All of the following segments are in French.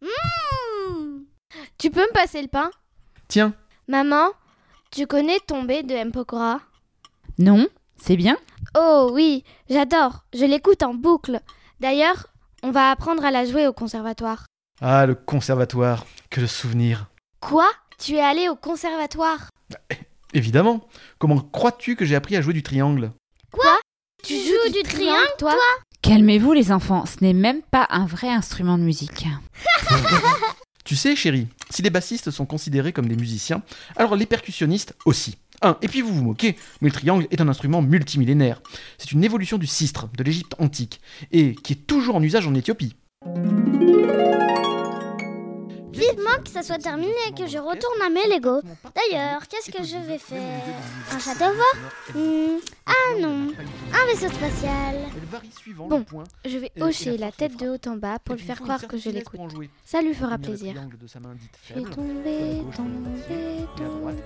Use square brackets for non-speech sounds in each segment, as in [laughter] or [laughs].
Mmh. Tu peux me passer le pain? Tiens, Maman, tu connais Tomber de M. Pokora? Non, c'est bien Oh oui, j'adore, je l'écoute en boucle. D'ailleurs, on va apprendre à la jouer au conservatoire. ah le conservatoire, que de souvenirs. Quoi? Tu es allé au conservatoire? Évidemment. Comment crois-tu que j'ai appris à jouer du triangle? Tu joues du triangle, toi Calmez-vous les enfants, ce n'est même pas un vrai instrument de musique. [laughs] Tu sais, chérie, si les bassistes sont considérés comme des musiciens, alors les percussionnistes aussi. Un, et puis vous vous moquez, mais le triangle est un instrument multimillénaire. C'est une évolution du sistre, de l'Égypte antique, et qui est toujours en usage en Éthiopie. Vivement que ça soit terminé et que je retourne à mes Lego. D'ailleurs, qu'est-ce que je vais faire Un château fort Hmm, Ah non, un vaisseau spatial. Bon, Je vais hocher la tête de haut en bas pour lui faire croire que je l'écoute. Ça lui fera plaisir. J'ai tombé, tombé, tombé.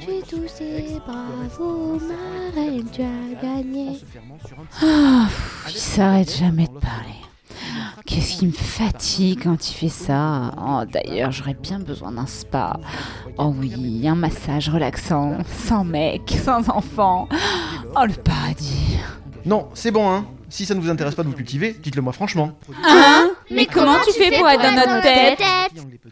J'ai toussé, bravo, ma reine, tu as gagné. Pff, il s'arrête jamais de parler. Qu'est-ce qui me fatigue quand il fait ça? Oh, d'ailleurs, j'aurais bien besoin d'un spa. Oh oui, un massage relaxant, sans mec, sans enfant. Oh, le paradis. Non, c'est bon, hein. Si ça ne vous intéresse pas de vous cultiver, dites-le moi franchement. Hein? Mais comment tu fais pour être dans notre tête?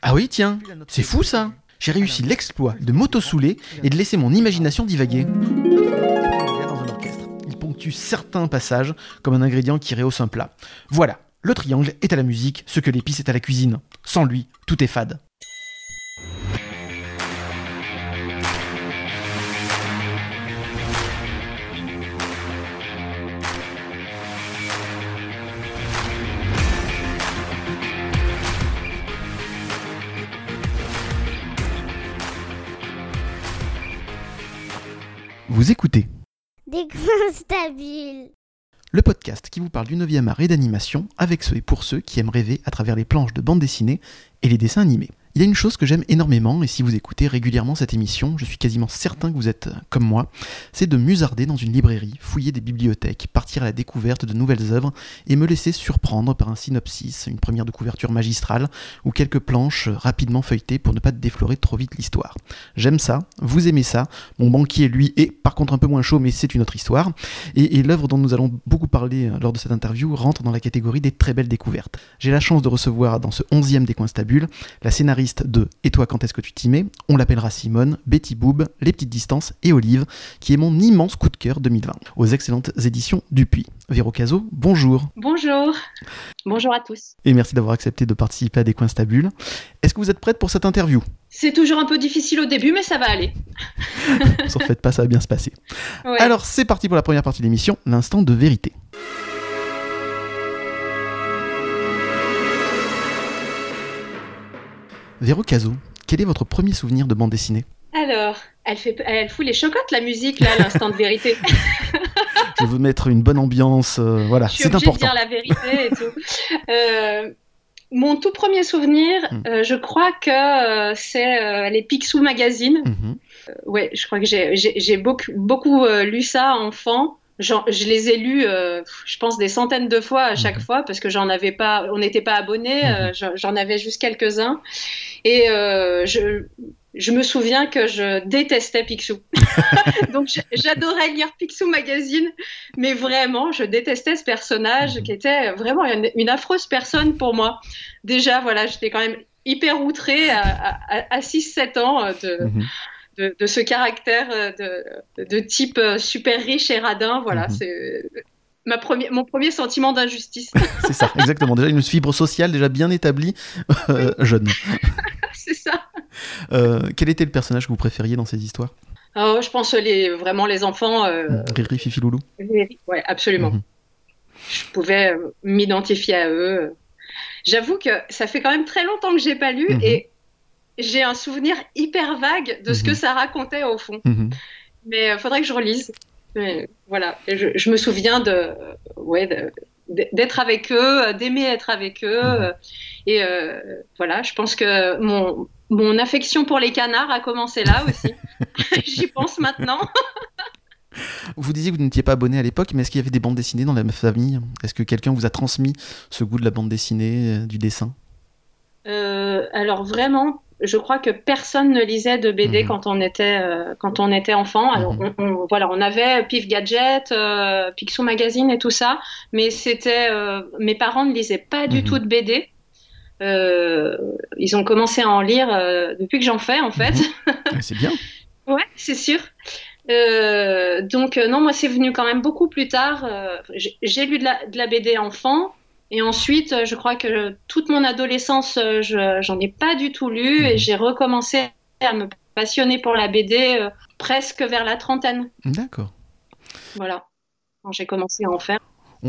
Ah oui, tiens, c'est fou ça J'ai réussi l'exploit de m'auto-souler et de laisser mon imagination divaguer. Dans un orchestre, il ponctue certains passages comme un ingrédient qui rehausse un plat. Voilà, le triangle est à la musique ce que l'épice est à la cuisine. Sans lui, tout est fade. Vous écoutez Des stabiles. Le podcast qui vous parle du 9e art et d'animation avec ceux et pour ceux qui aiment rêver à travers les planches de bande dessinée et les dessins animés. Il y a une chose que j'aime énormément, et si vous écoutez régulièrement cette émission, je suis quasiment certain que vous êtes euh, comme moi, c'est de musarder dans une librairie, fouiller des bibliothèques, partir à la découverte de nouvelles œuvres et me laisser surprendre par un synopsis, une première de couverture magistrale ou quelques planches rapidement feuilletées pour ne pas déflorer trop vite l'histoire. J'aime ça, vous aimez ça, mon banquier lui est par contre un peu moins chaud mais c'est une autre histoire, et, l'œuvre dont nous allons beaucoup parler euh, lors de cette interview rentre dans la catégorie des très belles découvertes. J'ai la chance de recevoir dans ce 11e des la scénariste de Et toi quand est-ce que tu t'y mets On l'appellera Simone, Betty Boob, Les Petites Distances et Olive, qui est mon immense coup de cœur 2020, aux excellentes éditions Dupuis. Véro Cazot, bonjour, Bonjour. Bonjour à tous. et merci d'avoir accepté de participer à des coins stabules. Est-ce que vous êtes prête pour cette interview? C'est toujours un peu difficile au début, mais ça va aller. [laughs] Ne s'en faites pas, ça va bien se passer. Ouais. Alors c'est parti pour la première partie de l'émission, l'instant de vérité. Véro Cazot, quel est votre premier souvenir de bande dessinée? Alors, elle, fait, elle fout les chocottes, la musique, là, à l'instant de vérité. [laughs] Je veux mettre une bonne ambiance, euh, voilà, c'est obligée de important. dire la vérité et tout. Euh, mon tout premier souvenir, Mm. euh, je crois que c'est les Picsou Magazine. Mhm. Ouais, je crois que j'ai- beaucoup, beaucoup lu ça enfant. Je les ai lus, euh, je pense, des centaines de fois à chaque Mhm. fois parce que j'en avais pas, on n'était pas abonnés, euh, j'en- j'en avais juste quelques-uns. Et euh, je, je me souviens que je détestais Picsou. [laughs] Donc j'adorais lire Picsou Magazine, mais vraiment, je détestais ce personnage Mhm. qui était vraiment une, une affreuse personne pour moi. Déjà, voilà, j'étais quand même hyper outrée à, à- à 6-7 ans de, Mhm. De, de ce caractère euh, de, de type euh, super riche et radin. Voilà, Mhm. c'est ma première, mon premier sentiment d'injustice. [laughs] C'est ça, exactement. Déjà une fibre sociale déjà bien établie, euh, [laughs] jeune. [laughs] c'est ça. Euh, quel était le personnage que vous préfériez dans ces histoires? Oh, je pense les, vraiment les enfants. euh, Riri, Fifi, Loulou les- ouais, absolument. Mhm. Je pouvais euh, m'identifier à eux. J'avoue que ça fait quand même très longtemps que j'ai pas lu Mhm. et j'ai un souvenir hyper vague de ce Mhm. que ça racontait au fond. Mhm. Mais il faudrait que je relise. Mais voilà, Et je, je me souviens de, ouais, d'être avec eux, d'aimer être avec eux. Mhm. Et euh, voilà, je pense que mon, mon affection pour les canards a commencé là aussi. [laughs] J'y pense maintenant. Vous disiez que vous n'étiez pas abonné à l'époque, mais est-ce qu'il y avait des bandes dessinées dans la famille? Est-ce que quelqu'un vous a transmis ce goût de la bande dessinée, du dessin? Alors vraiment, je crois que personne ne lisait de BD mhm. quand on était euh, quand on était enfant. Alors mhm. on, voilà, on avait Pif Gadget, euh, Picsou Magazine et tout ça, mais c'était euh, mes parents ne lisaient pas du mhm. tout de BD. ils ont commencé à en lire depuis que j'en fais en fait. c'est bien. [laughs] ouais, c'est sûr. donc non, moi c'est venu quand même beaucoup plus tard. J'ai lu de la, de la BD enfant. Et ensuite, euh, je crois que toute mon adolescence, euh, je j'en ai pas du tout lu et mhm. j'ai recommencé à me passionner pour la BD euh, presque vers la trentaine. D'accord. Voilà, quand j'ai commencé à en faire.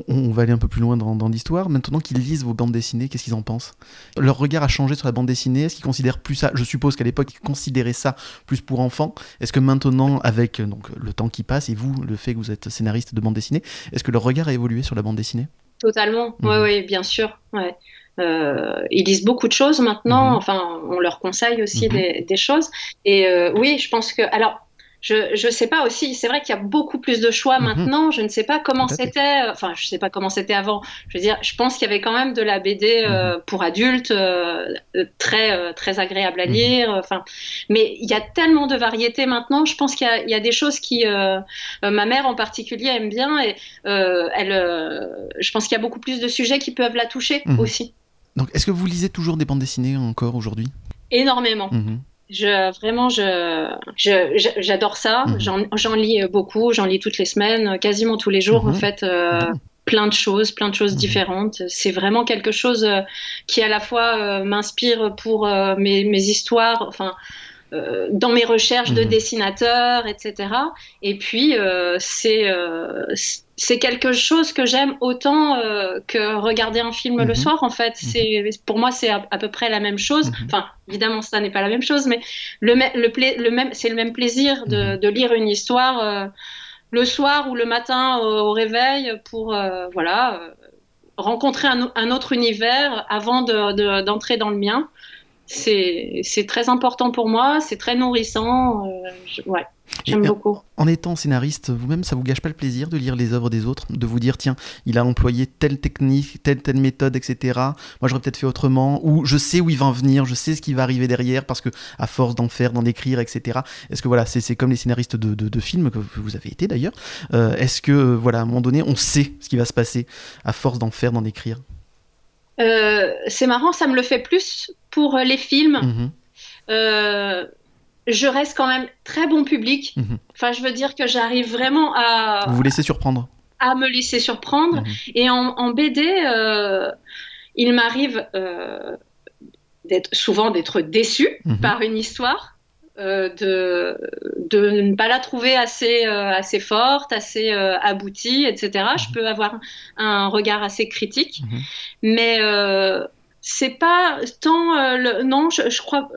On, va aller un peu plus loin dans, dans l'histoire. Maintenant qu'ils lisent vos bandes dessinées, qu'est-ce qu'ils en pensent? Leur regard a changé sur la bande dessinée? Est-ce qu'ils considèrent plus ça? Je suppose qu'à l'époque, ils considéraient ça plus pour enfants. Est-ce que maintenant, avec donc, le temps qui passe et vous, le fait que vous êtes scénariste de bande dessinée, est-ce que leur regard a évolué sur la bande dessinée? Totalement, oui, mhm. oui, bien sûr. Ouais. Euh, ils lisent beaucoup de choses maintenant. Mhm. Enfin, on leur conseille aussi mhm. des, des, choses. Et euh, oui, je pense que. Alors, je ne sais pas aussi, c'est vrai qu'il y a beaucoup plus de choix mhm. maintenant. Je ne sais pas comment c'était, euh, enfin, je sais pas comment c'était avant. Je veux dire, je pense qu'il y avait quand même de la BD euh, mhm. pour adultes euh, très, très agréable à mhm. lire. Enfin, mais il y a tellement de variétés maintenant. Je pense qu'il y, y, a des choses qui, ma mère en particulier aime bien et elle, je pense qu'il y a beaucoup plus de sujets qui peuvent la toucher aussi. Donc, est-ce que vous lisez toujours des bandes dessinées encore aujourd'hui? Énormément. Je, vraiment, je, j'adore ça. Mhm. J'en lis beaucoup, j'en lis toutes les semaines, quasiment tous les jours, en mhm. fait. Euh, plein de choses, plein de choses mhm. différentes. C'est vraiment quelque chose euh, qui à la fois euh, m'inspire pour mes, mes, histoires, enfin, euh, dans mes recherches de mhm. dessinateur, etc. Et puis, euh, c'est euh, c'est quelque chose que j'aime autant que regarder un film le mhm. soir, en fait. Mhm. C'est Pour moi, c'est à, peu près la même chose. Enfin, évidemment, ça n'est pas la même chose, mais le, le, le même, c'est le même plaisir de, de lire une histoire le soir ou le matin au, réveil pour, voilà rencontrer un, un, autre univers avant d'entrer de, dans le mien c'est très important pour moi, c'est très nourrissant. Euh, ouais, j'aime beaucoup. En étant scénariste, vous-même, ça vous gâche pas le plaisir de lire les œuvres des autres, de vous dire tiens, il a employé telle technique, telle telle méthode, etc. Moi, j'aurais peut-être fait autrement, ou je sais où il va en venir, je sais ce qui va arriver derrière, parce que à force d'en faire, d'en écrire, etc. Est-ce que voilà, c'est comme les scénaristes de, de, films que vous avez été d'ailleurs. Euh, est-ce que voilà, à un moment donné, on sait ce qui va se passer à force d'en faire, d'en écrire? Euh, c'est marrant, ça me le fait plus pour euh, les films. Mhm. Euh, je reste quand même très bon public. Mhm. Enfin, je veux dire que j'arrive vraiment à. Vous vous laissez surprendre. À me laisser surprendre. Mhm. Et en, BD, il m'arrive souvent d'être déçu par une histoire. Euh, de, de ne pas la trouver assez, euh, assez forte, assez euh, aboutie, etc. Je mhm. peux avoir un regard assez critique, mhm. mais c'est pas tant le, non, je, crois.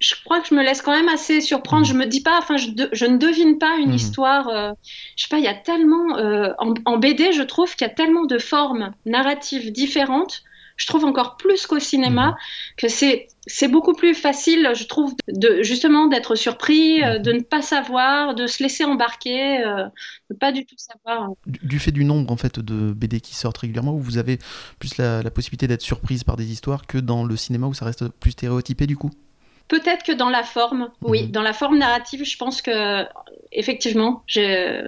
Je crois que je me laisse quand même assez surprendre. Mhm. Je me dis pas, enfin, je, je ne devine pas une histoire. je sais pas, il y a tellement en, en, BD, je trouve qu'il y a tellement de formes narratives différentes je trouve encore plus qu'au cinéma, mhm. que c'est c'est beaucoup plus facile, je trouve, de justement d'être surpris, euh, de ne pas savoir, de se laisser embarquer, euh, de pas du tout savoir. Du, fait du nombre en fait de BD qui sortent régulièrement, où vous avez plus la, possibilité d'être surprise par des histoires que dans le cinéma où ça reste plus stéréotypé du coup? Peut-être que dans la forme, oui, mhm. dans la forme narrative, je pense que effectivement, j'ai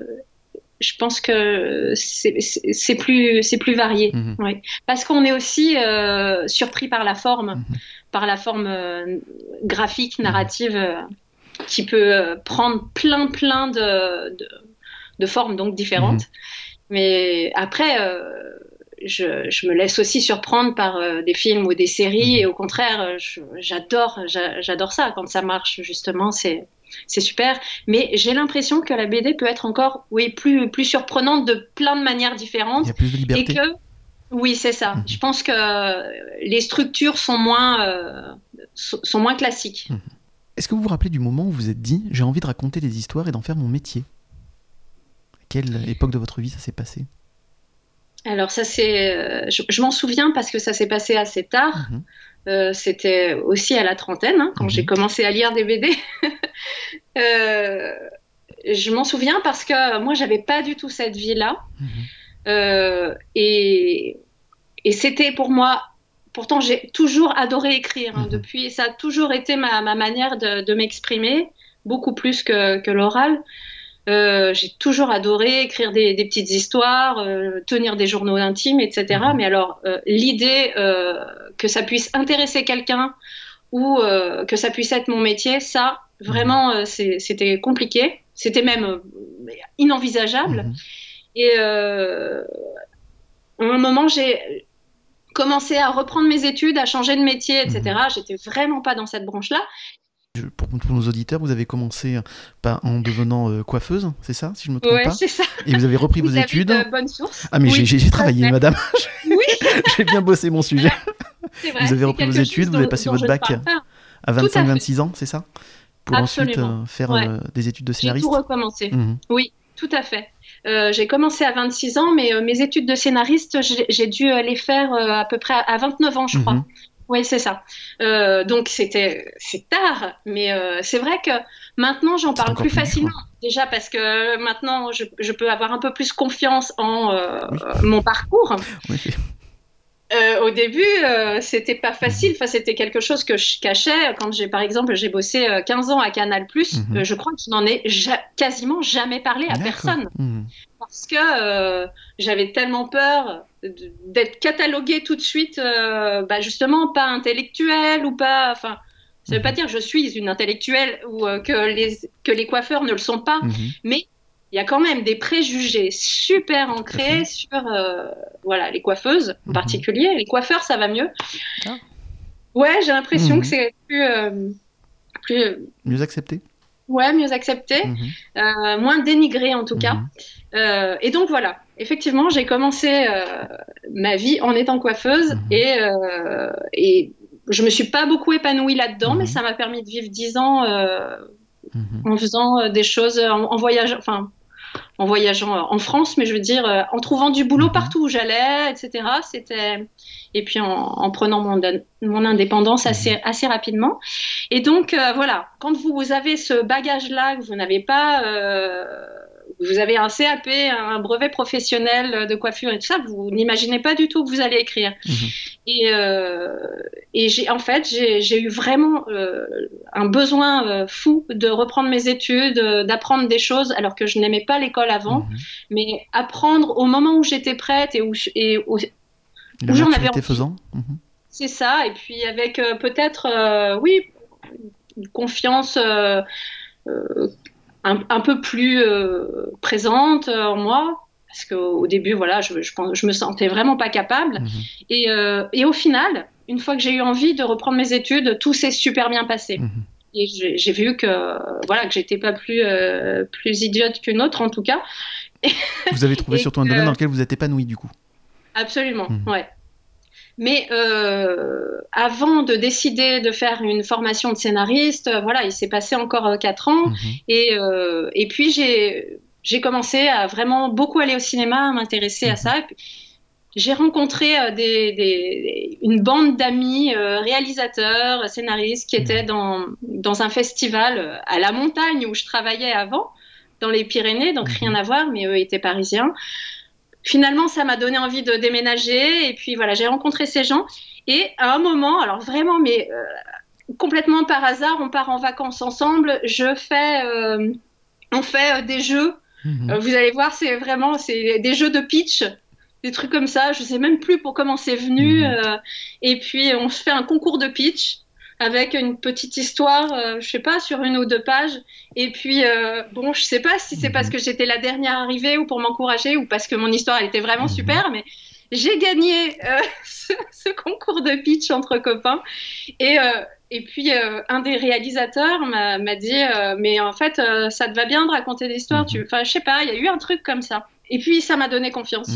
je pense que c'est plus, plus varié. Mhm. Oui. Parce qu'on est aussi euh, surpris par la forme, mhm. par la forme euh, graphique, mhm. narrative, euh, qui peut prendre plein, plein de, de, formes donc différentes. Mais après, je, je, me laisse aussi surprendre par des films ou des séries, et au contraire, j'adore, j'adore ça quand ça marche, justement. C'est c'est super. Mais j'ai l'impression que la BD peut être encore, oui, plus, plus surprenante de plein de manières différentes. Il y a plus de liberté. Et que, oui, c'est ça. Mhm. Je pense que les structures sont moins, euh, sont moins classiques. Mhm. Est-ce que vous vous rappelez du moment où vous vous êtes dit j'ai envie de raconter des histoires et d'en faire mon métier? À quelle époque de votre vie ça s'est passé? Alors ça c'est, euh, je, m'en souviens parce que ça s'est passé assez tard. Mhm. Euh, c'était aussi à la trentaine, hein, quand j'ai mhm. commencé à lire des BD. [laughs] Euh, je m'en souviens parce que moi, j'avais pas du tout cette vie-là. Mhm. et, et c'était pour moi pourtant j'ai toujours adoré écrire hein, mhm. depuis ça a toujours été ma, ma manière de, de m'exprimer beaucoup plus que, que l'oral euh, j'ai toujours adoré écrire des, des petites histoires euh, tenir des journaux intimes etc mhm. mais alors euh, l'idée que ça puisse intéresser quelqu'un ou que ça puisse être mon métier ça vraiment mhm. c'était compliqué c'était même inenvisageable et à un moment j'ai commencer à reprendre mes études, à changer de métier, etc. Mhm. J'étais vraiment pas dans cette branche-là. Pour, nos auditeurs, vous avez commencé euh, en devenant euh, coiffeuse, c'est ça, si je me trompe ouais, pas c'est ça. Et vous avez repris vos études. De bonnes sources. Ah mais j'ai travaillé, madame. [laughs] Oui. j'ai bien bossé mon sujet. [laughs] Vrai, vous avez repris vos études, vous avez passé votre bac à 25-26 ans, c'est ça Pour ensuite euh, faire des études de scénariste. J'ai tout recommencé. Mhm. Oui, tout à fait. Euh, j'ai commencé à 26 ans, mais euh, mes études de scénariste, j'ai dû euh, les faire à peu près à 29 ans, je crois. Mhm. Oui, c'est ça. donc c'était c'est tard, mais c'est vrai que maintenant j'en parle plus facilement. Déjà parce que maintenant je, je, peux avoir un peu plus confiance en mon parcours. Oui. Euh, au début, euh, c'était pas facile. Enfin, c'était quelque chose que je cachais. Quand j'ai, par exemple, j'ai bossé 15 euh, ans à Canal+, mhm. euh, je crois que je n'en ai quasiment jamais parlé à personne. Mhm. Parce que j'avais tellement peur d'être cataloguée tout de suite, bah, justement, pas intellectuelle ou pas... Enfin, ça veut pas mhm. dire que je suis une intellectuelle ou que, les, que les coiffeurs ne le sont pas, mais il y a quand même des préjugés super ancrés sur euh, voilà, les coiffeuses en mhm. particulier. Les coiffeurs, ça va mieux. Ah. Ouais, j'ai l'impression mhm. que c'est plus, euh, plus, Mieux accepté Ouais, mieux accepté. Mhm. Euh, moins dénigré en tout cas. et donc voilà, effectivement, j'ai commencé ma vie en étant coiffeuse et, et je me suis pas beaucoup épanouie là-dedans, mais ça m'a permis de vivre dix ans en faisant des choses, en, en voyageant, enfin en voyageant euh, en France, mais je veux dire euh, en trouvant du boulot mhm. partout où j'allais, etc. C'était et puis en, prenant mon, mon indépendance mhm. assez assez rapidement. Et donc euh, voilà, quand vous, avez ce bagage-là que vous n'avez pas vous avez un CAP, un brevet professionnel de coiffure et tout ça, vous n'imaginez pas du tout que vous allez écrire. Mhm. Et, euh, et j'ai, en fait, j'ai eu vraiment euh, un besoin euh, fou de reprendre mes études, d'apprendre des choses, alors que je n'aimais pas l'école avant, mhm. mais apprendre au moment où j'étais prête et où, et où, où j'en avais envie. faisant. Mhm. C'est ça, et puis avec peut-être, oui, une confiance un, peu plus euh, présente en moi parce qu'au début, voilà, je, je, je, me sentais vraiment pas capable. Mhm. Et, euh, et, au final, une fois que j'ai eu envie de reprendre mes études, tout s'est super bien passé. Mhm. Et j'ai vu que voilà que j'étais pas plus euh, plus idiote qu'une autre en tout cas. Vous avez [laughs] trouvé surtout un domaine dans lequel vous êtes épanoui du coup. Absolument, mhm. ouais. Mais euh, avant de décider de faire une formation de scénariste, euh, voilà, il s'est passé encore euh, quatre ans. Mhm. Et, euh, et puis j'ai commencé à vraiment beaucoup aller au cinéma, à m'intéresser à mhm. ça. J'ai rencontré euh, des, des, une bande d'amis réalisateurs, scénaristes qui mhm. étaient dans, dans un festival à la montagne où je travaillais avant, dans les Pyrénées, donc rien à voir, mais eux étaient parisiens finalement, ça m'a donné envie de déménager. Et puis voilà, j'ai rencontré ces gens. Et à un moment, alors vraiment, mais euh, complètement par hasard, on part en vacances ensemble. Je fais, euh, on fait euh, des jeux. Mhm. vous allez voir, c'est vraiment, c'est des jeux de pitch. Des trucs comme ça, je sais même plus pour comment c'est venu. Mhm. et puis on fait un concours de pitch avec une petite histoire, euh, je sais pas, sur une ou deux pages. Et puis, euh, bon, je sais pas si c'est parce mhm. que j'étais la dernière arrivée ou pour m'encourager ou parce que mon histoire, elle était vraiment mhm. super, mais j'ai gagné euh, [laughs] ce, concours de pitch entre copains. Et, euh, et puis, un des réalisateurs m'a dit, mais en fait, ça te va bien de raconter des histoires. Mhm. Enfin, je sais pas, il y a eu un truc comme ça. Et puis, ça m'a donné confiance.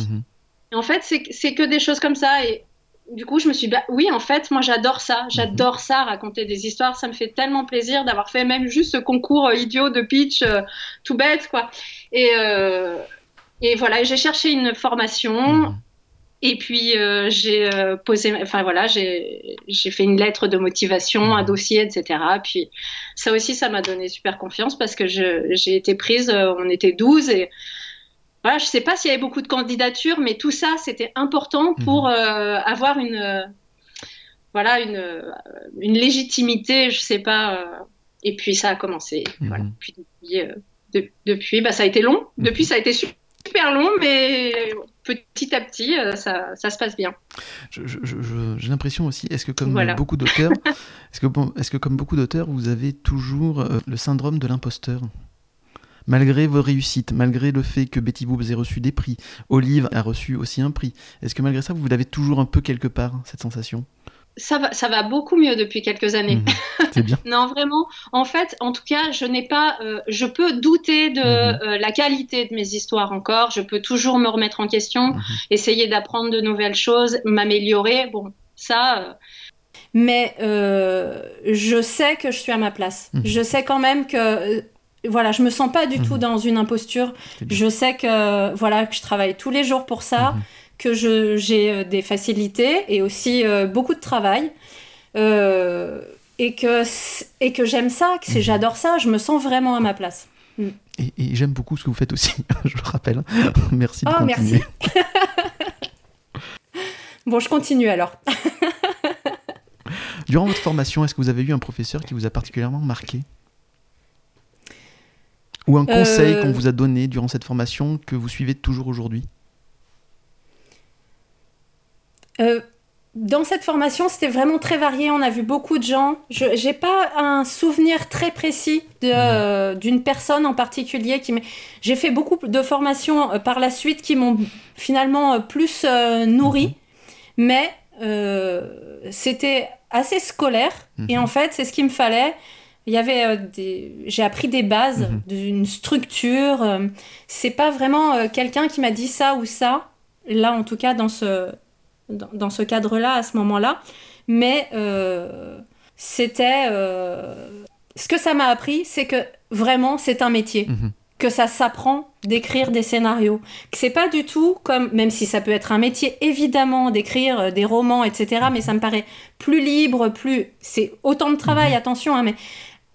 Et en fait, c'est que des choses comme ça. Et du coup, je me suis dit, bah, oui, en fait, moi, j'adore ça. J'adore ça, raconter des histoires. Ça me fait tellement plaisir d'avoir fait même juste ce concours euh, idiot de pitch, euh, tout bête, quoi. Et, euh, et voilà, j'ai cherché une formation. Mhm. Et puis j'ai posé, enfin voilà, j'ai fait une lettre de motivation, un dossier, etc. Puis ça aussi, ça m'a donné super confiance parce que j'ai été prise, on était 12 et voilà, je sais pas s'il y avait beaucoup de candidatures, mais tout ça, c'était important pour avoir une voilà une, une légitimité, je sais pas. et puis ça a commencé. Voilà. Puis depuis, bah, ça a été long. Mhm. Depuis, ça a été super long, mais petit à petit, euh, ça, ça se passe bien. J'ai l'impression aussi, est-ce que comme beaucoup d'auteurs, [laughs] est-ce que, est que comme beaucoup d'auteurs, vous avez toujours euh, le syndrome de l'imposteur? Malgré vos réussites, malgré le fait que Betty Boop ait reçu des prix, Olive a reçu aussi un prix, est-ce que malgré ça, vous l'avez toujours un peu quelque part, cette sensation? Ça va, ça va beaucoup mieux depuis quelques années. Mhm. c'est bien. [laughs] non, vraiment. En fait, en tout cas, je n'ai pas. Euh, je peux douter de mhm. euh, la qualité de mes histoires encore. Je peux toujours me remettre en question, essayer d'apprendre de nouvelles choses, m'améliorer. Bon, ça. Euh, mais je sais que je suis à ma place. Je sais quand même que voilà, je me sens pas du tout dans une imposture. Je sais que voilà que je travaille tous les jours pour ça que j'ai euh, des facilités et aussi euh, beaucoup de travail. Euh, et que, et que j'aime ça, que mhm. j'adore ça, je me sens vraiment à ma place. Mm. Et, j'aime beaucoup ce que vous faites aussi, [laughs] je le rappelle. [laughs] merci de oh, continuer. merci. [laughs] bon, je continue alors. Durant votre formation, est-ce que vous avez eu un professeur qui vous a particulièrement marqué? Ou un conseil qu'on vous a donné durant cette formation que vous suivez toujours aujourd'hui? Euh, dans cette formation, c'était vraiment très varié. On a vu beaucoup de gens. Je n'ai pas un souvenir très précis mhm. d'une personne en particulier. qui J'ai fait beaucoup de formations euh, par la suite qui m'ont finalement euh, plus nourri. Mhm. Mais c'était assez scolaire. Mhm. Et en fait, c'est ce qu'il me fallait. Il y avait des... J'ai appris des bases d'une structure. c'est pas vraiment quelqu'un qui m'a dit ça ou ça. Là, en tout cas, dans ce, dans, ce cadre-là, à ce moment-là. Mais euh, c'était... Euh, ce que ça m'a appris, c'est que vraiment, c'est un métier. Mhm. Que ça s'apprend d'écrire des scénarios. Que c'est pas du tout comme, même si ça peut être un métier, évidemment, d'écrire euh, des romans, etc. Mais ça me paraît plus libre, plus. C'est autant de travail, mhm. attention, hein, mais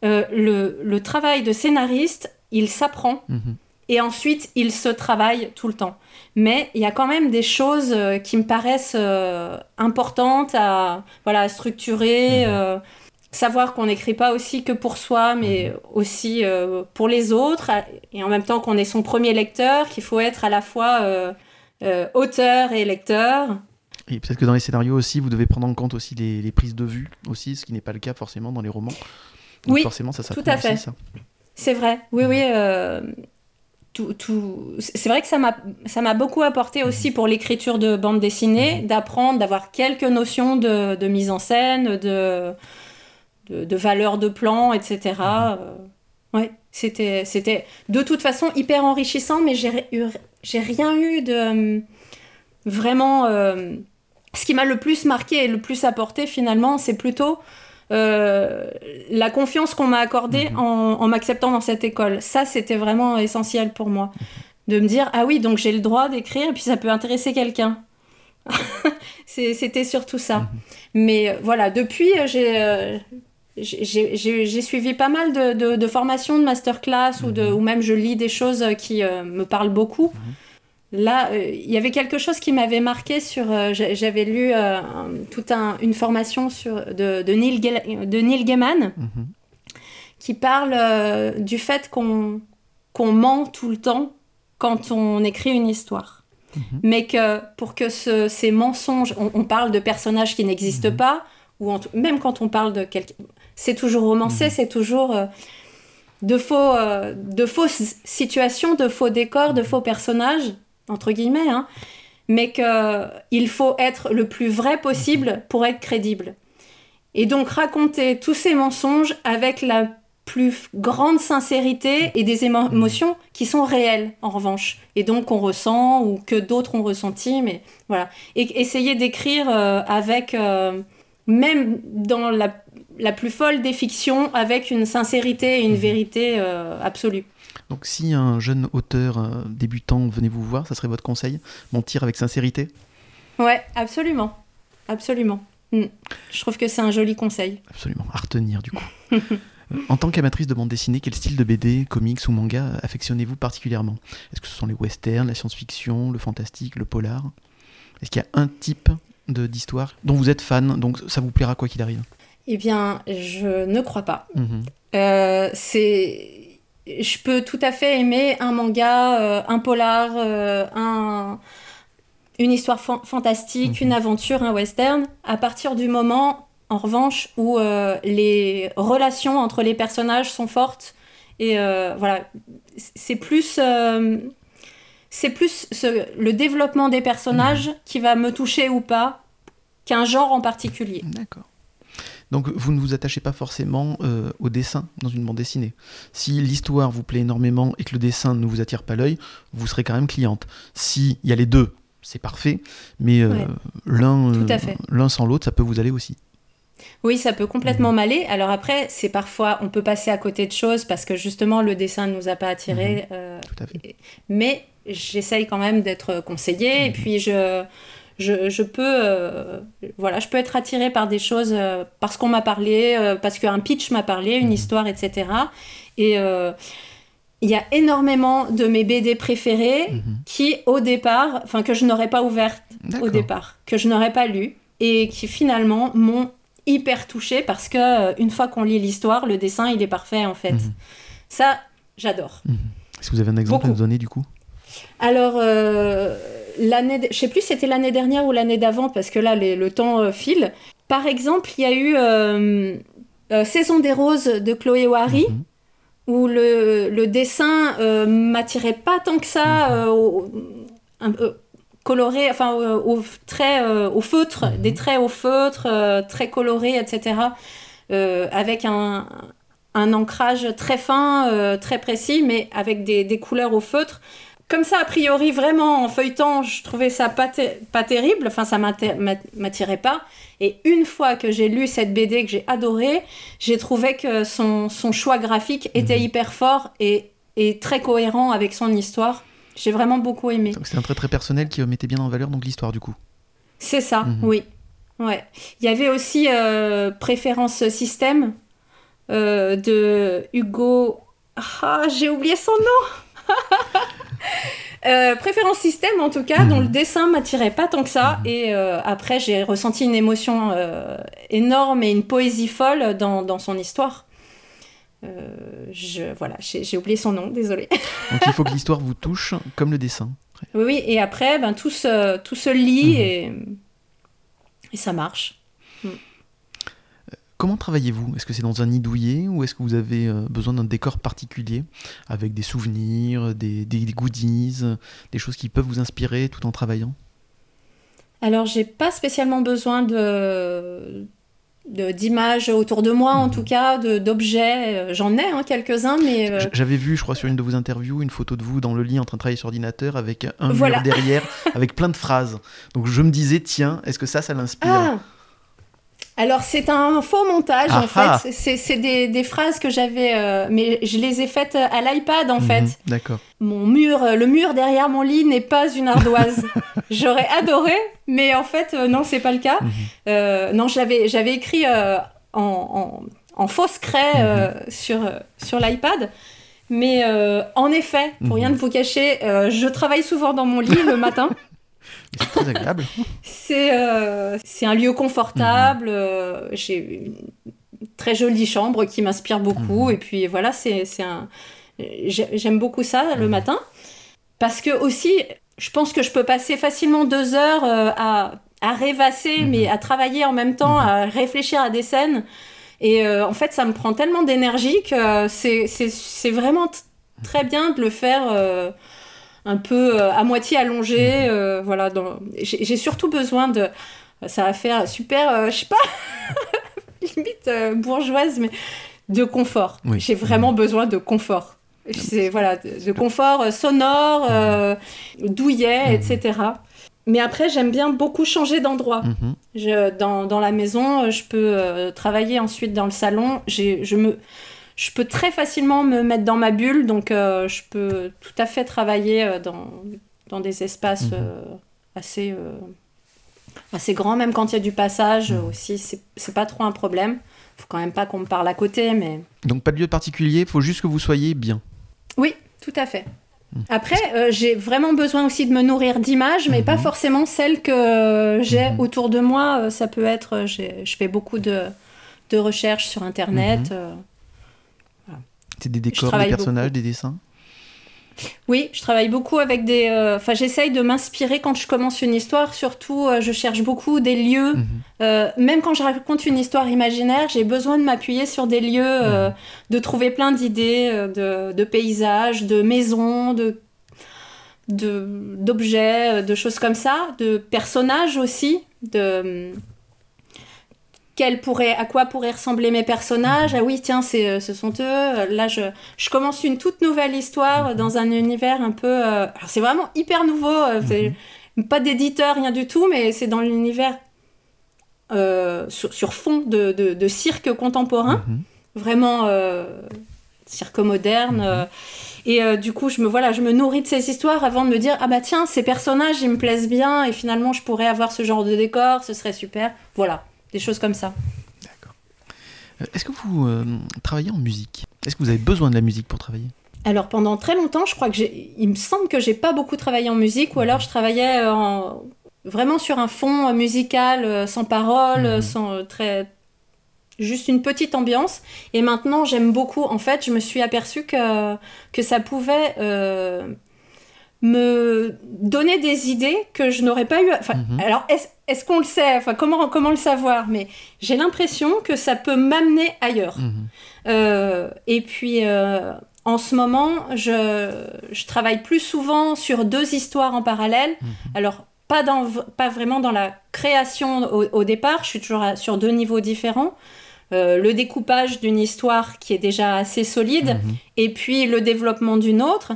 le, le, travail de scénariste, il s'apprend. Mhm. Et ensuite, il se travaille tout le temps mais il y a quand même des choses euh, qui me paraissent euh, importantes à, voilà, structurer, mhm. euh, savoir qu'on n'écrit pas aussi que pour soi, mais mhm. aussi pour les autres, et en même temps qu'on est son premier lecteur, qu'il faut être à la fois auteur et lecteur. Et peut-être que dans les scénarios aussi, vous devez prendre en compte aussi les, prises de vue, aussi, ce qui n'est pas le cas forcément dans les romans. Oui, forcément, ça, tout à fait. C'est vrai, oui, oui tout, c'est vrai que ça m'a, ça m'a beaucoup apporté aussi pour l'écriture de bande dessinée, mhm. d'apprendre, d'avoir quelques notions de, de mise en scène, de, de, de, valeur de plan, etc. Euh, ouais, c'était, c'était de toute façon hyper enrichissant, mais j'ai, j'ai rien eu de vraiment. Euh, ce qui m'a le plus marqué et le plus apporté finalement, c'est plutôt euh, la confiance qu'on m'a accordée mhm. en, m'acceptant dans cette école. Ça, c'était vraiment essentiel pour moi. De me dire, ah oui, donc j'ai le droit d'écrire, et puis ça peut intéresser quelqu'un. [laughs] c'était surtout ça. Mhm. Mais euh, voilà, depuis, euh, j'ai suivi pas mal de, formations, de masterclass, ou, de, mhm. ou même je lis des choses qui me parlent beaucoup. Là, euh, il y avait quelque chose qui m'avait marqué sur. Euh, j'avais lu euh, toute une formation sur, de, de, Neil, de Neil Gaiman mhm. qui parle du fait qu'on qu'on ment tout le temps quand on écrit une histoire. Mhm. Mais que pour que ces mensonges. On, parle de personnages qui n'existent mhm. pas, ou même quand on parle de quelqu'un. C'est toujours romancé, c'est toujours de, faux, de fausses situations, de faux décors, de faux personnages entre guillemets, hein, mais qu'il faut être le plus vrai possible pour être crédible. Et donc raconter tous ces mensonges avec la plus grande sincérité et des émotions qui sont réelles en revanche. Et donc qu'on ressent ou que d'autres ont ressenti mais voilà. Et essayer d'écrire euh, avec euh, même dans la, la, plus folle des fictions avec une sincérité et une vérité euh, absolue donc si un jeune auteur euh, débutant venait vous voir, ça serait votre conseil? Mentir avec sincérité? Ouais, absolument. Absolument. Mm. Je trouve que c'est un joli conseil. Absolument, à retenir du coup. en tant qu'amatrice de bande dessinée, quel style de BD, comics ou manga affectionnez-vous particulièrement? Est-ce que ce sont les westerns, la science-fiction, le fantastique, le polar? Est-ce qu'il y a un type d'histoire dont vous êtes fan, donc ça vous plaira quoi qu'il arrive? Eh bien, je ne crois pas. Mhm. Euh, c'est je peux tout à fait aimer un manga, euh, un polar, euh, un, une histoire fantastique, une mhm. aventure, un western, à partir du moment, en revanche, où euh, les relations entre les personnages sont fortes. Et voilà, c'est plus, c'est plus le développement des personnages mhm. qui va me toucher ou pas qu'un genre en particulier. D'accord. Donc vous ne vous attachez pas forcément euh, au dessin dans une bande dessinée. Si l'histoire vous plaît énormément et que le dessin ne vous attire pas l'œil, vous serez quand même cliente. S'il y a les deux, c'est parfait, mais euh, l'un, euh, l'un sans l'autre, ça peut vous aller aussi. Oui, ça peut complètement mhm. m'aller. Alors après, c'est parfois, on peut passer à côté de choses parce que justement, le dessin ne nous a pas attirés. Tout à fait. Mais j'essaye quand même d'être conseillée. Et mhm. puis, je, je, peux, euh, voilà, je peux être attirée par des choses euh, parce qu'on m'a parlé, euh, parce qu'un pitch m'a parlé, une mhm. histoire, etc. Et il y a énormément de mes BD préférées mhm. qui, au départ, enfin, que je n'aurais pas ouvertes au départ, que je n'aurais pas lu et qui finalement m'ont hyper touchée parce que une fois qu'on lit l'histoire, le dessin, il est parfait en fait. Mhm. Ça, j'adore. Est-ce que vous avez un exemple à nous donner du coup? Alors, euh, l'année, je sais plus c'était l'année dernière ou l'année d'avant, parce que là, le temps euh, file. Par exemple, il y a eu euh, Saison des Roses de Chloé Wari, mhm. où le, dessin m'attirait pas tant que ça, mhm. coloré, enfin, au, trait, au feutre, mhm. des traits au feutre, très colorés, etc. avec un, ancrage très fin, très précis, mais avec des, des couleurs au feutre comme ça, a priori, vraiment, en feuilletant, je trouvais ça pas, pas terrible, enfin, ça m'attirait pas. Et une fois que j'ai lu cette BD que j'ai adorée, j'ai trouvé que son, son, choix graphique était mhm. hyper fort et, et, très cohérent avec son histoire. J'ai vraiment beaucoup aimé. C'est un trait très personnel qui mettait bien en valeur donc l'histoire du coup. C'est ça, mhm. oui. Ouais. Il y avait aussi euh, Préférence Système euh, de Hugo. Ah, j'ai oublié son nom Euh, préférence système en tout cas, dont le dessin m'attirait pas tant que ça. Et euh, après, j'ai ressenti une émotion euh, énorme et une poésie folle dans, dans son histoire. je, voilà, j'ai oublié son nom, désolé. [laughs] Donc il faut que l'histoire vous touche comme le dessin. Oui, oui, et après, ben, tout, se, tout se lit mhm. et, et ça marche. Comment travaillez-vous? Est-ce que c'est dans un nid douillet ou est-ce que vous avez euh, besoin d'un décor particulier avec des souvenirs, des, goodies, des choses qui peuvent vous inspirer tout en travaillant? Alors, j'ai pas spécialement besoin de d'images autour de moi, en mhm. tout cas, d'objets. J'en ai hein, quelques-uns, mais... Euh, j'avais vu, je crois, sur une de vos interviews, une photo de vous dans le lit en train de travailler sur ordinateur avec un mur derrière, avec plein de phrases. Donc je me disais, tiens, est-ce que ça, ça l'inspire? Ah alors c'est un faux montage en fait. C'est des, phrases que j'avais, euh, mais je les ai faites à l'iPad en mhm, fait. D'accord. Mon mur, le mur derrière mon lit n'est pas une ardoise. [laughs] J'aurais adoré, mais en fait euh, non, c'est pas le cas. Mhm. Euh, non, j'avais j'avais écrit en, en, fausse craie mhm. sur sur l'iPad. Mais en effet, pour rien ne vous cacher, je travaille souvent dans mon lit le matin. [laughs] C'est très agréable. Euh, c'est un lieu confortable. Mhm. Euh, j'ai une très jolie chambre qui m'inspire beaucoup. Mhm. Et puis voilà, c'est un. J'aime beaucoup ça le mhm. matin. Parce que aussi, je pense que je peux passer facilement deux heures euh, à, à rêvasser, mais à travailler en même temps, à réfléchir à des scènes. Et en fait, ça me prend tellement d'énergie que c'est vraiment très bien de le faire un peu euh, à moitié allongé. Mhm. Euh, voilà, j'ai surtout besoin de. Ça va faire super, euh, je sais pas, [laughs] limite bourgeoise, mais de confort. J'ai vraiment mhm. besoin de confort. C'est voilà, de, confort sonore, mhm. douillet, etc. Mais après, j'aime bien beaucoup changer d'endroit. Dans, dans, la maison, je peux travailler ensuite dans le salon. Je me, je peux très facilement me mettre dans ma bulle, donc euh, je peux tout à fait travailler euh, dans, dans des espaces mhm. euh, assez assez grand, même quand il y a du passage mmh. aussi, c'est pas trop un problème. Faut quand même pas qu'on me parle à côté, mais. Donc pas de lieu particulier, faut juste que vous soyez bien. Oui, tout à fait. Mmh. Après, euh, j'ai vraiment besoin aussi de me nourrir d'images, mais pas forcément celles que j'ai autour de moi. Ça peut être, je fais beaucoup de, de recherches sur Internet. C'est des décors, des personnages, des dessins? Oui, je travaille beaucoup avec des. Euh, enfin, j'essaye de m'inspirer quand je commence une histoire. Surtout, euh, je cherche beaucoup des lieux. Mhm. Euh, même quand je raconte une histoire imaginaire, j'ai besoin de m'appuyer sur des lieux, mhm. de trouver plein d'idées, de, de, paysages, de maisons, de d'objets, de, choses comme ça, de personnages aussi, de pourrait, à quoi pourraient ressembler mes personnages. Ah oui, tiens, c'est, euh, ce sont eux. Là, je, je, commence une toute nouvelle histoire dans un univers un peu. Euh, alors, c'est vraiment hyper nouveau. Euh, c'est pas d'éditeur, rien du tout, mais c'est dans l'univers sur, fond de, de, cirque contemporain, mhm. vraiment cirque moderne. Mhm. Et du coup, je me, voilà, je me nourris de ces histoires avant de me dire Ah bah tiens, ces personnages, ils me plaisent bien et finalement, je pourrais avoir ce genre de décor, ce serait super. Voilà des choses comme ça. D'accord. Euh, est-ce que vous euh, travaillez en musique? Est-ce que vous avez besoin de la musique pour travailler? Alors pendant très longtemps, je crois que j'ai, il me semble que j'ai pas beaucoup travaillé en musique, ou alors je travaillais en... vraiment sur un fond musical euh, sans parole, mhm. sans très juste une petite ambiance. Et maintenant, j'aime beaucoup. En fait, je me suis aperçue que que ça pouvait me donner des idées que je n'aurais pas eu. Enfin, mhm. alors est-ce qu'on le sait? Enfin, comment comment le savoir? Mais j'ai l'impression que ça peut m'amener ailleurs. Mhm. Euh, et puis. Euh, en ce moment, je, je, travaille plus souvent sur deux histoires en parallèle. Mhm. Alors, pas, dans, pas vraiment dans la création au, départ, je suis toujours sur deux niveaux différents. Euh, le découpage d'une histoire qui est déjà assez solide, et puis le développement d'une autre.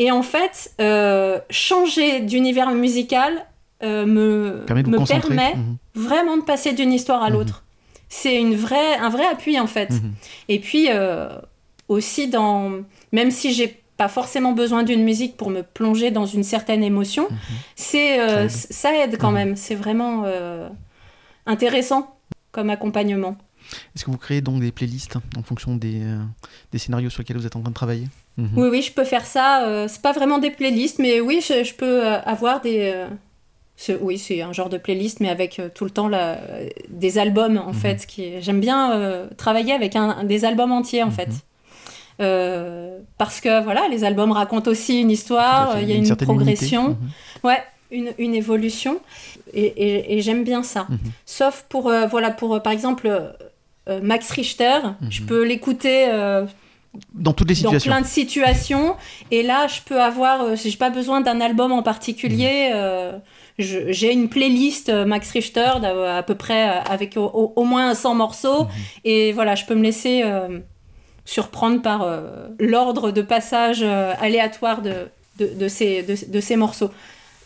Et en fait, euh, changer d'univers musical euh, me, permet, me permet mhm. vraiment de passer d'une histoire à mhm. l'autre. C'est une vraie, un vrai appui en fait. Mhm. Et puis euh, aussi dans, même si j'ai pas forcément besoin d'une musique pour me plonger dans une certaine émotion, c'est ça aide quand même. C'est vraiment intéressant comme accompagnement. Est-ce que vous créez donc des playlists en fonction des, des scénarios sur lesquels vous êtes en train de travailler Mhm. Oui, oui, je peux faire ça. Euh, c'est pas vraiment des playlists, mais oui, je, peux euh, avoir des. Euh, oui, c'est un genre de playlist, mais avec tout le temps la, des albums, en mhm. fait. Qui... J'aime bien travailler avec un, des albums entiers, en mhm. fait. parce que voilà, les albums racontent aussi une histoire, il y a une, progression, ouais, une, une, évolution, et, et, j'aime bien ça. Sauf pour, voilà, pour par exemple Max Richter, je peux l'écouter dans toutes les situations. Dans plein de situations. Et là, je peux avoir, euh, j'ai pas besoin d'un album en particulier. Mmh. Euh, j'ai une playlist euh, Max Richter à peu près avec au, moins 100 morceaux. Mmh. Et voilà, je peux me laisser surprendre par l'ordre de passage aléatoire de, de, de, ces, de, ces morceaux.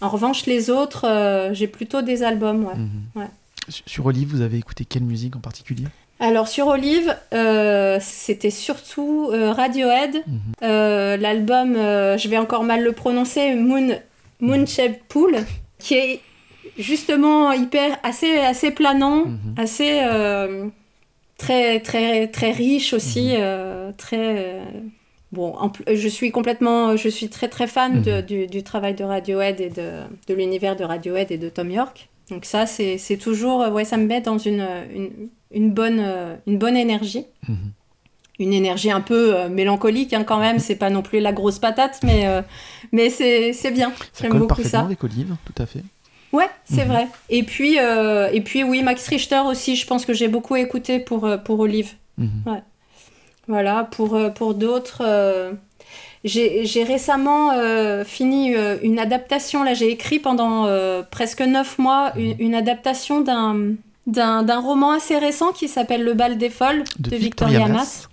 En revanche, les autres, j'ai plutôt des albums. Ouais. Ouais. Sur Olive, vous avez écouté quelle musique en particulier? Alors sur Olive, euh, c'était surtout euh, Radiohead. Mhm. Euh, l'album, je vais encore mal le prononcer, Moon, Moon Pool, qui est justement hyper assez assez planant, mhm. assez très très très riche aussi, mhm. très bon. je suis complètement, je suis très très fan du, travail de Radiohead et de, de l'univers de Radiohead et de Tom York. Donc ça, c'est toujours, ouais, ça me met dans une, une une bonne, euh, une bonne énergie. Mhm. Une énergie un peu euh, mélancolique hein, quand même, c'est pas non plus la grosse patate, mais, euh, mais c'est bien. J'aime beaucoup ça. avec Olive, tout à fait. Ouais, c'est mhm. vrai. Et puis, et puis oui, Max Richter aussi, je pense que j'ai beaucoup écouté pour, pour Olive. Mhm. Ouais. Voilà, pour, pour d'autres, j'ai récemment fini une adaptation, là j'ai écrit pendant presque neuf mois une adaptation d'un roman assez récent qui s'appelle Le bal des folles de, Victoria, Mass.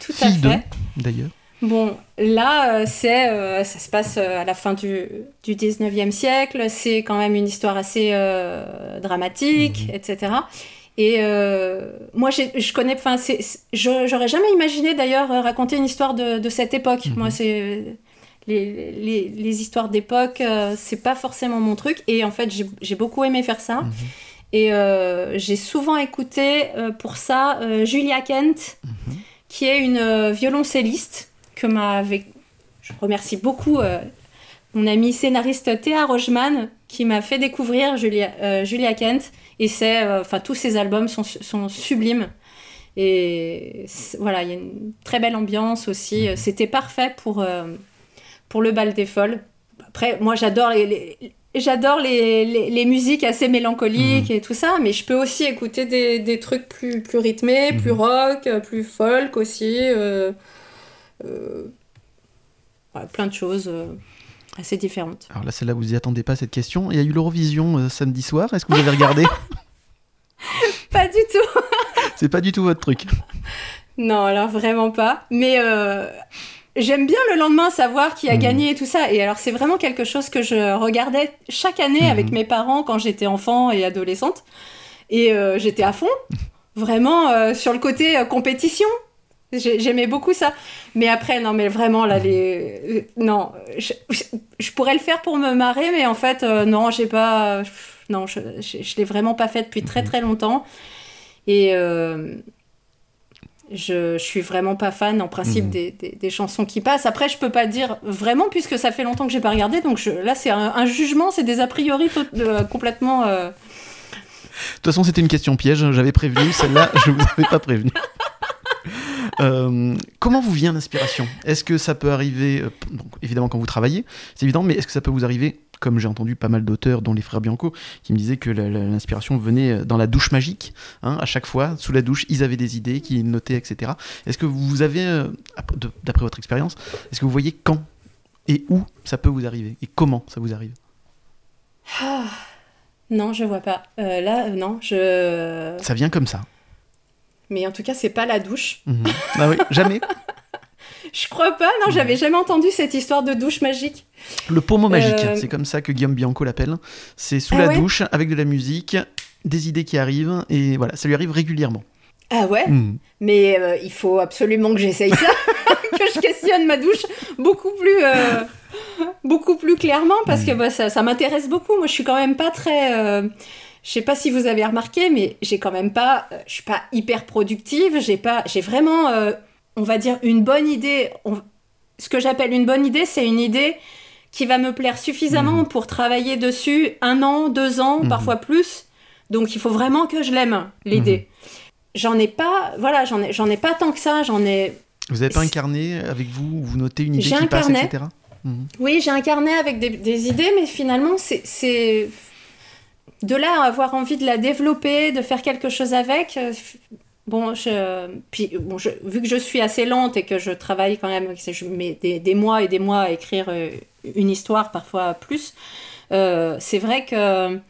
Tout à fait. D'ailleurs. Bon, là, euh, c'est, euh, ça se passe euh, à la fin du, du 19e siècle, c'est quand même une histoire assez dramatique, mhm. etc. Et moi, je connais, enfin, j'aurais jamais imaginé d'ailleurs raconter une histoire de, de cette époque. Mhm. Moi, c'est les, les, les histoires d'époque, c'est pas forcément mon truc. Et en fait, j'ai beaucoup aimé faire ça. Mhm. Et j'ai souvent écouté pour ça Julia Kent, mhm. qui est une violoncelliste que m'a. Je remercie beaucoup mon ami scénariste Théa Rochman qui m'a fait découvrir Julia, Julia Kent. Et c'est, enfin, tous ses albums sont, sont sublimes. Et voilà, il y a une très belle ambiance aussi. Mhm. C'était parfait pour, euh, pour le bal des folles. Après, moi, j'adore les, j'adore les, les, musiques assez mélancoliques mhm. et tout ça, mais je peux aussi écouter des, des trucs plus, plus rythmés, plus mhm. rock, plus folk aussi. Euh, euh, plein de choses assez différentes. Alors là, celle-là, vous n'y attendez pas cette question. Il y a eu l'Eurovision samedi soir. Est-ce que vous avez regardé [laughs] [laughs] Pas du tout. C'est pas du tout votre truc. Non, alors vraiment pas. Mais euh, j'aime bien le lendemain savoir qui a hmm. gagné et tout ça. Et alors, c'est vraiment quelque chose que je regardais chaque année hmm. avec mes parents quand j'étais enfant et adolescente. Et euh, j'étais à fond, [laughs] vraiment euh, sur le côté compétition. J'aimais beaucoup ça. Mais après, non, mais vraiment, là, les. Non, je, pourrais le faire pour me marrer, mais en fait, non, j'ai pas. Non, je, je, l'ai vraiment pas fait depuis très hmm. très longtemps. Et euh, je, je suis vraiment pas fan en principe mhm. des, des, chansons qui passent. Après, je peux pas dire vraiment puisque ça fait longtemps que j'ai pas regardé. Donc là, c'est un, jugement, c'est des a priori euh, complètement. Euh, de toute façon, c'était une question piège. J'avais prévenu. Celle-là, je vous avais pas prévenu. [laughs] comment vous vient l'inspiration? Est-ce que ça peut arriver, évidemment quand vous travaillez, c'est évident, mais est-ce que ça peut vous arriver comme j'ai entendu pas mal d'auteurs, dont les frères Bianco, qui me disaient que l'inspiration venait euh, dans la douche magique. Hein, à chaque fois, sous la douche, ils avaient des idées, qu'ils notaient, etc. Est-ce que vous avez, euh, d'après votre expérience, est-ce que vous voyez quand et où ça peut vous arriver et comment ça vous arrive? Ah, Non, je vois pas. Euh, là, non, je. Ça vient comme ça. Mais en tout cas, c'est pas la douche. Mhm. Ah oui, jamais. [laughs] Je crois pas, non, j'avais jamais entendu cette histoire de douche magique. Le pommeau magique, euh, c'est comme ça que Guillaume Bianco l'appelle. C'est sous ah la douche, avec de la musique, des idées qui arrivent, et voilà, ça lui arrive régulièrement. Ah ouais hmm. Mais euh, il faut absolument que j'essaye ça, [laughs] que je questionne ma douche beaucoup plus, euh, beaucoup plus clairement, parce que hmm. bah, ça, ça m'intéresse beaucoup. Moi, je suis quand même pas très... Je sais pas si vous avez remarqué, mais j'ai quand même pas, je suis pas hyper productive. J'ai pas, j'ai vraiment on va dire, une bonne idée. Ce que j'appelle une bonne idée, c'est une idée qui va me plaire suffisamment mhm. pour travailler dessus un an, deux ans, mhm. parfois plus. Donc il faut vraiment que je l'aime, l'idée. Mhm. J'en ai pas, voilà, j'en ai, j'en ai pas tant que ça, j'en ai... Vous avez pas un carnet avec vous où vous notez une idée qui passe, carnet. etc. Oui, j'ai un carnet avec des, des idées, mais finalement, c'est... De là à avoir envie de la développer, de faire quelque chose avec, euh, Bon, je, puis, bon je, vu que je suis assez lente et que je travaille quand même, je mets des, des mois et des mois à écrire euh, une histoire, parfois plus, euh, c'est vrai que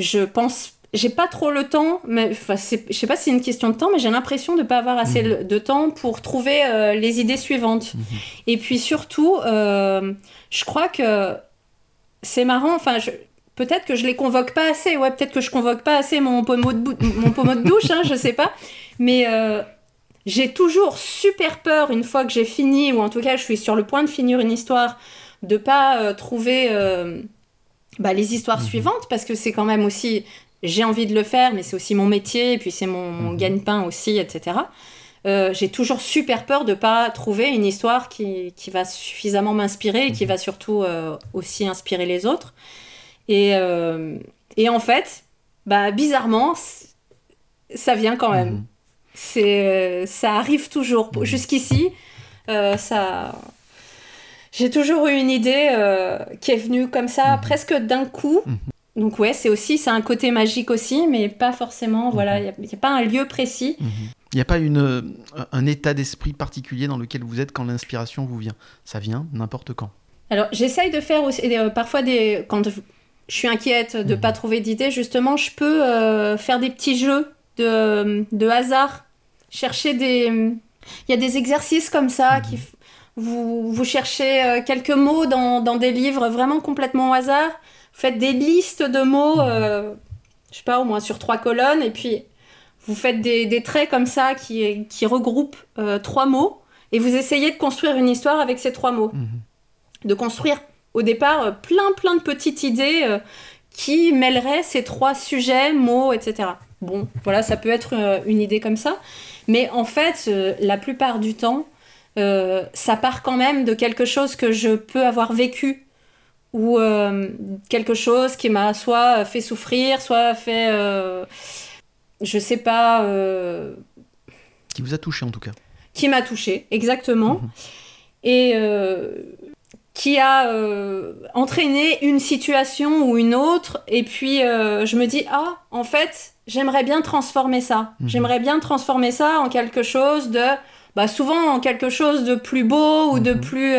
je pense, j'ai pas trop le temps, mais enfin, je sais pas si c'est une question de temps, mais j'ai l'impression de pas avoir assez mhm. de temps pour trouver euh, les idées suivantes. Mhm. Et puis surtout, je crois que c'est marrant, enfin, je, peut-être que je les convoque pas assez. Ouais, peut-être que je convoque pas assez mon pommeau de, mon pommeau de douche, hein, je sais pas. Mais euh, j'ai toujours super peur une fois que j'ai fini, ou en tout cas je suis sur le point de finir une histoire, de pas euh, trouver euh, bah, les histoires mhm. suivantes, parce que c'est quand même aussi, j'ai envie de le faire, mais c'est aussi mon métier, et puis c'est mon, mon mhm. gagne-pain aussi, etc. j'ai toujours super peur de pas trouver une histoire qui, qui va suffisamment m'inspirer et qui mhm. va surtout aussi inspirer les autres. Et, euh, et en fait, bah, bizarrement, ça vient quand même. Mhm. C'est, euh, ça arrive toujours. Mhm. Jusqu'ici, euh, ça. J'ai toujours eu une idée qui est venue comme ça, mhm. presque d'un coup. Donc ouais, c'est aussi, c'est un côté magique aussi, mais pas forcément, voilà, il n'y a, pas un lieu précis. Il n'y a pas une, un état d'esprit particulier dans lequel vous êtes quand l'inspiration vous vient? Ça vient n'importe quand. Alors j'essaye de faire aussi, parfois des, quand je suis inquiète de ne mhm. pas trouver d'idées, justement, je peux euh, faire des petits jeux de, de, hasard, chercher des... Il y a des exercices comme ça mhm. qui... Vous, vous cherchez euh, quelques mots dans, dans, des livres vraiment complètement au hasard. Vous faites des listes de mots, mhm. euh, je sais pas, au moins sur trois colonnes, et puis vous faites des, des traits comme ça qui, qui regroupent trois mots, et vous essayez de construire une histoire avec ces trois mots. de construire au départ plein plein de petites idées qui mêleraient ces trois sujets, mots, etc. Bon, voilà, ça peut être une idée comme ça. Mais en fait, la plupart du temps, ça part quand même de quelque chose que je peux avoir vécu ou euh, quelque chose qui m'a soit fait souffrir, soit fait, euh, je sais pas. Euh, qui vous a touché en tout cas. Qui m'a touché, exactement. Mhm. Et qui a entraîné une situation ou une autre. Et puis je me dis, ah, en fait, j'aimerais bien transformer ça. Mhm. J'aimerais bien transformer ça en quelque chose de. Bah, souvent en quelque chose de plus beau ou de mhm. plus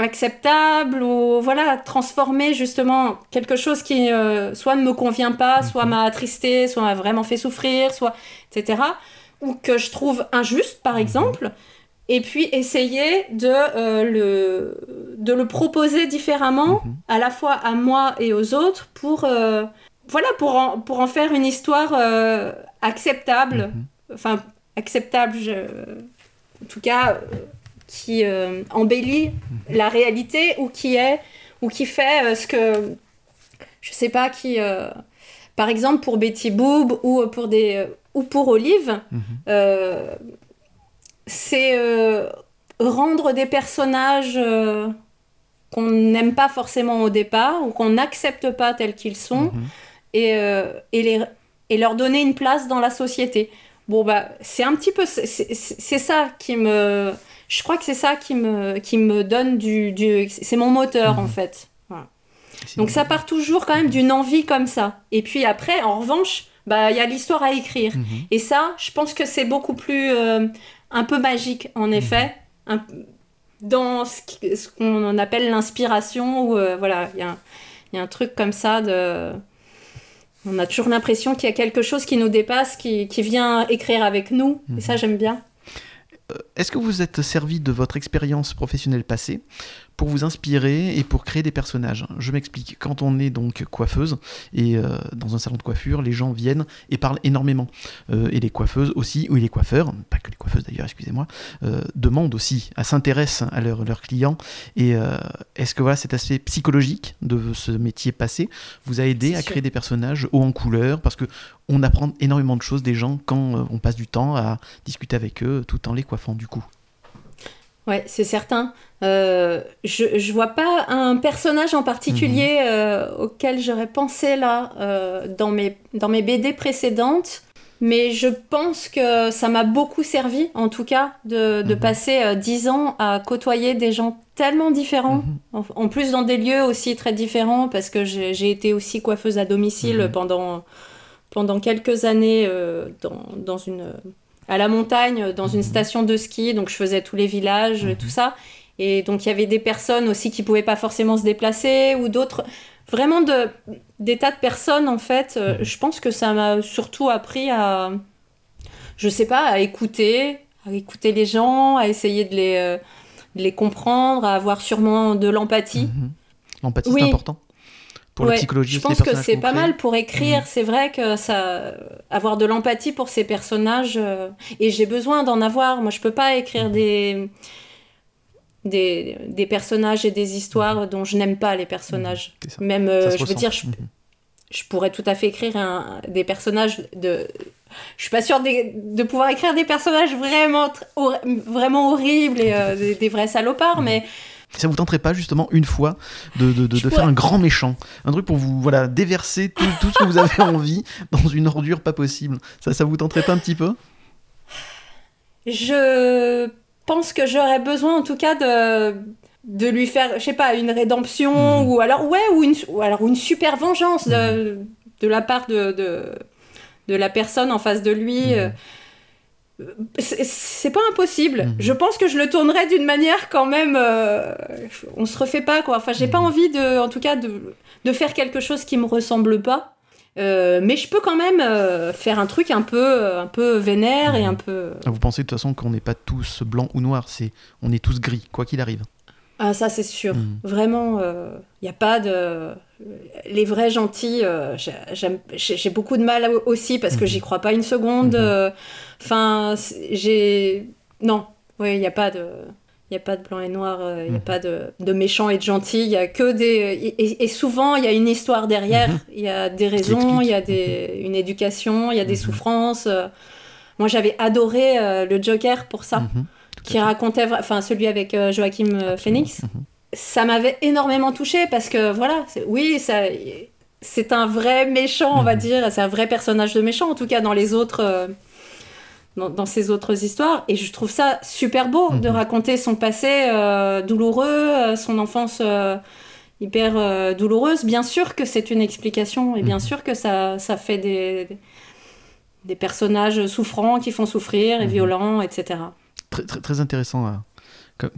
acceptable ou voilà transformer justement quelque chose qui euh, soit ne me convient pas, soit mhm. m'a attristé, soit m'a vraiment fait souffrir, soit etc. ou que je trouve injuste par exemple et puis essayer de euh, le de le proposer différemment mhm. à la fois à moi et aux autres pour euh, voilà pour en, pour en faire une histoire acceptable enfin acceptable je, en tout cas qui euh, embellit la réalité ou qui est ou qui fait euh, ce que je sais pas qui euh, par exemple pour Betty Boop ou pour des ou pour Olive mhm. C'est rendre des personnages qu'on n'aime pas forcément au départ ou qu'on n'accepte pas tels qu'ils sont mhm. et, et, les, et leur donner une place dans la société. Bon, bah, c'est un petit peu. C'est ça qui me je crois que c'est ça qui me, qui me donne du... du c'est mon moteur, en mhm. fait. Donc ça part toujours quand même d'une envie comme ça. Et puis après, en revanche, bah il y a l'histoire à écrire. Mhm. Et ça, je pense que c'est beaucoup plus euh, un peu magique en mhm. effet, dans ce qu'on appelle l'inspiration ou euh, voilà, il y a, y a, un truc comme ça de on a toujours l'impression qu'il y a quelque chose qui nous dépasse, qui, qui vient écrire avec nous. Et ça, j'aime bien. Euh, est-ce que vous êtes servi de votre expérience professionnelle passée pour vous inspirer et pour créer des personnages. Je m'explique. Quand on est donc coiffeuse et euh, dans un salon de coiffure, les gens viennent et parlent énormément. Euh, et les coiffeuses aussi, ou les coiffeurs, pas que les coiffeuses d'ailleurs, excusez-moi, euh, demandent aussi, s'intéressent à leurs clients. Et est-ce que voilà cet aspect psychologique de ce métier passé vous a aidé à créer des personnages hauts en couleur? Parce que on apprend énormément de choses des gens quand on passe du temps à discuter avec eux tout en les coiffant du coup. Ouais, c'est certain. Euh, je, je vois pas un personnage en particulier mhm. euh, auquel j'aurais pensé là euh, dans, mes, dans mes BD précédentes, mais je pense que ça m'a beaucoup servi, en tout cas, de, de mhm. passer dix ans à côtoyer des gens tellement différents, mhm. en, plus dans des lieux aussi très différents, parce que j'ai été aussi coiffeuse à domicile pendant, pendant quelques années dans, dans une à la montagne, dans une mhm. station de ski, donc je faisais tous les villages, mhm. tout ça. Et donc il y avait des personnes aussi qui pouvaient pas forcément se déplacer ou d'autres, vraiment de, des tas de personnes en fait. Euh, mhm. Je pense que ça m'a surtout appris à, je sais pas, à écouter, à écouter les gens, à essayer de les, euh, les comprendre, à avoir sûrement de l'empathie. L'empathie c'est important je pense que c'est pas mal pour écrire. Mhm. C'est vrai que ça, avoir de l'empathie pour ces personnages, euh, et j'ai besoin d'en avoir. Moi, je peux pas écrire mhm. des, des, des personnages et des histoires mhm. dont je n'aime pas les personnages. Même, euh, je veux dire, je, pourrais tout à fait écrire un, des personnages de. Je suis pas sûre de, de pouvoir écrire des personnages vraiment, vraiment horribles et euh, des, des, vrais salopards, mais ça vous tenterait pas justement une fois de, de, de, faire un grand méchant? Un truc pour vous voilà déverser tout, tout ce que vous avez [laughs] envie dans une ordure pas possible. Ça, ça vous tenterait pas un petit peu? Je pense que j'aurais besoin en tout cas de, de lui faire, je sais pas, une rédemption hmm. ou alors, ouais, ou une, ou alors une super vengeance de, hmm. de la part de, de, de, la personne en face de lui. Hmm. Euh, c'est pas impossible. Mhm. Je pense que je le tournerai d'une manière quand même. Euh, on se refait pas quoi. Enfin, j'ai pas mhm. envie de, en tout cas, de, de, faire quelque chose qui me ressemble pas. Euh, mais je peux quand même euh, faire un truc un peu, un peu vénère et un peu. Vous pensez de toute façon qu'on n'est pas tous blancs ou noirs, c'est on est tous gris, quoi qu'il arrive. Ah ça c'est sûr. Mhm. Vraiment, il n'y a pas de les vrais gentils, euh, j'ai beaucoup de mal aussi parce que j'y mhm. crois pas une seconde. Mhm. Euh, enfin, j'ai. Non, oui, il n'y a pas de. Il n'y a pas de blanc et noir, il n'y a mhm. pas de, de méchants et de gentils, il y a que des... Et, souvent, il y a une histoire derrière, il y a des raisons, il y a des, une éducation, il y a des souffrances. Moi, j'avais adoré le Joker pour ça, qui racontait... Enfin, celui avec Joachim Phoenix ça m'avait énormément touché parce que voilà, oui, ça, c'est un vrai méchant, on va mhm. dire, c'est un vrai personnage de méchant, en tout cas dans les autres, euh, dans, ces autres histoires. Et je trouve ça super beau de mhm. raconter son passé euh, douloureux, euh, son enfance hyper douloureuse. Bien sûr que c'est une explication et bien sûr que ça, ça fait des, des personnages souffrants qui font souffrir et violents, etc. Très, très, très intéressant à,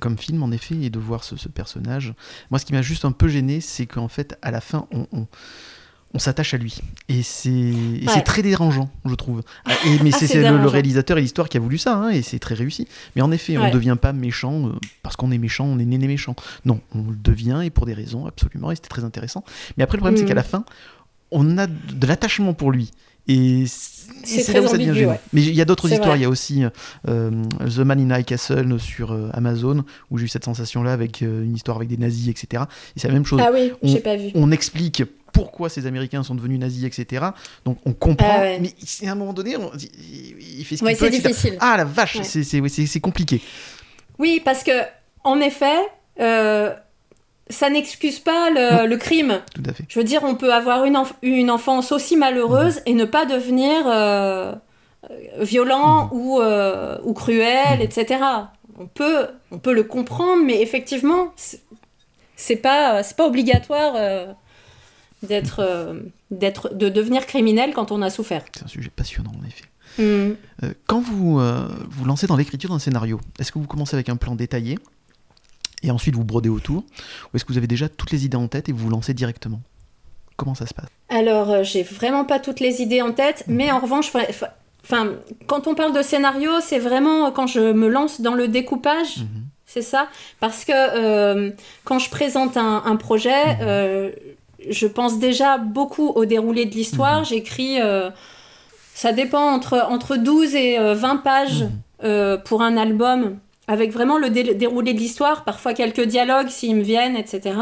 comme, film en effet et de voir ce, personnage. Moi, ce qui m'a juste un peu gêné, c'est qu'en fait, à la fin, on, on, s'attache à lui et c'est très dérangeant, je trouve. Ah, et, mais ah, c'est le, réalisateur et l'histoire qui a voulu ça, hein, et c'est très réussi. Mais en effet, on ne devient pas méchant euh, parce qu'on est méchant, on est né méchant. Non, on le devient et pour des raisons absolument. Et c'était très intéressant. Mais après, le problème, c'est qu'à mm. la fin, on a de l'attachement pour lui. Et c'est là où ça devient Mais il y a d'autres histoires. Il y a aussi euh, The Man in High Castle sur euh, Amazon, où j'ai eu cette sensation-là avec euh, une histoire avec des nazis, etc. Et c'est la même chose. Ah oui, j'ai pas vu. On explique pourquoi ces Américains sont devenus nazis, etc. Donc on comprend, ah mais à un moment donné, il fait ce qu'il peut. C'est difficile. Ah la vache, c'est compliqué. Oui, parce que en effet, ça n'excuse pas le, crime. Tout à fait. Je veux dire, on peut avoir une, une enfance aussi malheureuse et ne pas devenir euh, violent mhm. ou, euh, ou cruel, mhm. etc. On peut, on peut le comprendre, mais effectivement, c'est pas, pas obligatoire euh, d'être, d'être, de devenir criminel quand on a souffert. C'est un sujet passionnant, en effet. Mhm. quand vous vous lancez dans l'écriture d'un scénario, est-ce que vous commencez avec un plan détaillé? Et ensuite vous brodez autour Ou est-ce que vous avez déjà toutes les idées en tête et vous vous lancez directement? Comment ça se passe? Alors, euh, j'ai vraiment pas toutes les idées en tête, mhm. mais en revanche, enfin, quand on parle de scénario, c'est vraiment quand je me lance dans le découpage. Mhm. C'est ça? Parce que euh, quand je présente un, projet, mhm. euh, je pense déjà beaucoup au déroulé de l'histoire. J'écris, ça dépend, entre, entre 12 et 20 pages pour un album avec vraiment le déroulé de l'histoire, parfois quelques dialogues s'ils me viennent, etc.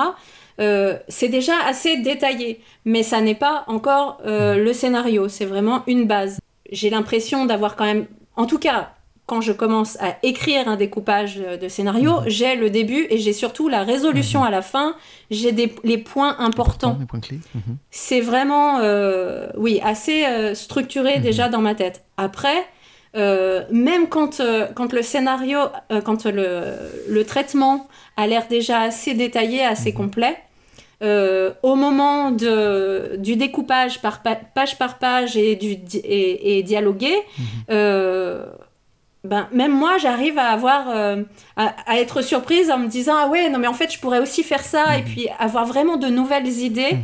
Euh, c'est déjà assez détaillé, mais ça n'est pas encore euh, le scénario, c'est vraiment une base. J'ai l'impression d'avoir quand même, en tout cas, quand je commence à écrire un découpage de scénario, mhm. j'ai le début et j'ai surtout la résolution mhm. à la fin. J'ai les points importants. Les points clés. Mhm. C'est vraiment, euh, oui, assez structuré déjà dans ma tête. Après, euh, même quand, euh, quand le scénario, euh, quand le, le, traitement a l'air déjà assez détaillé, assez mhm. complet, au moment de, du découpage par page par page et, du, et, et dialogué, mhm. ben, même moi, j'arrive à avoir, à, être surprise en me disant ah ouais non mais en fait je pourrais aussi faire ça et mhm. puis avoir vraiment de nouvelles idées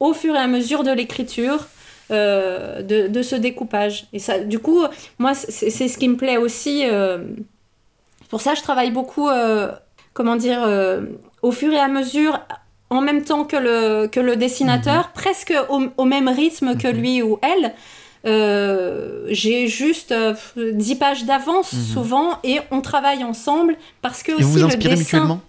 au fur et à mesure de l'écriture. Euh, de, ce découpage. Et ça, du coup, moi, c'est ce qui me plaît aussi. Euh, pour ça, je travaille beaucoup, euh, comment dire, au fur et à mesure, en même temps que le, que le dessinateur, mhm. presque au, même rythme que mhm. lui ou elle. j'ai juste 10 pages d'avance mhm. souvent et on travaille ensemble parce que et vous, vous inspirez mutuellement?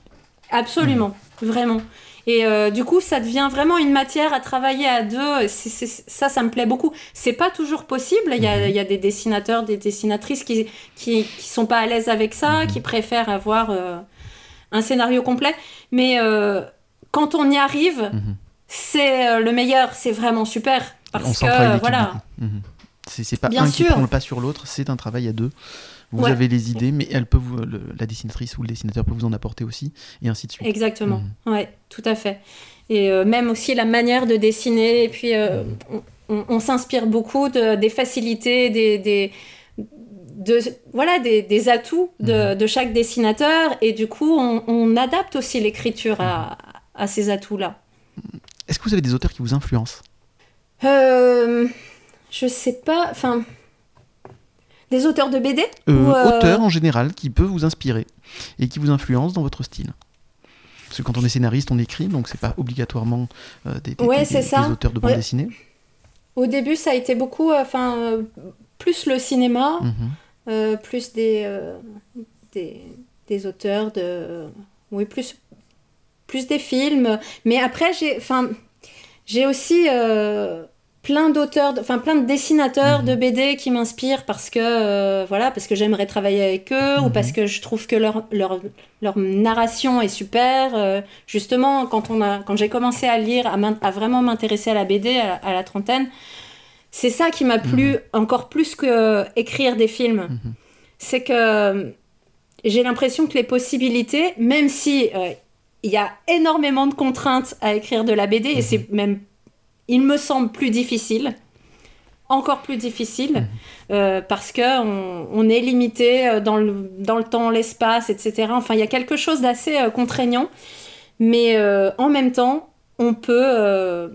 Absolument, vraiment. Et euh, du coup, ça devient vraiment une matière à travailler à deux. ça, ça me plaît beaucoup. C'est pas toujours possible. Il y, a, mhm. il y a, des dessinateurs, des dessinatrices qui, qui, qui sont pas à l'aise avec ça, mhm. qui préfèrent avoir euh, un scénario complet. Mais euh, quand on y arrive, mhm. c'est le meilleur. C'est vraiment super. Parce que, voilà. C'est pas un qui prend le pas sur l'autre, c'est un travail à deux. Vous avez les idées, mais elle peut vous, la dessinatrice ou le dessinateur peut vous en apporter aussi, et ainsi de suite. Exactement, mhm. ouais, tout à fait. Et euh, même aussi la manière de dessiner, et puis euh, mhm. on, s'inspire beaucoup de, des facilités, des, des de, voilà, des, des atouts de, mhm. de, chaque dessinateur, et du coup, on, on adapte aussi l'écriture à, à, ces atouts-là. Est-ce que vous avez des auteurs qui vous influencent? Euh, Je sais pas, enfin des auteurs de BD euh, euh, Auteurs en général qui peuvent vous inspirer et qui vous influencent dans votre style. Parce que quand on est scénariste, on écrit, donc c'est pas obligatoirement euh, des, auteurs de bande dessinée. Au début, ça a été beaucoup, enfin, plus le cinéma, mhm. plus des, des, des auteurs de. Oui, plus, plus des films. Mais après, j'ai, enfin, j'ai aussi plein d'auteurs, enfin plein de dessinateurs de mhm. BD qui m'inspirent parce que euh, voilà, parce que j'aimerais travailler avec eux ou mhm. parce que je trouve que leur, leur, leur narration est super. Euh, justement, quand on a, quand j'ai commencé à lire, à, à vraiment m'intéresser à la BD à, la trentaine, c'est ça qui m'a plu mhm. encore plus que écrire des films. C'est que j'ai l'impression que les possibilités, même si euh, il y a énormément de contraintes à écrire de la BD et c'est même il me semble plus difficile, encore plus difficile, mhm. euh, parce que on, est limité euh, dans le, dans le temps, l'espace, etc. Enfin, il y a quelque chose d'assez euh, contraignant, mais en même temps, on peut,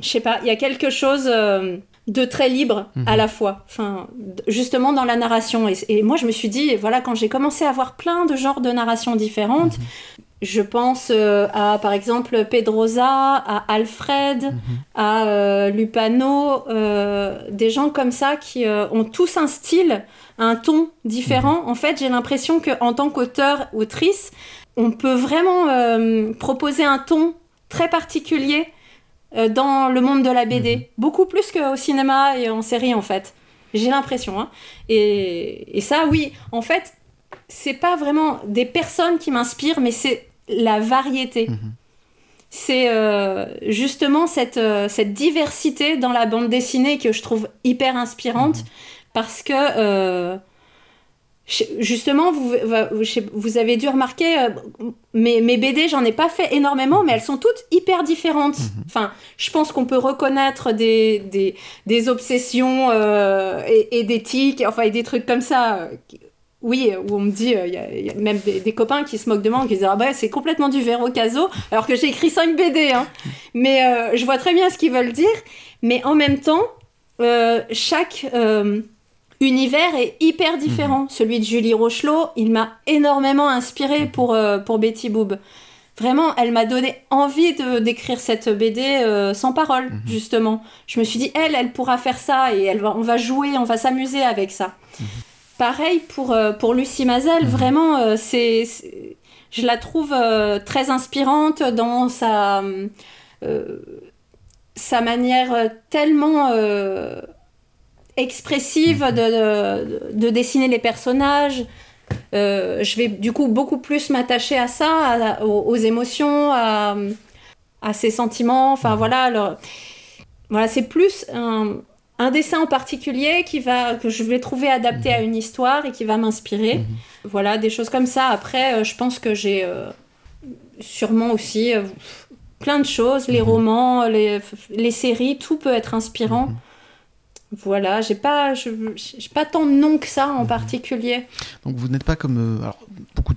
je sais pas, il y a quelque chose de très libre à mhm. la fois, enfin, justement dans la narration. Et, moi, je me suis dit, voilà, quand j'ai commencé à voir plein de genres de narrations différentes, mhm. Je pense euh, à, par exemple, Pedroza, à Alfred, mhm. à euh, Lupano, euh, des gens comme ça qui ont tous un style, un ton différent. Mhm. En fait, j'ai l'impression qu'en tant qu'auteur, autrice, on peut vraiment proposer un ton très particulier dans le monde de la BD. Mhm. Beaucoup plus qu'au cinéma et en série, en fait. J'ai l'impression. Hein. Et, et ça, oui, en fait, c'est pas vraiment des personnes qui m'inspirent, mais c'est la variété. Mhm. C'est euh, justement cette, euh, cette diversité dans la bande dessinée que je trouve hyper inspirante mhm. parce que euh, justement, vous, vous avez dû remarquer, mes, mes BD, j'en ai pas fait énormément, mais elles sont toutes hyper différentes. Mhm. Enfin, je pense qu'on peut reconnaître des, des, des obsessions et, et, des tics, enfin, et des trucs comme ça oui, où on me dit, il y, a même des, copains qui se moquent de moi, qui disent Ah bah c'est complètement du Véro Caso, alors que j'ai écrit 5 BD. Hein. Mais euh, je vois très bien ce qu'ils veulent dire. Mais en même temps, euh, chaque euh, univers est hyper différent. Mhm. Celui de Julie Rochelot, il m'a énormément inspiré pour, pour Betty Boob. Vraiment, elle m'a donné envie de d'écrire cette BD sans parole, mhm. justement. Je me suis dit, elle, elle pourra faire ça et elle va, on va jouer, on va s'amuser avec ça. Mhm. Pareil pour, euh, pour Lucie Mazel, mhm. vraiment, euh, c'est, je la trouve euh, très inspirante dans sa, sa manière tellement expressive mhm. de, de, dessiner les personnages. je vais du coup beaucoup plus m'attacher à ça, aux, émotions, à, à, ses sentiments. Enfin mhm. voilà, voilà c'est plus un un dessin en particulier qui va, que je vais trouver adapté à mhm. une histoire et qui va m'inspirer. Mhm. Voilà, des choses comme ça. Après, euh, je pense que j'ai euh, sûrement aussi euh, plein de choses, les mhm. romans, les, les, séries, tout peut être inspirant. Voilà, j'ai pas, j'ai pas tant de noms que ça en particulier. Donc vous n'êtes pas comme euh, alors,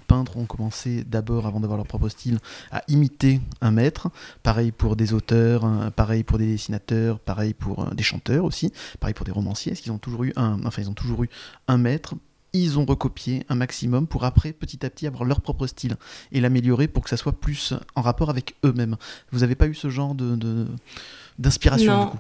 peintres ont commencé d'abord, avant d'avoir leur propre style, à imiter un maître. Pareil pour des auteurs, pareil pour des dessinateurs, pareil pour euh, des chanteurs aussi, pareil pour des romanciers. Est-ce qu'ils ont toujours eu un, enfin ils ont toujours eu un maître? Ils ont recopié un maximum pour après petit à petit avoir leur propre style et l'améliorer pour que ça soit plus en rapport avec eux-mêmes. Vous n'avez pas eu ce genre de d'inspiration du coup?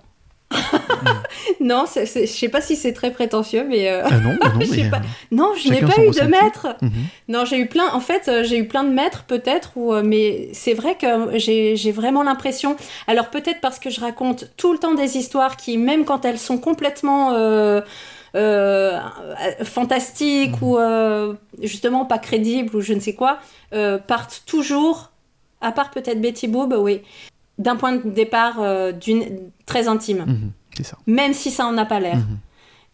[laughs] non, je sais pas si c'est très prétentieux, mais. Euh, ah non, non, [laughs] pas... non, je n'ai pas eu de maître. Mhm. Non, j'ai eu plein. En fait, euh, j'ai eu plein de maîtres peut-être, ou euh, mais c'est vrai que j'ai vraiment l'impression. Alors peut-être parce que je raconte tout le temps des histoires qui, même quand elles sont complètement fantastiques ou justement pas crédibles ou je ne sais quoi, partent toujours. À part peut-être Betty Boop, oui d'un point de départ euh, d'une très intime. Mhm, même si ça en a pas l'air. Mhm.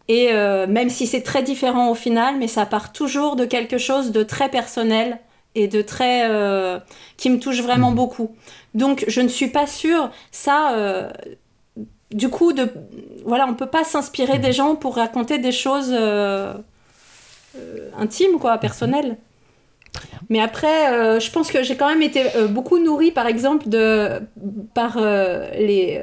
Et euh, même si c'est très différent au final, mais ça part toujours de quelque chose de très personnel et de très euh, qui me touche vraiment mhm. beaucoup. Donc je ne suis pas sûre ça. du coup, de voilà, on peut pas s'inspirer des gens pour raconter des choses intimes, quoi, personnelles. Mais après, euh, je pense que j'ai quand même été euh, beaucoup nourrie, par exemple, de, par euh, les,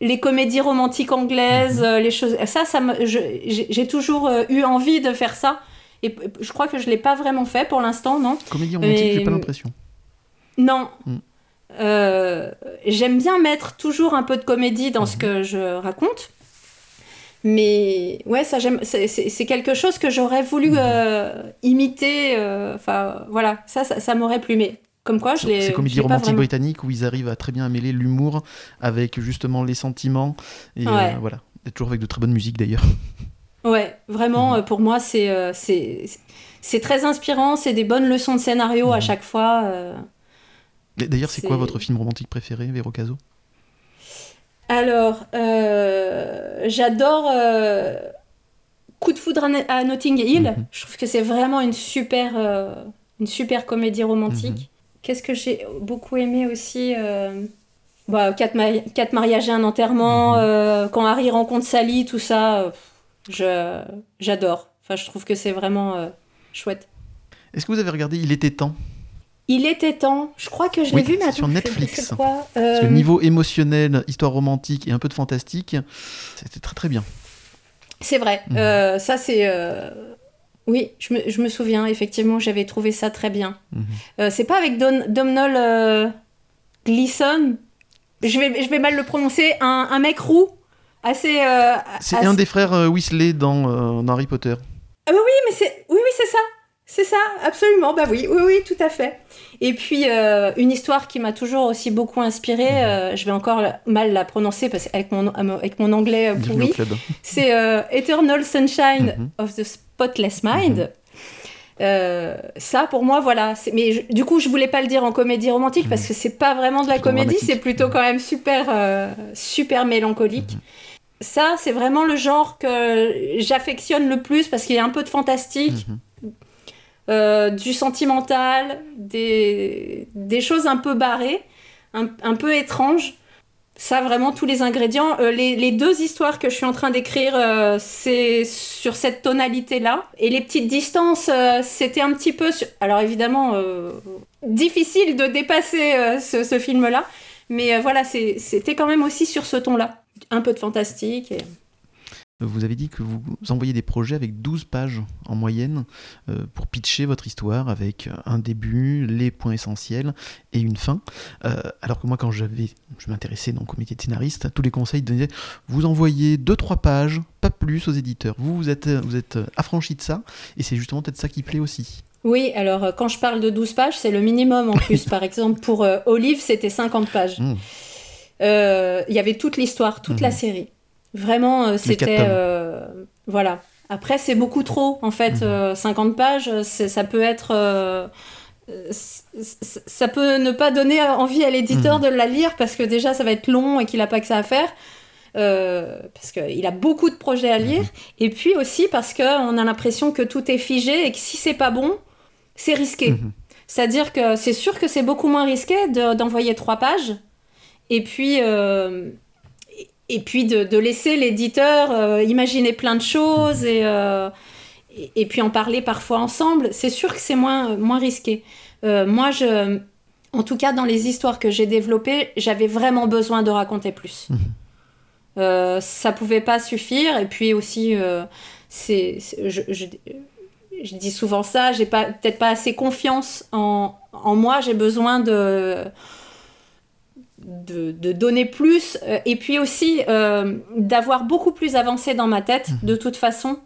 les comédies romantiques anglaises, mhm. les choses. Ça, ça j'ai toujours eu envie de faire ça. Et je crois que je ne l'ai pas vraiment fait pour l'instant, non Comédie romantique, j'ai pas l'impression. Non. Mm. J'aime bien mettre toujours un peu de comédie dans ce mhm. que je raconte. Mais ouais, ça j'aime. C'est quelque chose que j'aurais voulu mhm. imiter. Enfin, voilà, ça, ça, ça m'aurait plumé. Comme quoi, je l'ai. C'est comédie romantique britannique où ils arrivent à très bien mêler l'humour avec justement les sentiments. Et voilà, toujours avec de très bonne musique d'ailleurs. Ouais, vraiment, mhm. pour moi, c'est c'est très inspirant, c'est des bonnes leçons de scénario à mhm. chaque fois. Euh. D'ailleurs, c'est quoi votre film romantique préféré, Véro Caso Alors, euh, j'adore euh, Coup de foudre à Notting Hill. Mhm. Je trouve que c'est vraiment une super, une super comédie romantique. Mhm. Qu'est-ce que j'ai beaucoup aimé aussi bah, quatre, mariages et un enterrement, quand Harry rencontre Sally, tout ça, j'adore. Enfin, je trouve que c'est vraiment chouette. Est-ce que vous avez regardé Il était temps? Il était temps. Je crois que je l'ai vu maintenant. Sur Netflix. Quoi euh... niveau émotionnel, histoire romantique et un peu de fantastique, c'était très très bien. C'est vrai. Mhm. Euh, ça c'est. Euh, oui, je me, je me, souviens effectivement, j'avais trouvé ça très bien. Mhm. Euh, c'est pas avec Don, Domhnall Gleeson? Je vais, je vais mal le prononcer. Un, un mec roux, assez. c'est un des frères Weasley dans, dans Harry Potter. Ah oui, mais c'est oui, oui, c'est ça. C'est ça, absolument. Bah oui, oui, oui, tout à fait. Et puis, euh, une histoire qui m'a toujours aussi beaucoup inspirée, mhm. euh, je vais encore mal la prononcer parce qu'avec mon, avec mon anglais euh, pourri, c'est Eternal Sunshine mhm. of the Spotless Mind. Mhm. ça, pour moi, voilà. Mais du coup, je voulais pas le dire en comédie romantique parce que c'est pas vraiment de la comédie, c'est plutôt quand même super, super mélancolique ça, c'est vraiment le genre que j'affectionne le plus parce qu'il y a un peu de fantastique. Euh, du sentimental, des, choses un peu barrées, un, peu étranges. Ça, vraiment, tous les ingrédients. Euh, les, deux histoires que je suis en train d'écrire, euh, c'est sur cette tonalité-là. Et les petites distances, c'était un petit peu... Alors évidemment, difficile de dépasser ce, ce film-là. Mais voilà, c'était quand même aussi sur ce ton-là un peu de fantastique. Vous avez dit que vous envoyez des projets avec 12 pages en moyenne euh, pour pitcher votre histoire avec un début, les points essentiels et une fin. Euh, alors que moi, quand j'avais, je m'intéressais donc au métier de scénariste, tous les conseils disaient vous envoyez 2-3 pages, pas plus aux éditeurs. Vous, vous êtes, vous êtes affranchi de ça et c'est justement peut-être ça qui plaît aussi. Oui, alors euh, quand je parle de 12 pages, c'est le minimum en plus. [laughs] Par exemple, pour Olive, c'était 50 pages. Mmh. Euh, il y avait toute l'histoire, toute la mhm. série. Vraiment, euh, c'était. Euh, voilà. Après, c'est beaucoup trop, en fait. 50 mhm. pages, ça peut être. ça peut ne pas donner envie à l'éditeur mhm. de la lire parce que déjà, ça va être long et qu'il n'a pas que ça à faire. parce qu'il a beaucoup de projets à lire, et puis aussi parce qu'on a l'impression que tout est figé et que si c'est pas bon, c'est risqué. C'est-à-dire que c'est sûr que c'est beaucoup moins risqué d'envoyer trois pages et puis, euh, et puis de, laisser l'éditeur euh, imaginer plein de choses euh, et, et, puis en parler parfois ensemble, c'est sûr que c'est moins, moins risqué. moi, je, en tout cas, dans les histoires que j'ai développées, j'avais vraiment besoin de raconter plus. Mmh. ça pouvait pas suffire. Et puis aussi, c'est, je, je, je, dis souvent ça, j'ai pas, peut-être pas assez confiance en, en moi, j'ai besoin de de, donner plus euh, et puis aussi euh, d'avoir beaucoup plus avancé dans ma tête mhm. de toute façon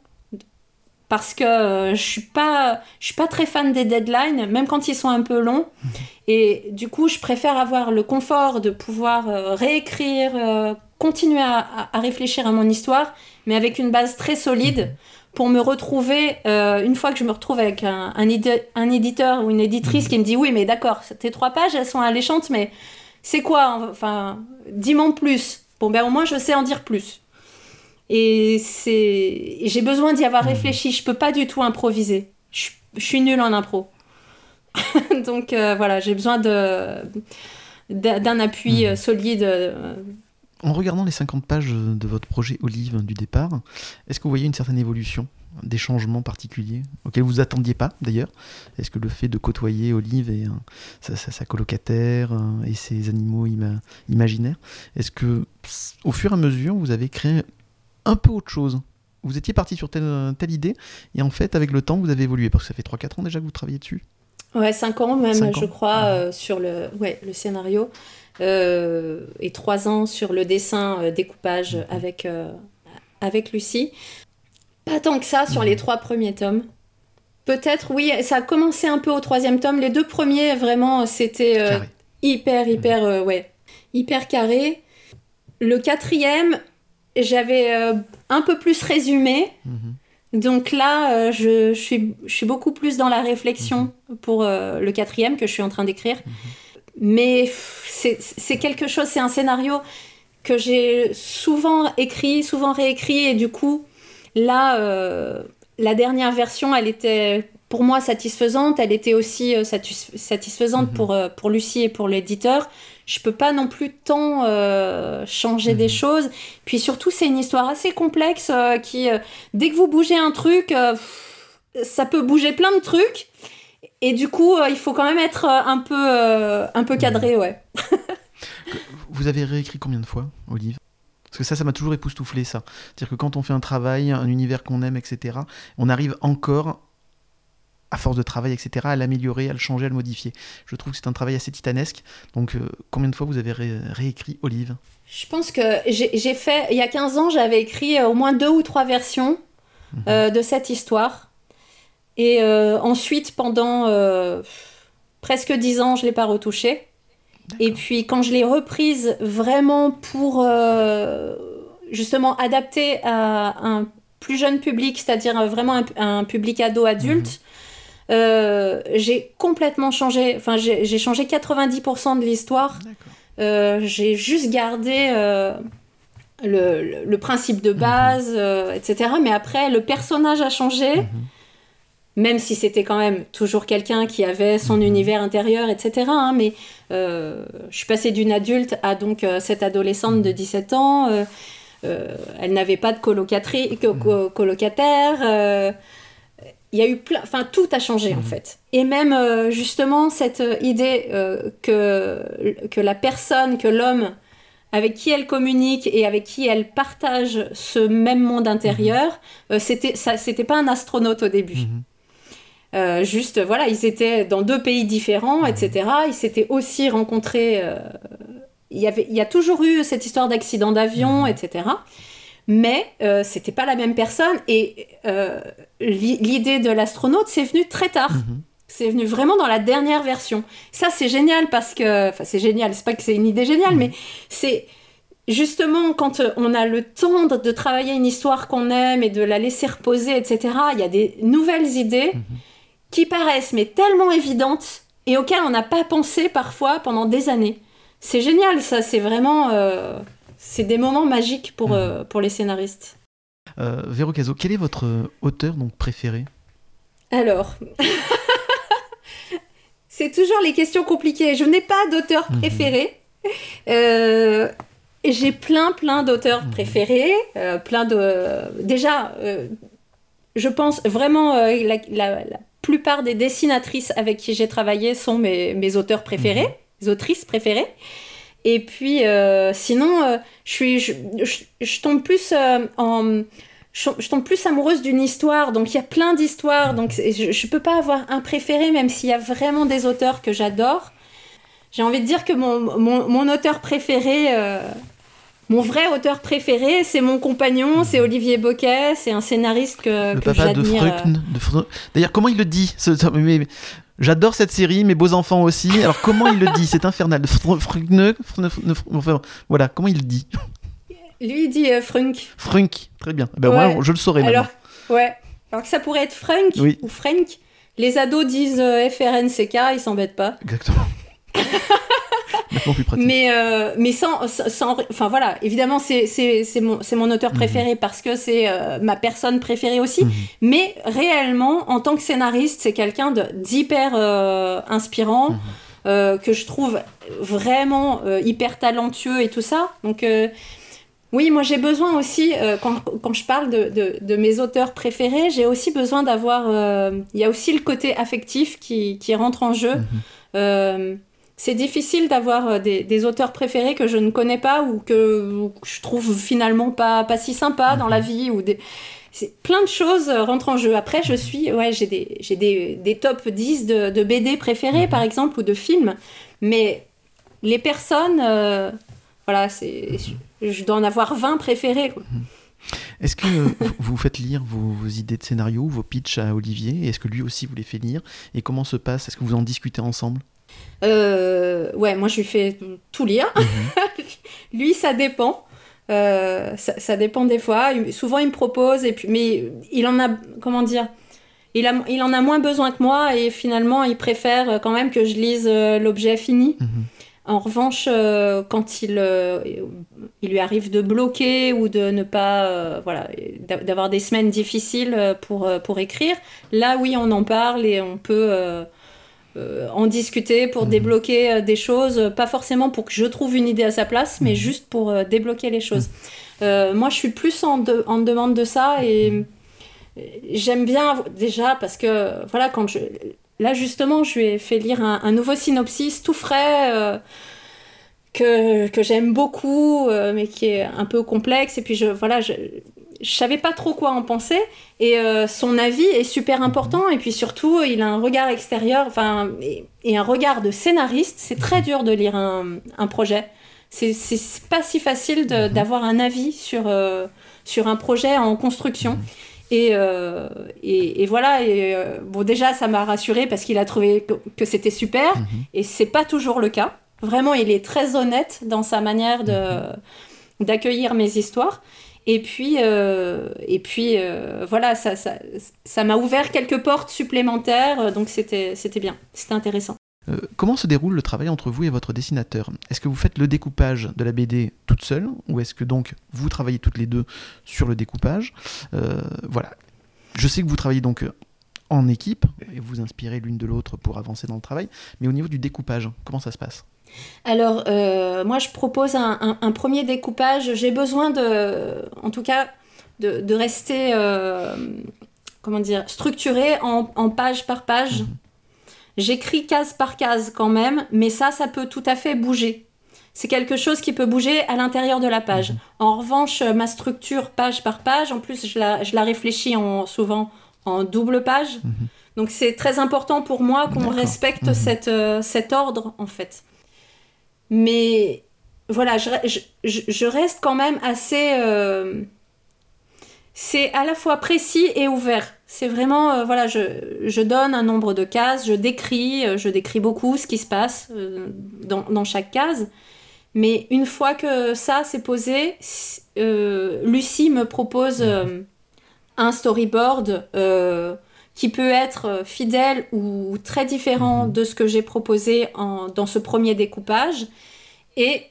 parce que euh, je suis pas je suis pas très fan des deadlines même quand ils sont un peu longs mhm. et du coup je préfère avoir le confort de pouvoir réécrire continuer à, réfléchir à mon histoire mais avec une base très solide mhm. pour me retrouver une fois que je me retrouve avec un, un, éditeur ou une éditrice qui me dit oui mais d'accord tes trois pages elles sont alléchantes mais c'est quoi Enfin, dis-moi plus. Bon, ben au moins je sais en dire plus. Et c'est, j'ai besoin d'y avoir réfléchi. Je peux pas du tout improviser. Je, suis nulle en impro. [laughs] Donc euh, voilà, j'ai besoin de d'un appui euh, solide. Euh. En regardant les 50 pages de votre projet Olive du départ, est-ce que vous voyez une certaine évolution des changements particuliers auxquels vous attendiez pas d'ailleurs? Est-ce que le fait de côtoyer Olive et sa, colocataire et ses animaux imaginaires, est-ce que au fur et à mesure vous avez créé un peu autre chose? Vous étiez parti sur telle, telle idée et en fait avec le temps vous avez évolué parce que ça fait 3-4 ans déjà que vous travaillez dessus? Ouais, 5 ans même, je crois, euh, sur le, ouais, le scénario. Euh, et 3 ans sur le dessin, euh, découpage mhm. avec, avec Lucie. Pas tant que ça sur les trois premiers tomes. Peut-être, oui, ça a commencé un peu au troisième tome. Les deux premiers, vraiment, c'était hyper, hyper, ouais, hyper carré. Le quatrième, j'avais un peu plus résumé. Mhm. Donc là, euh, je, suis, je, suis, beaucoup plus dans la réflexion mhm. pour euh, le quatrième que je suis en train d'écrire. Mhm. Mais c'est quelque chose, c'est un scénario que j'ai souvent écrit, souvent réécrit, et du coup, là, euh, la dernière version, elle était pour moi satisfaisante, elle était aussi satisfaisante pour, pour Lucie et pour l'éditeur je peux pas non plus tant euh, changer des mhm. choses. Puis surtout, c'est une histoire assez complexe euh, qui, euh, dès que vous bougez un truc, ça peut bouger plein de trucs. Et du coup, il faut quand même être un peu, un peu cadré, mhm. ouais. [laughs] vous avez réécrit combien de fois, Olive? Parce que ça, ça m'a toujours époustouflé, ça. C'est-à-dire que quand on fait un travail, un univers qu'on aime, etc., on arrive encore à force de travail, etc., à l'améliorer, à le changer, à le modifier. Je trouve que c'est un travail assez titanesque. Donc, euh, combien de fois vous avez réécrit Olive? Je pense que j'ai fait, il y a 15 ans, j'avais écrit euh, au moins deux ou trois versions mhm. euh, de cette histoire. Et ensuite, pendant presque 10 ans, je ne l'ai pas retouchée. Et puis, quand je l'ai reprise vraiment pour justement adapter à un plus jeune public, c'est-à-dire vraiment un, public ado-adulte, mhm. Euh, j'ai complètement changé, enfin j'ai changé 90% de l'histoire. Euh, j'ai juste gardé euh, le, le, principe de base, mhm. etc. Mais après, le personnage a changé. Mhm. Même si c'était quand même toujours quelqu'un qui avait son mhm. univers intérieur, etc. Hein, mais je suis passée d'une adulte à donc cette adolescente de 17 ans. elle n'avait pas de colocataire il y a eu plein, enfin tout a changé en mhm. fait. Et même euh, justement cette euh, idée euh, que, que la personne, que l'homme avec qui elle communique et avec qui elle partage ce même monde intérieur, mhm. c'était ça, c'était pas un astronaute au début. Mhm. juste voilà, ils étaient dans deux pays différents, etc. Ils s'étaient aussi rencontrés. il y avait, il y a toujours eu cette histoire d'accident d'avion, etc mais euh, c'était pas la même personne et euh, l'idée de l'astronaute c'est venu très tard. Mhm. C'est venu vraiment dans la dernière version. Ça c'est génial parce que, enfin c'est génial, c'est pas que c'est une idée géniale, mhm. mais c'est justement quand on a le temps de, travailler une histoire qu'on aime et de la laisser reposer, etc. Il y a des nouvelles idées mhm. Qui paraissent mais tellement évidentes et auxquelles on n'a pas pensé parfois pendant des années. C'est génial, ça, c'est vraiment. Euh, c'est des moments magiques pour, mm. euh, pour les scénaristes. Euh, Véro Caso, quel est votre auteur donc préféré? Alors, [laughs] c'est toujours les questions compliquées. Je n'ai pas d'auteur mm-hmm. préféré. Euh, j'ai plein, plein d'auteurs mm-hmm. préférés. plein de... Déjà, je pense vraiment la, la, plupart des dessinatrices avec qui j'ai travaillé sont mes, mes auteurs préférés, mm-hmm. mes autrices préférées. Et puis, euh, sinon, euh, je, suis, je, tombe plus euh, en. Je, tombe plus amoureuse d'une histoire, donc il y a plein d'histoires, donc je, ne peux pas avoir un préféré, même s'il y a vraiment des auteurs que j'adore. J'ai envie de dire que mon, mon, mon auteur préféré, mon vrai auteur préféré, c'est mon compagnon, c'est Olivier Boquet, c'est un schnariste que, le papa de D'ailleurs, comment il le dit J'adore cette série, mes beaux enfants aussi. Alors comment il le dit C'est infernal. Voilà, comment il le dit? Lui il dit euh, Frunk. Frunk, très bien. Eh ben ouais. je le saurais Alors, ouais. Alors que ça pourrait être Frunk ou Frank. Les ados disent euh, FRNCK, ils s'embêtent pas. Exactement. [laughs] mais, euh, mais sans, sans, Enfin voilà, évidemment, c'est mon, mon auteur mhm. préféré parce que c'est euh, ma personne préférée aussi. Mhm. Mais réellement, en tant que scénariste, c'est quelqu'un d'hyper euh, inspirant. Mhm. que je trouve vraiment hyper talentueux et tout ça. Donc, oui, moi j'ai besoin aussi, quand, quand, je parle de, de, de mes auteurs préférés, j'ai aussi besoin d'avoir. Il y a aussi le côté affectif qui, qui rentre en jeu c'est difficile d'avoir euh, des, auteurs préférés que je ne connais pas ou que, je trouve finalement pas, pas si sympa dans la mhm. vie ou des plein de choses euh, rentrent en jeu. Après, je suis, ouais, j'ai des, j'ai des, des, top 10 de, BD préférés, mhm. par exemple, ou de films. Mais les personnes, euh, voilà, c'est, je, dois en avoir 20 préférés. Est-ce que vous faites lire vos, idées de scénario, vos pitchs à Olivier? Est-ce que lui aussi vous les fait lire? Et comment se passe? Est-ce que vous en discutez ensemble? Ouais, moi je lui fais tout lire. Mhm. [laughs] lui, ça dépend. ça, ça, dépend des fois. Souvent, il me propose, et puis, mais il en a, comment dire, il, en a moins besoin que moi et finalement, il préfère euh, quand même que je lise euh, l'objet fini. Mhm. En revanche, euh, quand il, il lui arrive de bloquer ou de ne pas, voilà, d'avoir des semaines difficiles pour, pour écrire, là oui, on en parle et on peut en discuter pour mhm. débloquer des choses, pas forcément pour que je trouve une idée à sa place, mais mhm. juste pour débloquer les choses. moi, je suis plus en, en demande de ça et j'aime bien déjà parce que voilà quand je là justement je lui ai fait lire un, nouveau synopsis tout frais euh, que, que j'aime beaucoup euh, mais qui est un peu complexe et puis je voilà je, je savais pas trop quoi en penser et euh, son avis est super important et puis surtout il a un regard extérieur enfin et, un regard de scénariste c'est très dur de lire un, un projet c'est pas si facile mhm. d'avoir un avis sur sur un projet en construction euh, et, et, voilà, et, euh, bon, déjà, ça m'a rassuré parce qu'il a trouvé que, c'était super, mhm. et c'est pas toujours le cas. Vraiment, il est très honnête dans sa manière de, mhm. d'accueillir mes histoires. Et puis, euh, et puis voilà, ça, ça, ça m'a ouvert quelques portes supplémentaires, donc c'était, bien, c'était intéressant. Euh, comment se déroule le travail entre vous et votre dessinateur? Est-ce que vous faites le découpage de la BD toute seule ou est-ce que donc vous travaillez toutes les deux sur le découpage? Euh, Voilà. Je sais que vous travaillez donc en équipe et vous inspirez l'une de l'autre pour avancer dans le travail, mais au niveau du découpage, comment ça se passe? Alors, euh, moi, je propose un, premier découpage. J'ai besoin de, en tout cas, de, rester, comment dire, structuré en, page par page. Mhm. J'écris case par case quand même, mais ça, ça peut tout à fait bouger. C'est quelque chose qui peut bouger à l'intérieur de la page. Mhm. En revanche, ma structure page par page, en plus, je la, réfléchis en, souvent en double page. Mhm. Donc c'est très important pour moi qu'on respecte cette, euh, cet ordre, en fait. Mais voilà, je, je, reste quand même assez... Euh, c'est à la fois précis et ouvert. C'est vraiment, euh, voilà, je, donne un nombre de cases, je décris, euh, je décris beaucoup ce qui se passe euh, dans, chaque case. Mais une fois que ça c'est posé, Lucie me propose un storyboard qui peut être fidèle ou très différent mhm. de ce que j'ai proposé dans ce premier découpage. Et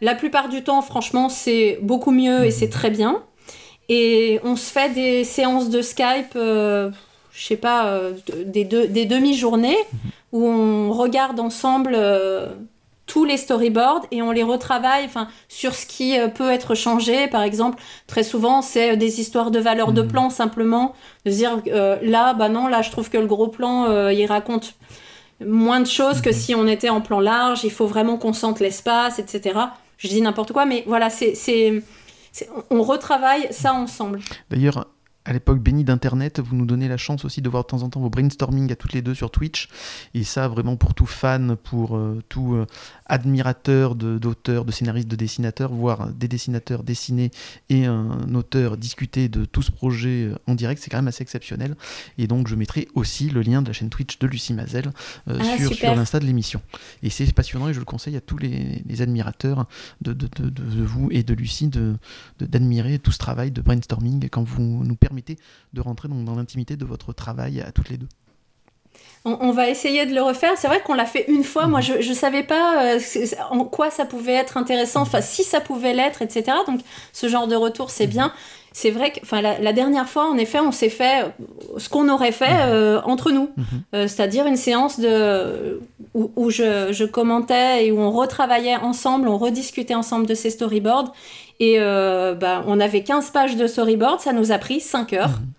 la plupart du temps, franchement, c'est beaucoup mieux et c'est très bien. Et on se fait des séances de Skype, euh, je sais pas, euh, des, des demi-journées où on regarde ensemble euh, tous les storyboards et on les retravaille enfin, sur ce qui peut être changé. Par exemple, très souvent, c'est des histoires de valeur de mhm. plan simplement. De dire là, bah non, là, je trouve que le gros plan, il raconte moins de choses que mhm. si on était en plan large. Il faut vraiment qu'on sente l'espace, etc. Je dis n'importe quoi, mais voilà, c'est on retravaille ça ensemble. D'ailleurs, à l'époque bénie d'Internet, vous nous donnez la chance aussi de voir de temps en temps vos brainstorming à toutes les deux sur Twitch. Et ça, vraiment pour tout fan, pour euh, tout euh, admirateur d'auteurs, de, scénaristes, de dessinateurs, voir des dessinateurs dessiner et un auteur discuter de tout ce projet euh, en direct, c'est quand même assez exceptionnel. Et donc, je mettrai aussi le lien de la chaîne Twitch de Lucie Mazel ah, sur, sur l'insta de l'émission. Et c'est passionnant et je le conseille à tous les, admirateurs de, de, vous et de Lucie d'admirer tout ce travail de brainstorming quand vous nous permettez de rentrer dans l'intimité de votre travail à toutes les deux on, va essayer de le refaire. C'est vrai qu'on l'a fait une fois. Moi, je ne savais pas euh, en quoi ça pouvait être intéressant, enfin, si ça pouvait l'être, etc. Donc, ce genre de retour, c'est bien. C'est vrai que enfin, la, dernière fois, en effet, on s'est fait ce qu'on aurait fait euh, entre nous. Mhm. Euh, c'est-à-dire une séance de, où, je, je, commentais et où on retravaillait ensemble, on rediscutait ensemble de ces storyboards. Et euh, bah, on avait 15 pages de storyboard, ça nous a pris 5 heures. Mhm.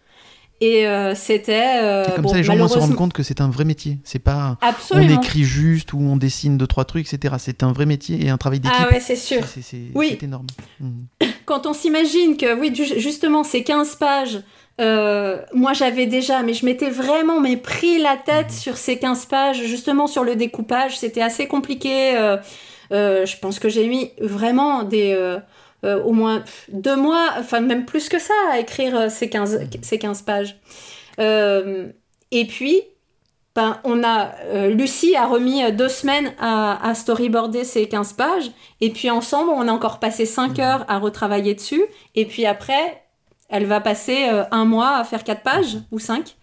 Et euh, c'était. Euh, comme ça, les gens vont se rendre compte que c'est un vrai métier. C'est pas. Absolument. On écrit juste ou on dessine deux, trois trucs, etc. C'est un vrai métier et un travail d'équipe. Ah ouais, c'est sûr. C'est oui. énorme. Mhm. [coughs] Quand on s'imagine que, oui, justement, ces 15 pages, moi j'avais déjà, mais je m'étais vraiment mais pris la tête mhm. sur ces 15 pages, justement sur le découpage. C'était assez compliqué. je pense que j'ai mis vraiment des au moins deux mois, enfin même plus que ça, à écrire ces 15, ces 15 pages. et puis, ben, on a, Lucie a remis deux semaines à, à, storyboarder ces 15 pages, et puis ensemble, on a encore passé 5 heures à retravailler dessus, et puis après, elle va passer un mois à faire 4 pages, ou 5.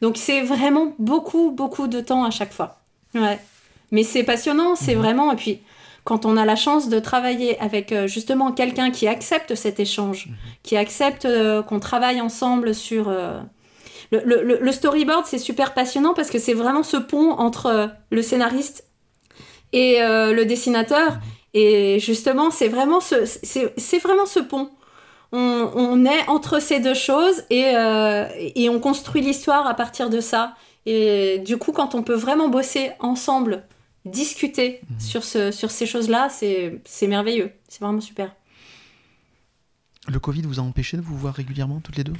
Donc c'est vraiment beaucoup, beaucoup de temps à chaque fois. Ouais. Mais c'est passionnant, c'est mhm. vraiment. Et puis, quand on a la chance de travailler avec euh, justement quelqu'un qui accepte cet échange, mhm. qui accepte euh, qu'on travaille ensemble sur. Euh, le, storyboard, c'est super passionnant parce que c'est vraiment ce pont entre le scénariste et le dessinateur. Mhm. Et justement, c'est vraiment ce, c'est, vraiment ce pont. On, est entre ces deux choses et, et on construit l'histoire à partir de ça. Et du coup, quand on peut vraiment bosser ensemble discuter mhm. sur, ce, sur ces choses-là, c'est merveilleux. C'est vraiment super. Le Covid vous a empêché de vous voir régulièrement toutes les deux?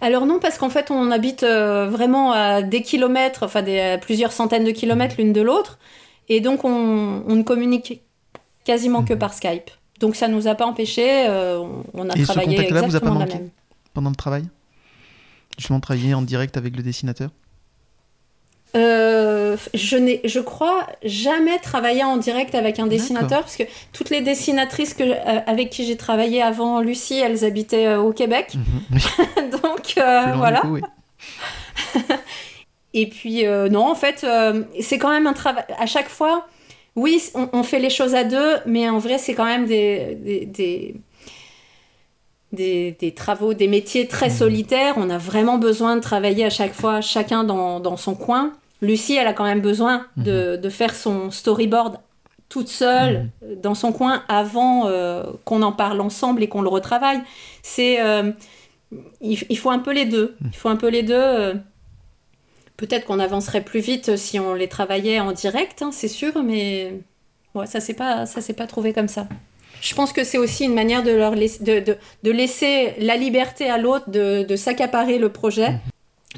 Alors non, parce qu'en fait, on habite euh, vraiment à des kilomètres, enfin des, plusieurs centaines de kilomètres l'une de l'autre, et donc on, ne communique quasiment que mhm. par Skype. Donc ça nous a pas empêché, euh, on, a travaillé exactement vous a pas la même. Pendant le travail? Justement, travailler en direct avec le dessinateur? Euh, je n'ai, je crois, jamais travaillé en direct avec un dessinateur parce que toutes les dessinatrices que, euh, avec qui j'ai travaillé avant Lucie, elles habitaient euh, au Québec. Mhm. [laughs] Donc voilà. Et puis non, en fait, c'est quand même un travail. À chaque fois, oui, on, fait les choses à deux, mais en vrai, c'est quand même des, des, des des, travaux, des métiers très mhm. solitaires. On a vraiment besoin de travailler à chaque fois, chacun dans, dans son coin. Lucie, elle a quand même besoin de, mhm. faire son storyboard toute seule mhm. dans son coin avant euh, qu'on en parle ensemble et qu'on le retravaille. C'est euh, il, faut un peu les deux. Mhm. Il faut un peu les deux. Euh. Peut-être qu'on avancerait plus vite si on les travaillait en direct, hein, c'est sûr, mais ouais, ça s'est pas ça s'est pas trouvé comme ça. Je pense que c'est aussi une manière de leur laisser, de, de laisser la liberté à l'autre de, s'accaparer le projet,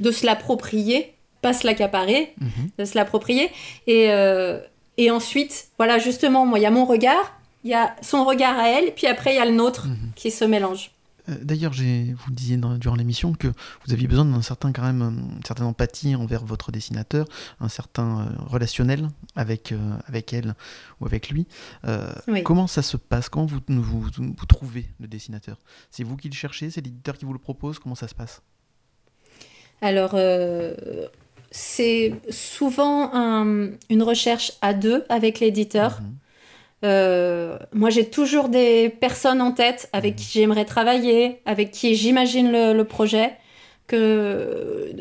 de se l'approprier pas se l'accaparer, mhm. de se l'approprier. Et, euh, et ensuite, voilà, justement, moi, il y a mon regard, il y a son regard à elle, puis après, il y a le nôtre mhm. qui se mélange. Euh, d'ailleurs, vous disiez durant l'émission que vous aviez besoin d'un certain quand même, une certaine empathie envers votre dessinateur, un certain euh, relationnel avec avec elle ou avec lui. Comment ça se passe? Comment vous, vous, vous trouvez le dessinateur? C'est vous qui le cherchez? C'est l'éditeur qui vous le propose? Comment ça se passe? Alors, c'est souvent une recherche à deux avec l'éditeur. Mhm. Euh, moi, j'ai toujours des personnes en tête avec mhm. qui j'aimerais travailler, avec qui j'imagine le, projet, que,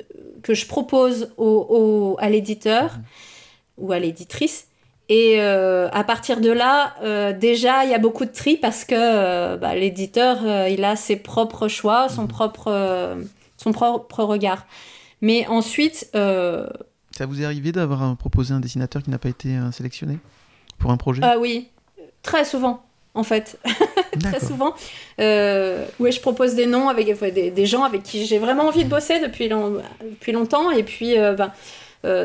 que je propose au, à l'éditeur mhm. ou à l'éditrice. Et euh, à partir de là, euh, déjà, il y a beaucoup de tri parce que bah, l'éditeur, il a ses propres choix, son, propre, son propre regard. Mais ensuite. Euh, Ça vous est arrivé d'avoir proposé un dessinateur qui n'a pas été euh, sélectionné pour un projet? Ah oui, très souvent. En fait, [laughs] très souvent. Euh, ouais, je propose des noms avec des, gens avec qui j'ai vraiment envie de bosser depuis, depuis longtemps. Et puis, ben,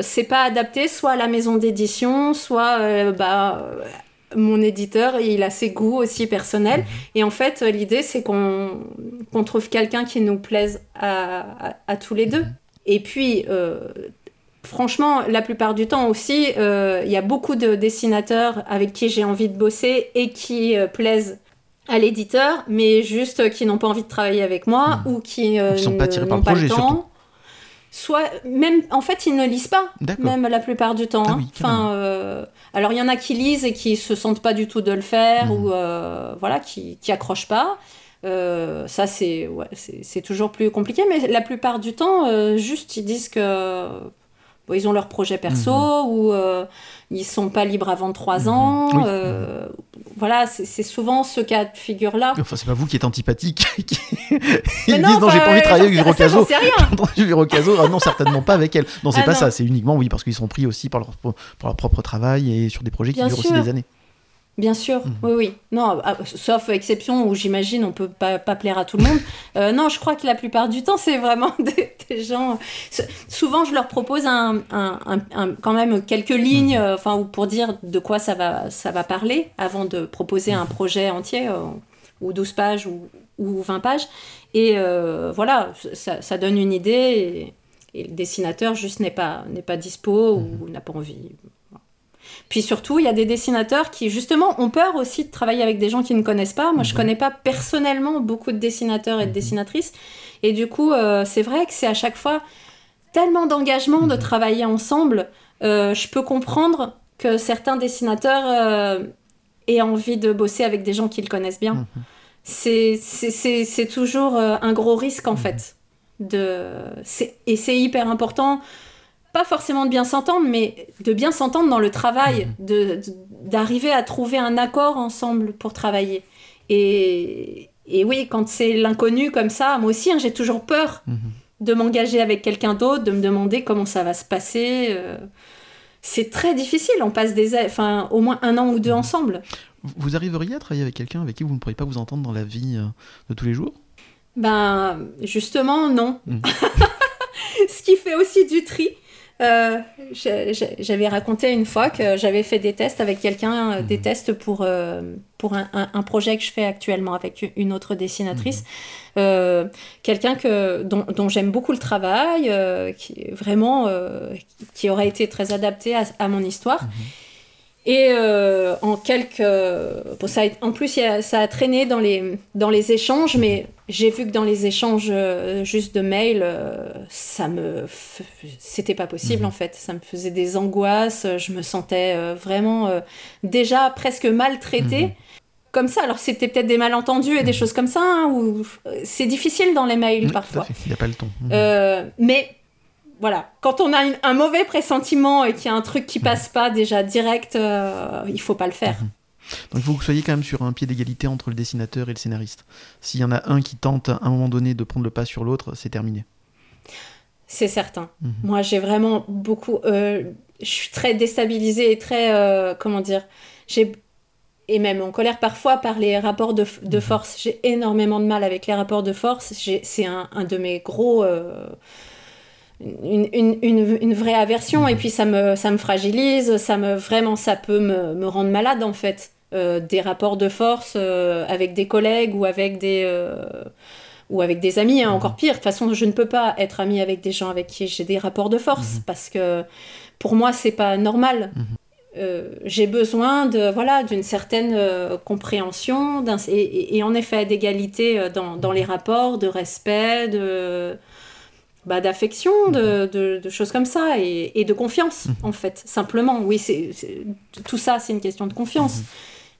c'est pas adapté soit à la maison d'édition, soit bah, mon éditeur, il a ses goûts aussi personnels. Mhm. Et en fait, l'idée, c'est qu'on trouve quelqu'un qui nous plaise à, à tous les deux. Et puis, euh, franchement, la plupart du temps aussi, euh, il y a beaucoup de dessinateurs avec qui j'ai envie de bosser et qui euh, plaisent à l'éditeur, mais juste qui n'ont pas envie de travailler avec moi hmm. ou qui ne sont pas tirés par le projet, surtout. Soit même, en fait, ils ne lisent pas, même la plupart du temps. Ah hein. enfin, alors il y en a qui lisent et qui se sentent pas du tout de le faire hmm. ou voilà, qui, qui accrochent pas. Euh, ça, c'est ouais, c'est toujours plus compliqué, mais la plupart du temps, euh, juste ils disent que bon, ils ont leur projet perso mhm. ou euh, ils sont pas libres avant 3 mhm. ans. Euh, voilà, c'est souvent ce cas de figure-là. Enfin, c'est pas vous qui êtes antipathique. [laughs] ils disent non, j'ai pas envie de travailler avec Virocaso. Virocaso, [laughs] ah non, certainement pas avec elle. Non, c'est ah pas ça, c'est uniquement oui, parce qu'ils sont pris aussi par leur, par leur propre travail et sur des projets qui durent aussi des années. Bien sûr, mhm. oui, oui. Non, ah, sauf exception où j'imagine on peut pas, pas, plaire à tout le monde. [laughs] Euh, non, je crois que la plupart du temps, c'est vraiment [laughs] des, gens. Souvent, je leur propose un, un, quand même quelques lignes, mhm. euh, enfin, pour dire de quoi ça va, ça va parler avant de proposer un projet entier, euh, ou 12 pages ou, ou 20 pages. Et voilà, ça, ça, donne une idée. Et, et le dessinateur juste n'est pas, n'est pas dispo ou mhm. n'a pas envie. Puis surtout, il y a des dessinateurs qui, justement, ont peur aussi de travailler avec des gens qui ne connaissent pas. Moi, je mhm. connais pas personnellement beaucoup de dessinateurs et de mhm. dessinatrices. Et du coup, euh, c'est vrai que c'est à chaque fois tellement d'engagement de mhm. travailler ensemble. Euh, je peux comprendre que certains dessinateurs euh, aient envie de bosser avec des gens qu'ils connaissent bien. C'est toujours un gros risque, en fait. De... Et c'est hyper important pas forcément de bien s'entendre, mais de bien s'entendre dans le travail, mhm. de, d'arriver à trouver un accord ensemble pour travailler. Et, et oui, quand c'est l'inconnu comme ça, moi aussi, hein, j'ai toujours peur mhm. de m'engager avec quelqu'un d'autre, de me demander comment ça va se passer. Euh. c'est très difficile, on passe des, enfin, au moins un an ou deux mhm. ensemble. Vous arriveriez à travailler avec quelqu'un avec qui vous ne pourriez pas vous entendre dans la vie euh, de tous les jours? Ben, justement, non. [laughs] Ce qui fait aussi du tri. Euh, j'avais raconté une fois que j'avais fait des tests avec quelqu'un, euh, des mhm. tests pour, euh, pour un, un, projet que je fais actuellement avec une autre dessinatrice. Mhm. quelqu'un que, dont, dont j'aime beaucoup le travail, qui, vraiment, qui aurait été très adapté à, à mon histoire. Mhm. Et en quelques. Bon, ça en plus, ça a traîné dans les, dans les échanges, mais j'ai vu que dans les échanges euh, juste de mails, euh, ça me. C'était pas possible mhm. en fait. Ça me faisait des angoisses. Je me sentais euh, vraiment déjà presque maltraitée. Mhm. Comme ça, alors c'était peut-être des malentendus et des mhm. choses comme ça, hein, où c'est difficile dans les mails parfois. Il n'y a pas le ton. mais voilà, quand on a un mauvais pressentiment et qu'il y a un truc qui passe pas déjà direct, il faut pas le faire. Donc il faut que vous soyez quand même sur un pied d'égalité entre le dessinateur et le scénariste. S'il y en a un qui tente à un moment donné de prendre le pas sur l'autre, c'est terminé. C'est certain. Mhm. Moi, j'ai vraiment beaucoup. Euh, je suis très déstabilisée et très. Euh, comment dire J'ai et même en colère parfois par les rapports de, de force. J'ai énormément de mal avec les rapports de force. C'est un, un, de mes gros. Euh, une, une, une, vraie aversion et puis ça me, ça me fragilise, ça me vraiment ça peut me, me rendre malade en fait. Euh, des rapports de force euh, avec des collègues ou avec des, euh, ou avec des amis, hein, encore pire. De toute façon, je ne peux pas être amie avec des gens avec qui j'ai des rapports de force mhm. parce que pour moi, c'est pas normal. Mhm. j'ai besoin de voilà d'une certaine compréhension et, et, en effet d'égalité dans, dans, les rapports, de respect, de bah, d'affection, de, de, choses comme ça, et, et de confiance, en fait, simplement. Oui, c'est tout ça, c'est une question de confiance.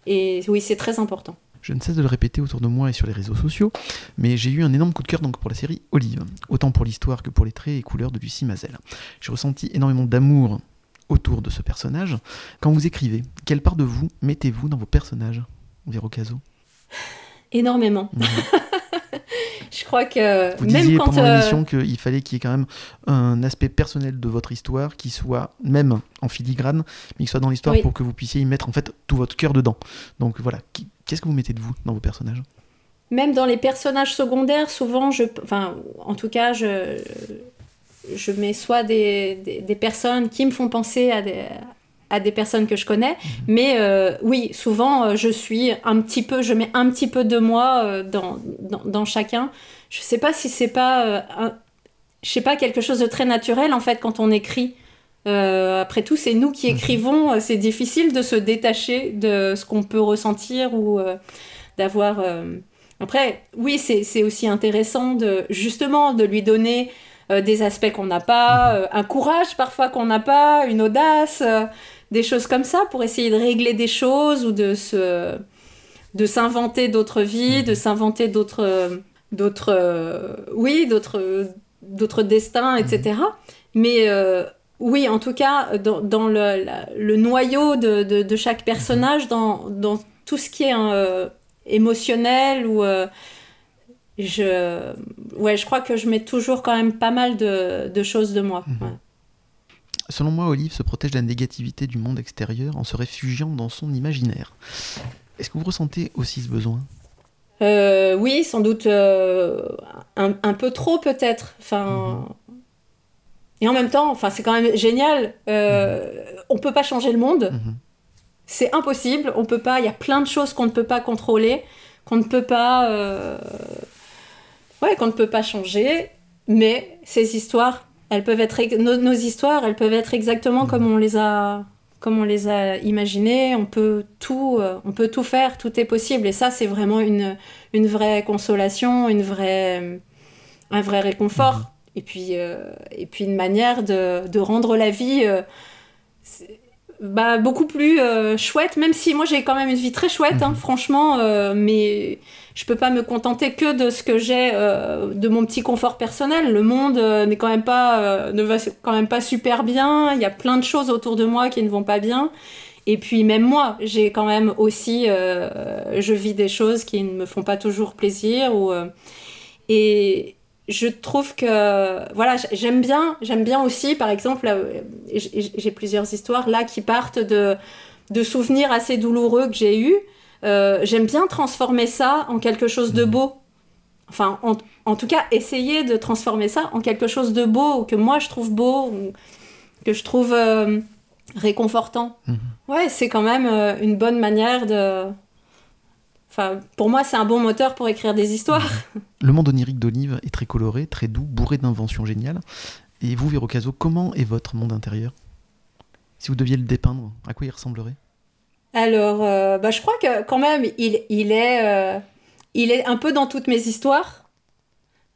Et oui, c'est très important. Je ne cesse de le répéter autour de moi et sur les réseaux sociaux, mais j'ai eu un énorme coup de cœur donc pour la série Olive, autant pour l'histoire que pour les traits et couleurs de Lucie Mazel. J'ai ressenti énormément d'amour autour de ce personnage. Quand vous écrivez, quelle part de vous mettez-vous dans vos personnages, Véro Caso Énormément. Mhm. [laughs] je crois que Vous même disiez quand pendant l'émission euh, qu'il fallait qu'il y ait quand même un aspect personnel de votre histoire qui soit même en filigrane, mais qui soit dans l'histoire pour que vous puissiez y mettre en fait tout votre cœur dedans. Donc voilà, qu'est-ce que vous mettez de vous dans vos personnages? Même dans les personnages secondaires, souvent, je, enfin, en tout cas, je, je mets soit des, des, des personnes qui me font penser à des, à des personnes que je connais. Mais euh, oui, souvent, euh, je suis un petit peu, je mets un petit peu de moi euh, dans, dans, chacun. Je sais pas si c'est pas, je sais pas, quelque chose de très naturel en fait quand on écrit. après tout, c'est nous qui mhm. écrivons. C'est difficile de se détacher de ce qu'on peut ressentir ou d'avoir. Après, oui, c'est aussi intéressant de justement de lui donner des aspects qu'on n'a pas, mhm. un courage parfois qu'on n'a pas, une audace des choses comme ça pour essayer de régler des choses ou de se de s'inventer d'autres vies, de s'inventer d'autres d'autres oui, d'autres d'autres destins, etc. Mais euh, oui, en tout cas, dans, dans le, le, noyau de, de, de, chaque personnage, dans, dans tout ce qui est euh, émotionnel ou euh, je ouais, je crois que je mets toujours quand même pas mal de, de choses de moi. Selon moi, Olive se protège de la négativité du monde extérieur en se réfugiant dans son imaginaire. Est-ce que vous ressentez aussi ce besoin? Euh, Oui, sans doute euh, un, peu trop peut-être. Enfin, mhm. Et en même temps, enfin, c'est quand même génial. Euh, mhm. On peut pas changer le monde. Mhm. C'est impossible. On peut pas. Il y a plein de choses qu'on ne peut pas contrôler, qu'on ne peut pas. Ouais, qu'on ne peut pas changer. Mais ces histoires, elles peuvent être nos, histoires, elles peuvent être exactement comme on les a comme on les a imaginées. On peut tout, euh, on peut tout faire, tout est possible. Et ça, c'est vraiment une, une vraie consolation, une vraie, un vrai réconfort. Mhm. Et puis, euh, et puis une manière de, de rendre la vie euh, bah, beaucoup plus chouette, même si moi j'ai quand même une vie très chouette, hein, mhm. franchement, mais je peux pas me contenter que de ce que j'ai euh, de mon petit confort personnel. Le monde euh, n'est quand même pas euh, ne va quand même pas super bien. Il y a plein de choses autour de moi qui ne vont pas bien. Et puis même moi, j'ai quand même aussi je vis des choses qui ne me font pas toujours plaisir ou et je trouve que voilà, j'aime bien, j'aime bien aussi par exemple j'ai plusieurs histoires là qui partent de de souvenirs assez douloureux que j'ai eus euh, j'aime bien transformer ça en quelque chose de beau. Enfin, en, tout cas, essayer de transformer ça en quelque chose de beau, que moi je trouve beau, ou que je trouve euh, réconfortant. Mhm. Ouais, c'est quand même euh, une bonne manière de. Enfin, pour moi, c'est un bon moteur pour écrire des histoires. [laughs] Le monde onirique d'Olive est très coloré, très doux, bourré d'inventions géniales. Et vous, Vérocaso, comment est votre monde intérieur? Si vous deviez le dépeindre, à quoi il ressemblerait? Alors, euh, bah, je crois que quand même, il, il, est, euh, il est un peu dans toutes mes histoires.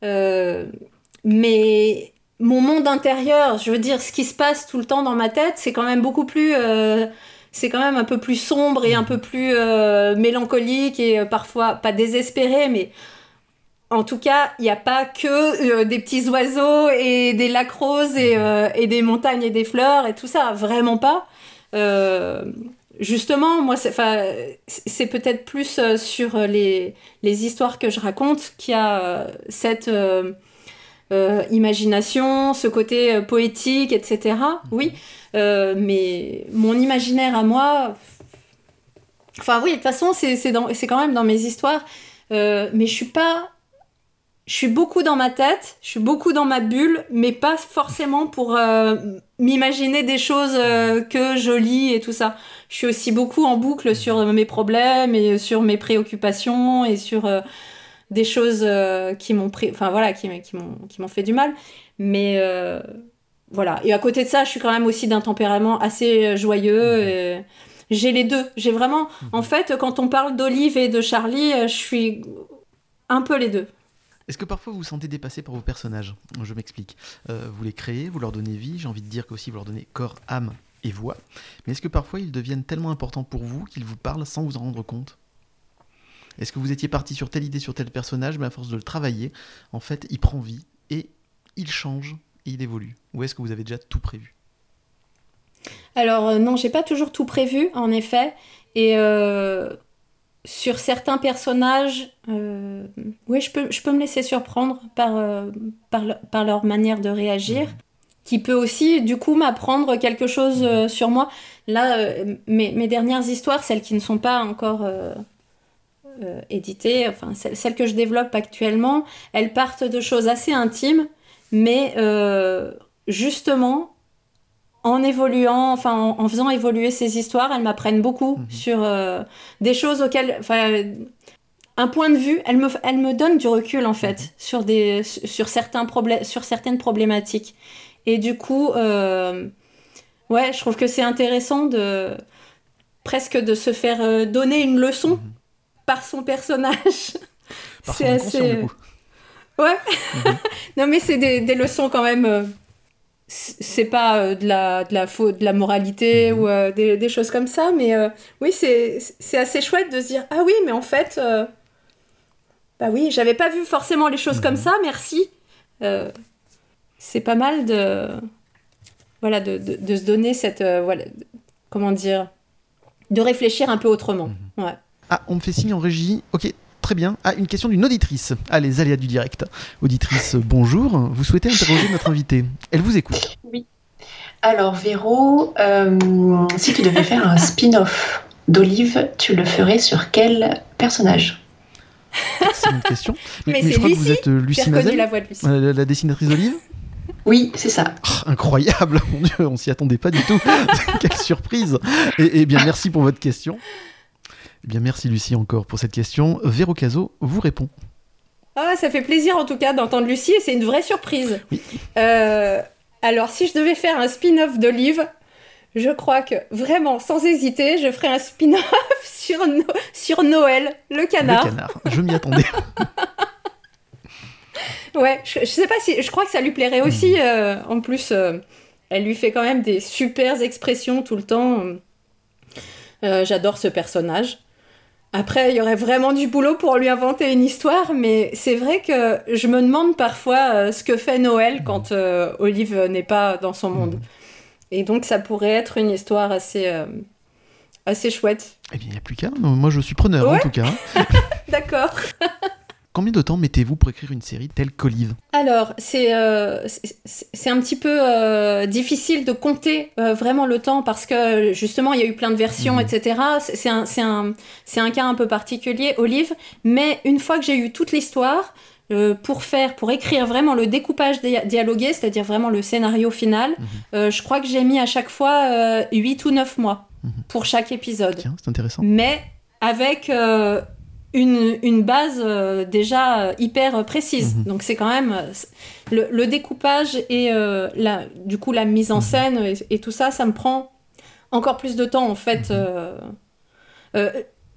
Euh, mais mon monde intérieur, je veux dire, ce qui se passe tout le temps dans ma tête, c'est quand même beaucoup plus... c'est quand même un peu plus sombre et un peu plus mélancolique et parfois pas désespéré, mais en tout cas, il n'y a pas que des petits oiseaux et des lacs roses et, et, des montagnes et des fleurs et tout ça, vraiment pas. Justement, moi, c'est peut-être plus euh, sur euh, les, les, histoires que je raconte qu'il y a euh, imagination, ce côté poétique, etc. Oui, mais mon imaginaire à moi, enfin oui, de toute façon, c'est quand même dans mes histoires, mais je suis pas je suis beaucoup dans ma tête, je suis beaucoup dans ma bulle, mais pas forcément pour euh, m'imaginer des choses euh, que je lis et tout ça. Je suis aussi beaucoup en boucle sur mes problèmes et sur mes préoccupations et sur euh, des choses qui m'ont pris, enfin voilà, qui, qui m'ont fait du mal. Mais voilà. Et à côté de ça, je suis quand même aussi d'un tempérament assez joyeux. J'ai les deux. J'ai vraiment, en fait, quand on parle d'Olive et de Charlie, je suis un peu les deux. Est-ce que parfois vous vous sentez dépassé par vos personnages? Je m'explique. Euh, vous les créez, vous leur donnez vie, j'ai envie de dire qu'aussi vous leur donnez corps, âme et voix. Mais est-ce que parfois ils deviennent tellement importants pour vous qu'ils vous parlent sans vous en rendre compte? Est-ce que vous étiez parti sur telle idée, sur tel personnage, mais à force de le travailler, en fait, il prend vie et il change et il évolue Ou est-ce que vous avez déjà tout prévu? Alors euh, non, j'ai pas toujours tout prévu, en effet. Et euh, sur certains personnages, euh, oui, je peux, je peux me laisser surprendre par, euh, par, leur manière de réagir, qui peut aussi, du coup, m'apprendre quelque chose sur moi. Là, mes, dernières histoires, celles qui ne sont pas encore éditées, enfin, celles, celles, que je développe actuellement, elles partent de choses assez intimes, mais justement, en évoluant, enfin en, faisant évoluer ces histoires, elles m'apprennent beaucoup mhm. sur euh, des choses auxquelles, enfin, un point de vue, elles me, elles me donnent du recul en fait mhm. sur des, sur certains problèmes, sur certaines problématiques. Et du coup, euh, ouais, je trouve que c'est intéressant de presque de se faire euh, donner une leçon mhm. Par son personnage. c'est assez. Ouais. [laughs] non mais c'est des, des, leçons quand même c'est pas euh, de la de la faute de la moralité mhm. ou euh, des, des, choses comme ça mais euh, oui c'est assez chouette de se dire ah oui mais en fait bah oui j'avais pas vu forcément les choses comme mhm. ça merci c'est pas mal de voilà de, de, de se donner cette voilà comment dire de réfléchir un peu autrement mhm. ouais. Ah on me fait signe en régie ok Très bien. Ah, une question d'une auditrice. Allez, les aléas du direct. Auditrice, bonjour. Vous souhaitez interroger notre invité Elle vous écoute. Oui. Alors Véro, si tu devais faire un spin-off d'Olive, tu le ferais sur quel personnage? C'est une question. Mais, je crois que vous êtes Lucie Mazel, la, voix de Lucie. la dessinatrice d'Olive? Oui, c'est ça. Ah, incroyable, [laughs] mon Dieu, on s'y attendait pas du tout. [laughs] Quelle surprise. Et, bien, merci pour votre question. Eh bien, merci Lucie encore pour cette question. Véro Caso vous répond. Ah, ça fait plaisir en tout cas d'entendre Lucie et c'est une vraie surprise. Euh, alors, si je devais faire un spin-off d'Olive, je crois que vraiment, sans hésiter, je ferais un spin-off [laughs] sur, sur Noël, le canard. Le canard, je m'y attendais. [laughs] Ouais, je, sais pas si. Je crois que ça lui plairait aussi. Hmm. Euh, en plus, euh, elle lui fait quand même des super expressions tout le temps. Euh, j'adore ce personnage. Après, il y aurait vraiment du boulot pour lui inventer une histoire, mais c'est vrai que je me demande parfois ce que fait Noël quand Olive n'est pas dans son monde. Et donc, ça pourrait être une histoire assez, assez chouette. Eh bien, il n'y a plus qu'à. Moi, je suis preneur, en tout cas. [laughs] D'accord. [laughs] Combien de temps mettez-vous pour écrire une série telle qu'Olive? Alors, c'est euh, c'est un petit peu euh, difficile de compter euh, vraiment le temps parce que justement, il y a eu plein de versions, mhm. etc. C'est un, un, un cas un peu particulier, Olive. Mais une fois que j'ai eu toute l'histoire, pour faire, pour écrire vraiment le découpage dialogué, c'est-à-dire vraiment le scénario final, mhm. je crois que j'ai mis à chaque fois 8 ou 9 mois mhm. pour chaque épisode. Tiens, c'est intéressant. Mais avec une, base euh, déjà euh, hyper précise. Mhm. Donc c'est quand même le, découpage et euh, la, du coup la mise en mhm. scène et, tout ça, ça me prend encore plus de temps en fait. Mhm.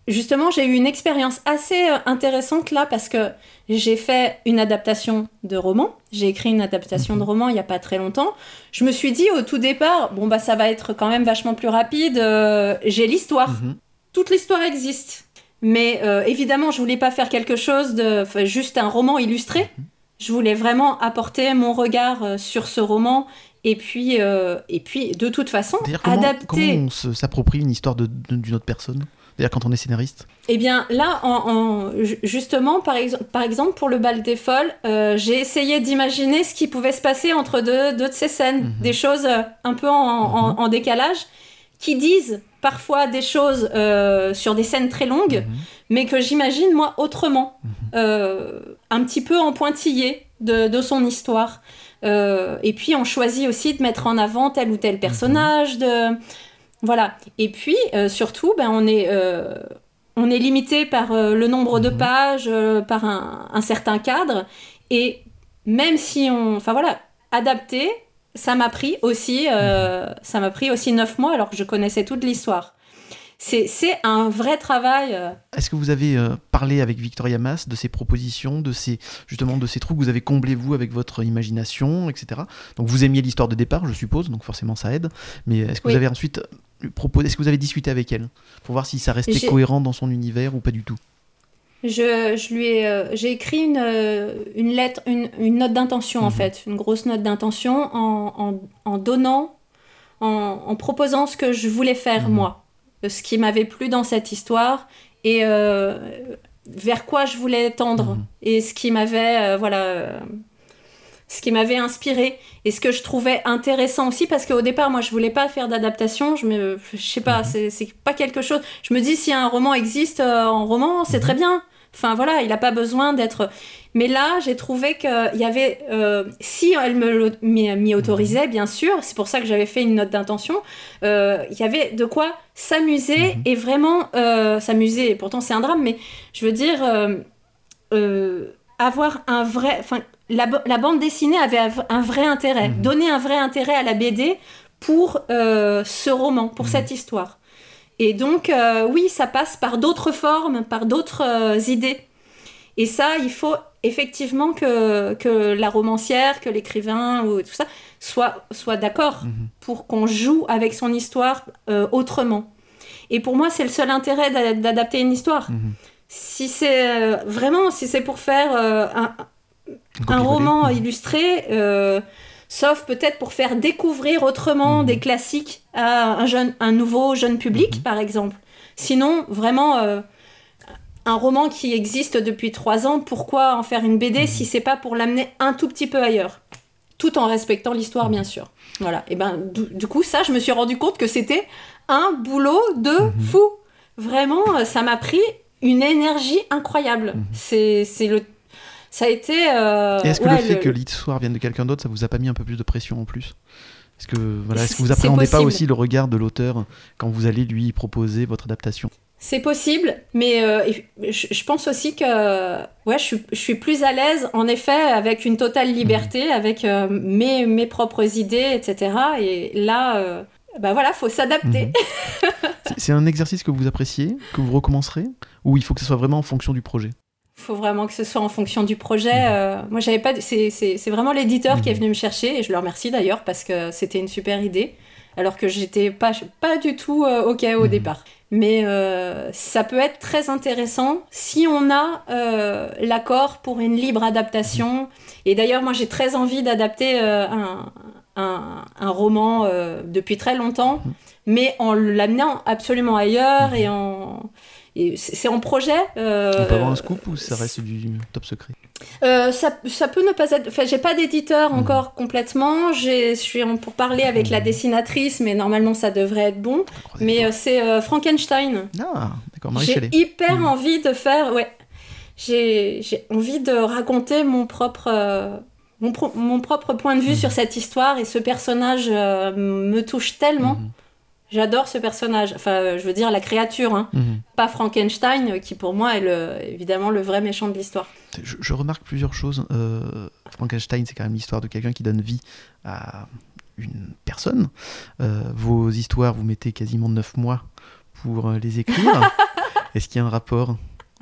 justement, j'ai eu une expérience assez intéressante là parce que j'ai fait une adaptation de roman. J'ai écrit une adaptation de roman il n'y a pas très longtemps. Je me suis dit au tout départ, bon bah ça va être quand même vachement plus rapide. j'ai l'histoire. Toute l'histoire existe mais euh, évidemment, je voulais pas faire quelque chose de juste un roman illustré. Mhm. Je voulais vraiment apporter mon regard euh, sur ce roman et puis, euh, et puis de toute façon, comment, adapter. Comment on s'approprie une histoire d'une autre personne? D'ailleurs, quand on est scénariste? Eh bien, là, en, justement, par, par, exemple, pour le bal des folles, j'ai essayé d'imaginer ce qui pouvait se passer entre deux, deux de ces scènes, mhm. des choses un peu en, mhm. en décalage, qui disent parfois des choses euh, sur des scènes très longues, mhm. mais que j'imagine moi autrement, mhm. euh, un petit peu en pointillé de, son histoire. Euh, et puis on choisit aussi de mettre en avant tel ou tel mhm. personnage, de voilà. Et puis surtout, ben, on est on est limité par le nombre de pages, par un, un, certain cadre, et même si on, enfin voilà, adapter ça m'a pris aussi, euh, ça m'a pris aussi neuf mois alors que je connaissais toute l'histoire. C'est un vrai travail. Euh. Est-ce que vous avez euh, parlé avec Victoria Mass de ses propositions, de ces justement de ces trous que vous avez comblés vous avec votre imagination, etc. Donc vous aimiez l'histoire de départ, je suppose, donc forcément ça aide. Mais est-ce que vous avez ensuite proposé, est-ce que vous avez discuté avec elle? Pour voir si ça restait cohérent dans son univers ou pas du tout je, je, lui ai, euh, j'ai écrit une, euh, une lettre, une, une note d'intention en mhm. fait, une grosse note d'intention en, en, en, donnant, en, en, proposant ce que je voulais faire mhm. moi, ce qui m'avait plu dans cette histoire et euh, vers quoi je voulais tendre mhm. et ce qui m'avait, voilà, ce qui m'avait inspiré et ce que je trouvais intéressant aussi parce qu'au départ moi je voulais pas faire d'adaptation je me je sais pas c'est, c'est pas quelque chose je me dis si un roman existe en roman c'est très bien Enfin voilà, il n'a pas besoin d'être. Mais là, j'ai trouvé qu'il y avait, euh, si elle me m'y autorisait, bien sûr, c'est pour ça que j'avais fait une note d'intention, euh, il y avait de quoi s'amuser mhm. et vraiment euh, s'amuser. Pourtant, c'est un drame, mais je veux dire, avoir un vrai. Enfin, la, bande dessinée avait un vrai intérêt, donner un vrai intérêt à la BD pour ce roman, pour mhm. cette histoire. Et donc, euh, oui, ça passe par d'autres formes, par d'autres euh, idées. Et ça, il faut effectivement que, que la romancière, que l'écrivain ou tout ça soit, soit d'accord mhm. pour qu'on joue avec son histoire euh, autrement. Et pour moi, c'est le seul intérêt d'adapter une histoire. Mhm. Si c'est vraiment, si c'est pour faire un, un, roman illustré, sauf peut-être pour faire découvrir autrement mhm. des classiques à un, jeune, un nouveau jeune public, mhm. par exemple. Sinon, vraiment, euh, un roman qui existe depuis trois ans, pourquoi en faire une BD mhm. si c'est pas pour l'amener un tout petit peu ailleurs? Tout en respectant l'histoire, bien sûr. Voilà. Et ben, du, coup, ça, je me suis rendu compte que c'était un boulot de mhm. fou. Vraiment, ça m'a pris une énergie incroyable. Mhm. C'est le ça a été. Euh, est-ce que le fait que l'histoire vienne de quelqu'un d'autre, ça vous a pas mis un peu plus de pression en plus? Est-ce que voilà, est-ce que vous appréhendez pas aussi le regard de l'auteur quand vous allez lui proposer votre adaptation? C'est possible, mais euh, je, pense aussi que ouais, je, suis, plus à l'aise, en effet, avec une totale liberté, mhm. avec euh, mes, mes, propres idées, etc. Et là, bah voilà, faut s'adapter. Mhm. [laughs] c'est un exercice que vous appréciez, que vous recommencerez, ou il faut que ce soit vraiment en fonction du projet? Faut vraiment que ce soit en fonction du projet. Mhm. Euh, moi, j'avais pas. C'est vraiment l'éditeur qui est mhm. venu me chercher et je le remercie d'ailleurs parce que c'était une super idée, alors que j'étais pas pas du tout euh, ok au mhm. départ. Mais euh, ça peut être très intéressant si on a l'accord pour une libre adaptation. Et d'ailleurs, moi, j'ai très envie d'adapter un, un, un, roman depuis très longtemps, mais en l'amenant absolument ailleurs et en c'est en projet. Euh, on peut avoir un scoop ou ça reste du top secret euh, ça, ça, peut ne pas être. Enfin, j'ai pas d'éditeur hmm. encore complètement. Je suis pour parler avec la hmm. dessinatrice, mais normalement ça devrait être bon. Mais euh, c'est euh, Frankenstein. Ah, d'accord, J'ai hyper hmm. envie de faire. Ouais. J'ai envie de raconter mon propre. Mon, mon, propre point de vue sur cette histoire et ce personnage me touche tellement. J'adore ce personnage, enfin je veux dire la créature, hein. Mhm. pas Frankenstein qui pour moi est évidemment le vrai méchant de l'histoire. Je, remarque plusieurs choses. Euh, Frankenstein c'est quand même l'histoire de quelqu'un qui donne vie à une personne. Euh, vos histoires, vous mettez quasiment 9 mois pour euh, les écrire. [laughs] Est-ce qu'il y a un rapport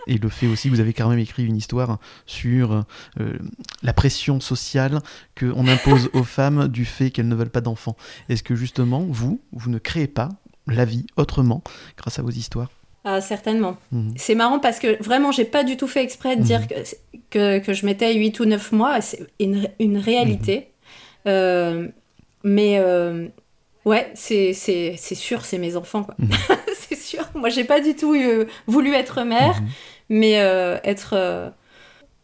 et le fait aussi, vous avez quand même écrit une histoire sur euh, la pression sociale qu'on impose [laughs] aux femmes du fait qu'elles ne veulent pas d'enfants. Est-ce que justement, vous, vous ne créez pas la vie autrement grâce à vos histoires? Ah, certainement. Mhm. C'est marrant parce que vraiment, j'ai pas du tout fait exprès de dire mhm. que, que, je mettais 8 ou 9 mois. C'est une, une, réalité. Mhm. Euh, mais euh, ouais, c'est sûr, c'est mes enfants. [laughs] c'est sûr. Moi, j'ai pas du tout voulu être mère mais euh, être euh,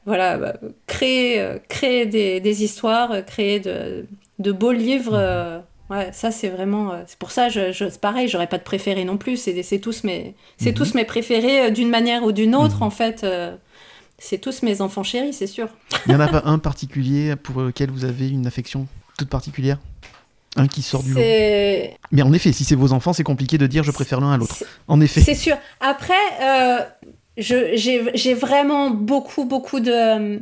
voilà bah, créer euh, créer des, des, histoires créer de, de beaux livres ouais ça c'est vraiment c'est pour ça je, je c'est pareil j'aurais pas de préféré non plus c'est c'est tous mes c'est mhm. tous mes préférés d'une manière ou d'une autre mhm. en fait c'est tous mes enfants chéris c'est sûr il y en a pas un particulier pour lequel vous avez une affection toute particulière? Un qui sort du lot? Mais en effet, si c'est vos enfants, c'est compliqué de dire je préfère l'un à l'autre. En effet. C'est sûr. Après, j'ai vraiment beaucoup, beaucoup de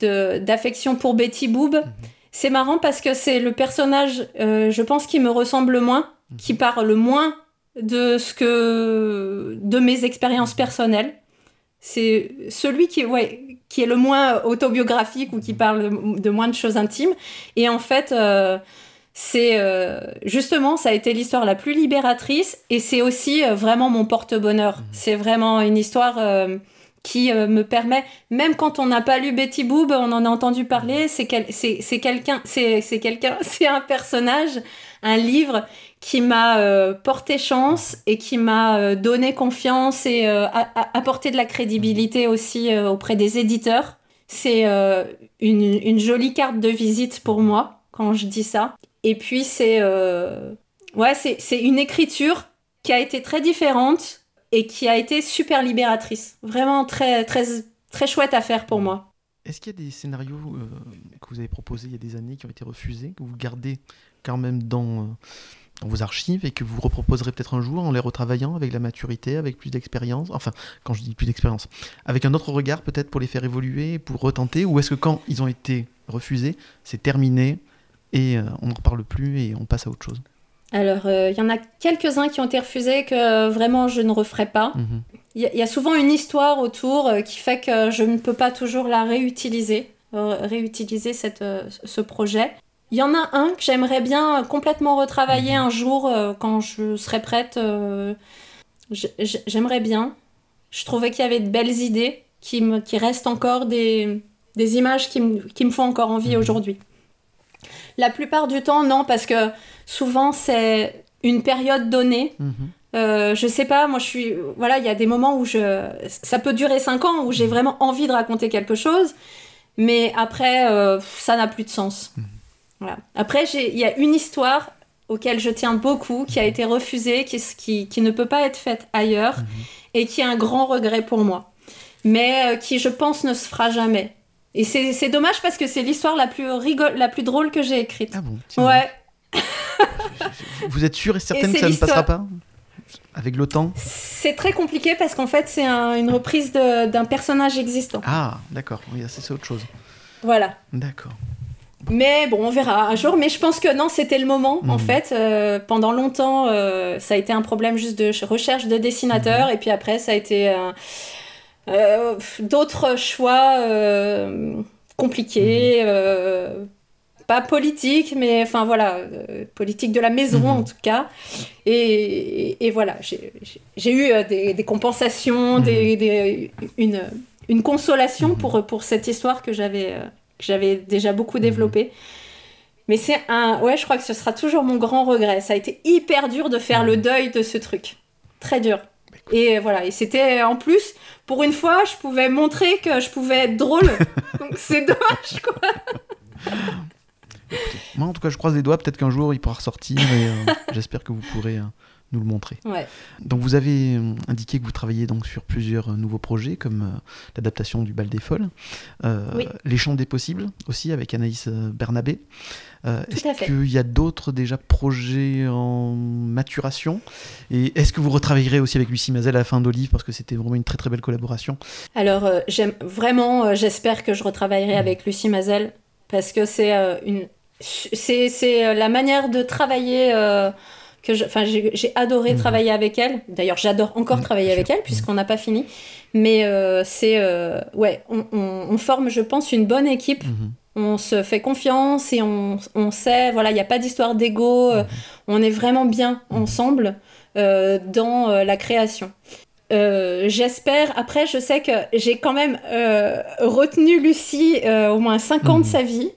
d'affection pour Betty Boob. Mhm. C'est marrant parce que c'est le personnage, euh, je pense, qui me ressemble le moins, mhm. qui parle le moins de ce que de mes expériences personnelles. C'est celui qui, ouais, qui est le moins autobiographique ou qui mhm. parle de moins de choses intimes. Et en fait, euh, c'est euh, justement, ça a été l'histoire la plus libératrice et c'est aussi euh, vraiment mon porte-bonheur. Mmh. C'est vraiment une histoire euh, qui me permet, même quand on n'a pas lu Betty Boob, on en a entendu parler, c'est quelqu'un, c'est quelqu'un, [laughs] c'est un personnage, un livre qui m'a porté chance et qui m'a donné confiance et apporté de la crédibilité aussi auprès des éditeurs. C'est une, une jolie carte de visite pour moi quand je dis ça. Et puis c'est euh, ouais, c'est une écriture qui a été très différente et qui a été super libératrice. Vraiment très très très chouette à faire pour moi. Est-ce qu'il y a des scénarios euh, que vous avez proposés il y a des années qui ont été refusés, que vous gardez quand même dans, euh, dans vos archives et que vous reproposerez peut-être un jour en les retravaillant avec la maturité, avec plus d'expérience Enfin, quand je dis plus d'expérience, avec un autre regard peut-être pour les faire évoluer, pour retenter Ou est-ce que quand ils ont été refusés, c'est terminé, et euh, on n'en reparle plus et on passe à autre chose alors, euh, il y en a quelques-uns qui ont été refusés que vraiment je ne referai pas. Mhm. Il y, a souvent une histoire autour euh, qui fait que je ne peux pas toujours la réutiliser, réutiliser cette, ce projet. Il y en a un que j'aimerais bien complètement retravailler mhm. un jour quand je serai prête. j'aimerais bien. Je trouvais qu'il y avait de belles idées, qui, me, qui restent encore des, des images qui, me, qui me font encore envie mhm. aujourd'hui. La plupart du temps, non, parce que souvent, c'est une période donnée. Mhm. Euh, je sais pas, moi je suis. Voilà, il y a des moments où je. Ça peut durer 5 ans, où j'ai mhm. vraiment envie de raconter quelque chose, mais après, euh, ça n'a plus de sens. Mhm. Voilà. Après, il y a une histoire auquel je tiens beaucoup, qui a été refusée, qui, qui, qui ne peut pas être faite ailleurs, mhm. et qui est un grand regret pour moi. Mais euh, qui, je pense, ne se fera jamais. Et c'est dommage parce que c'est l'histoire la plus rigole, la plus drôle que j'ai écrite. Ah bon Ouais. [laughs] Vous êtes sûre et certaine que ça ne passera pas avec le temps? C'est très compliqué parce qu'en fait, c'est une reprise d'un personnage existant. Ah, d'accord. Oui, c'est autre chose. Voilà. D'accord. Mais bon, on verra un jour. Mais je pense que non, c'était le moment. En mhm. fait, euh, pendant longtemps, euh, ça a été un problème juste de recherche de dessinateur. Mhm. Et puis après, ça a été euh, d'autres choix compliqués. Mhm. pas politique, mais enfin voilà, politique de la maison en tout cas. Et, voilà, j'ai eu des, compensations, des, une, une consolation pour, pour cette histoire que j'avais j'avais déjà beaucoup mhm. développé. Mais c'est un. Ouais, je crois que ce sera toujours mon grand regret. Ça a été hyper dur de faire le mhm. deuil de ce truc. Très dur. Bah, et voilà, et c'était en plus, pour une fois, je pouvais montrer que je pouvais être drôle. [laughs] Donc c'est dommage, quoi. moi, en tout cas, je croise les doigts. Peut-être qu'un jour, il pourra ressortir et euh, [laughs] j'espère que vous pourrez. Euh, nous le montrer. Donc vous avez euh, indiqué que vous travaillez donc sur plusieurs nouveaux projets comme l'adaptation du Bal des Folles, Les Chants des Possibles aussi avec Anaïs Bernabé. Est-ce qu'il y a d'autres déjà projets en maturation? Et est-ce que vous retravaillerez aussi avec Lucie Mazel à la fin d'Olive parce que c'était vraiment une très très belle collaboration Alors j'aime vraiment, j'espère que je retravaillerai mmh. avec Lucie Mazel parce que c'est une c'est la manière de travailler que enfin j'ai adoré mhm. travailler avec elle. D'ailleurs, j'adore encore mhm, travailler avec elle puisqu'on n'a pas fini. Mais euh, c'est euh, ouais, on, on, forme, je pense, une bonne équipe. Mhm. On se fait confiance et on, on sait, voilà, il n'y a pas d'histoire d'ego. Euh, on est vraiment bien ensemble dans la création. J'espère. Après, je sais que j'ai quand même retenu Lucie au moins 5 ans de sa vie.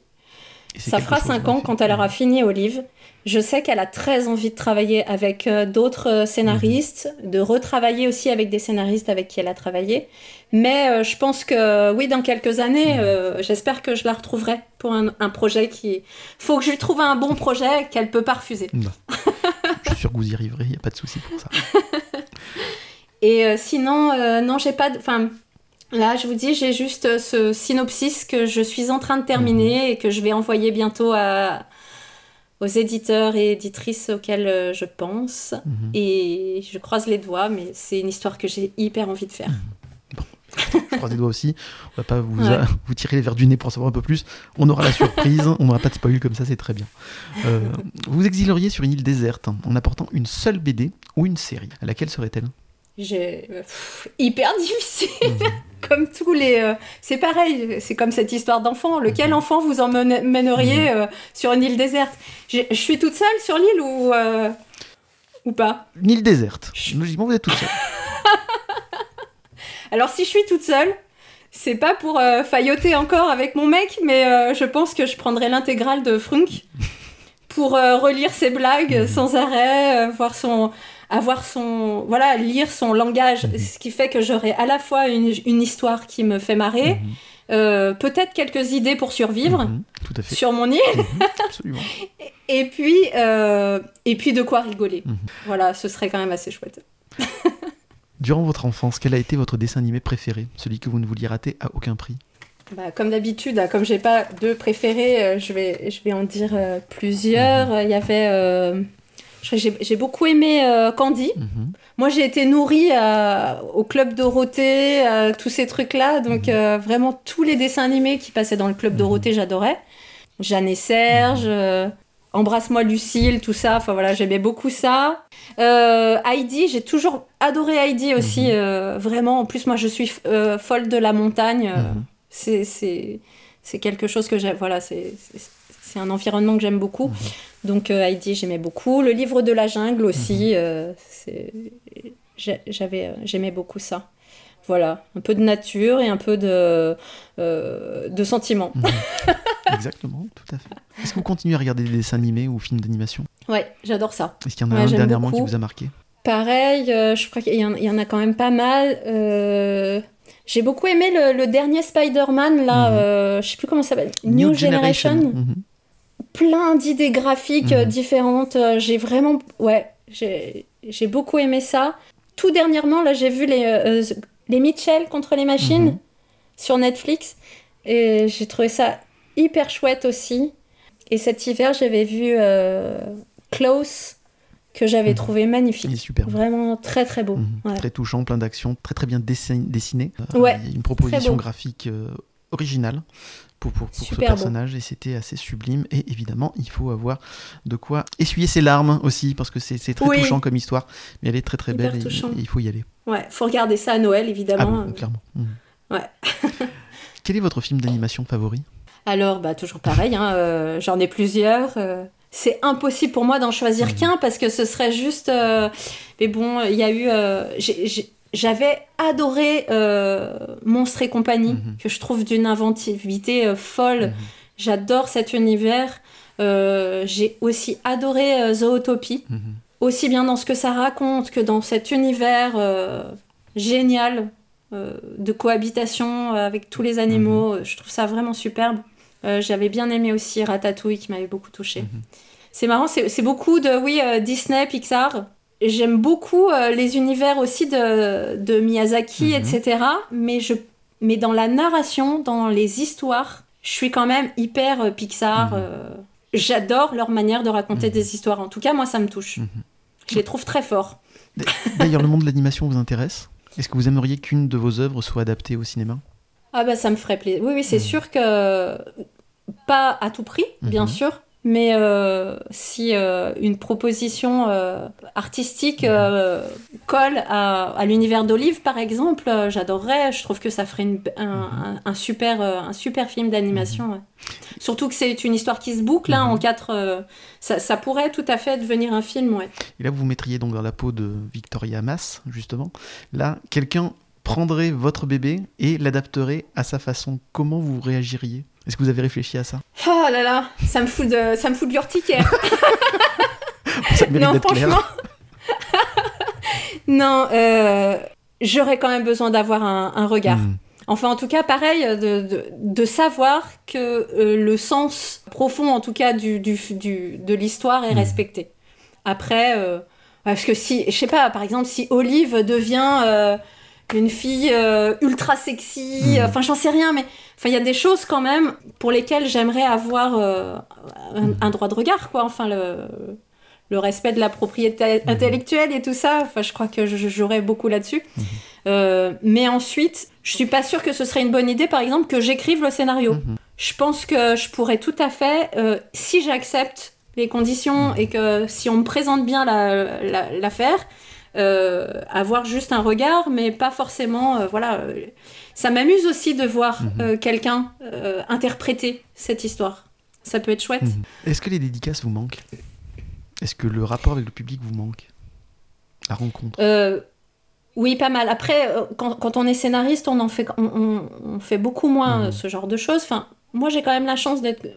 Ça fera 5 ans quand elle aura fini Olive. Je sais qu'elle a très envie de travailler avec euh, d'autres euh, scénaristes, mhm. de retravailler aussi avec des scénaristes avec qui elle a travaillé. Mais euh, je pense que oui, dans quelques années, mhm. j'espère que je la retrouverai pour un, projet qui. Faut que je lui trouve un bon projet qu'elle peut pas refuser. je suis sûr que vous y arriverez, il n'y a pas de souci pour ça. [laughs] Et sinon, non, j'ai pas. Enfin, Là, je vous dis, j'ai juste ce synopsis que je suis en train de terminer mhm. et que je vais envoyer bientôt à, aux éditeurs et éditrices auxquels euh, je pense. Mhm. Et je croise les doigts, mais c'est une histoire que j'ai hyper envie de faire. Mhm. Bon. Je croise les doigts aussi. On va pas vous, [laughs] vous tirer les verres du nez pour en savoir un peu plus. On aura la surprise. on n'aura pas de spoil comme ça, c'est très bien. Euh, vous exileriez sur une île déserte en apportant une seule BD ou une série. Laquelle serait-elle? J'ai hyper difficile mhm. Comme tous les euh, c'est pareil c'est comme cette histoire d'enfant. Lequel mhm. enfant vous emmèneriez mhm. euh, sur une île déserte? Je suis toute seule sur l'île ou euh, ou pas? Une île déserte. Logiquement vous êtes toute seule. [laughs] Alors si je suis toute seule c'est pas pour failloter encore avec mon mec mais je pense que je prendrai l'intégrale de Frunk [laughs] pour relire ses blagues sans arrêt voir son avoir son voilà lire son langage mhm. ce qui fait que j'aurai à la fois une, une, histoire qui me fait marrer mhm. euh, peut-être quelques idées pour survivre mhm. sur mon île. [laughs] Et puis euh, et puis de quoi rigoler. Voilà ce serait quand même assez chouette. [laughs] Durant votre enfance quel a été votre dessin animé préféré? Celui que vous ne vouliez rater à aucun prix. Bah, comme d'habitude, comme j'ai pas de préféré, euh, je vais, je vais en dire plusieurs. Il y avait j'ai beaucoup aimé euh, Candy. Mhm. Moi, j'ai été nourrie euh, au Club Dorothée, euh, tous ces trucs-là. Donc, mhm. vraiment, tous les dessins animés qui passaient dans le Club mhm. Dorothée, j'adorais. Jeanne et Serge, Embrasse-moi Lucille, tout ça. Enfin, voilà, j'aimais beaucoup ça. Heidi, j'ai toujours adoré Heidi aussi. vraiment, en plus, moi, je suis folle de la montagne. C'est quelque chose que j'aime. Voilà, c'est c'est un environnement que j'aime beaucoup. Mhm. Donc euh, Heidi, j'aimais beaucoup. Le livre de la jungle aussi, mhm. euh, j'avais, euh, j'aimais beaucoup ça. Voilà, un peu de nature et un peu de, de sentiments. Mhm. [laughs] Exactement, tout à fait. Est-ce que vous continuez à regarder des dessins animés ou films d'animation? Ouais, j'adore ça. Est-ce qu'il y en a un dernièrement qui vous a marqué? Pareil, je crois qu'il y, y, en a quand même pas mal. J'ai beaucoup aimé le, dernier Spider-Man, là, je sais plus comment ça s'appelle, New, Generation plein d'idées graphiques mhm. différentes. J'ai vraiment, ouais, j'ai beaucoup aimé ça. Tout dernièrement, là, j'ai vu les, les Mitchell contre les machines mhm. sur Netflix. Et j'ai trouvé ça hyper chouette aussi. Et cet hiver, j'avais vu Close que j'avais mhm. trouvé magnifique. Il est super. Vraiment très très beau. Très touchant, plein d'actions, très très bien dessiné. Euh, ouais. une proposition graphique euh, originale pour, pour, pour ce personnage et c'était assez sublime. Et évidemment, il faut avoir de quoi essuyer ses larmes aussi parce que c'est très touchant comme histoire. Mais elle est très très belle et, il faut y aller. Ouais, faut regarder ça à Noël évidemment. Ah clairement. Mhm. Ouais. [laughs] Quel est votre film d'animation favori? Alors, bah, toujours pareil, hein, euh, j'en ai plusieurs c'est impossible pour moi d'en choisir mmh. qu'un parce que ce serait juste. Euh, mais bon, il y a eu. Euh, j'avais adoré euh, Monstres et compagnie, mmh. que je trouve d'une inventivité folle. Mmh. J'adore cet univers. J'ai aussi adoré Zootopie, aussi bien dans ce que ça raconte que dans cet univers génial de cohabitation avec tous les animaux. Je trouve ça vraiment superbe. Euh, j'avais bien aimé aussi Ratatouille qui m'avait beaucoup touché. Mhm. C'est marrant, c'est beaucoup de oui euh, Disney, Pixar. J'aime beaucoup euh, les univers aussi de, de Miyazaki, mhm. etc. Mais, je, mais dans la narration, dans les histoires, je suis quand même hyper Pixar. Mhm. J'adore leur manière de raconter des histoires. En tout cas, moi, ça me touche. Je les trouve très forts. D'ailleurs, le monde de l'animation vous intéresse? Est-ce que vous aimeriez qu'une de vos œuvres soit adaptée au cinéma? Ah bah ça me ferait plaisir. Oui, oui, c'est sûr que pas à tout prix, bien mhm. sûr, mais euh, si euh, une proposition euh, artistique mhm. colle à, l'univers d'Olive, par exemple, j'adorerais. Je trouve que ça ferait mhm. un, super, un super film d'animation. Surtout que c'est une histoire qui se boucle hein, en quatre. Ça, pourrait tout à fait devenir un film. Ouais. Et là, vous vous mettriez donc dans la peau de Victoria Mass, justement. Là, quelqu'un prendrait votre bébé et l'adapterait à sa façon. Comment vous réagiriez? Est-ce que vous avez réfléchi à ça? Oh là là, ça me fout de, ça me fout de l'urticaire. [laughs] non, franchement. [laughs] non, euh, j'aurais quand même besoin d'avoir un, regard. Hmm. Enfin, en tout cas, pareil, de, de, savoir que euh, le sens profond, en tout cas, du, du, du de l'histoire est hmm. respecté. Après, euh, parce que si, je sais pas, par exemple, si Olive devient une fille ultra sexy, hmm. enfin, j'en sais rien, mais Enfin, il y a des choses quand même pour lesquelles j'aimerais avoir euh, un, droit de regard, quoi. Enfin, le, le respect de la propriété mhm. intellectuelle et tout ça. Enfin, je crois que j'aurais beaucoup là-dessus. Mhm. Euh, mais ensuite, je suis pas sûre que ce serait une bonne idée, par exemple, que j'écrive le scénario. Je pense que je pourrais tout à fait, euh, si j'accepte les conditions et que si on me présente bien l'affaire, avoir juste un regard, mais pas forcément, voilà ça m'amuse aussi de voir mhm. euh, quelqu'un euh, interpréter cette histoire. Ça peut être chouette. Mhm. Est-ce que les dédicaces vous manquent? Est-ce que le rapport avec le public vous manque? La rencontre? Euh, Oui, pas mal. Après, quand, on est scénariste, on en fait, on, fait beaucoup moins mhm. ce genre de choses. Enfin, moi, j'ai quand même la chance d'être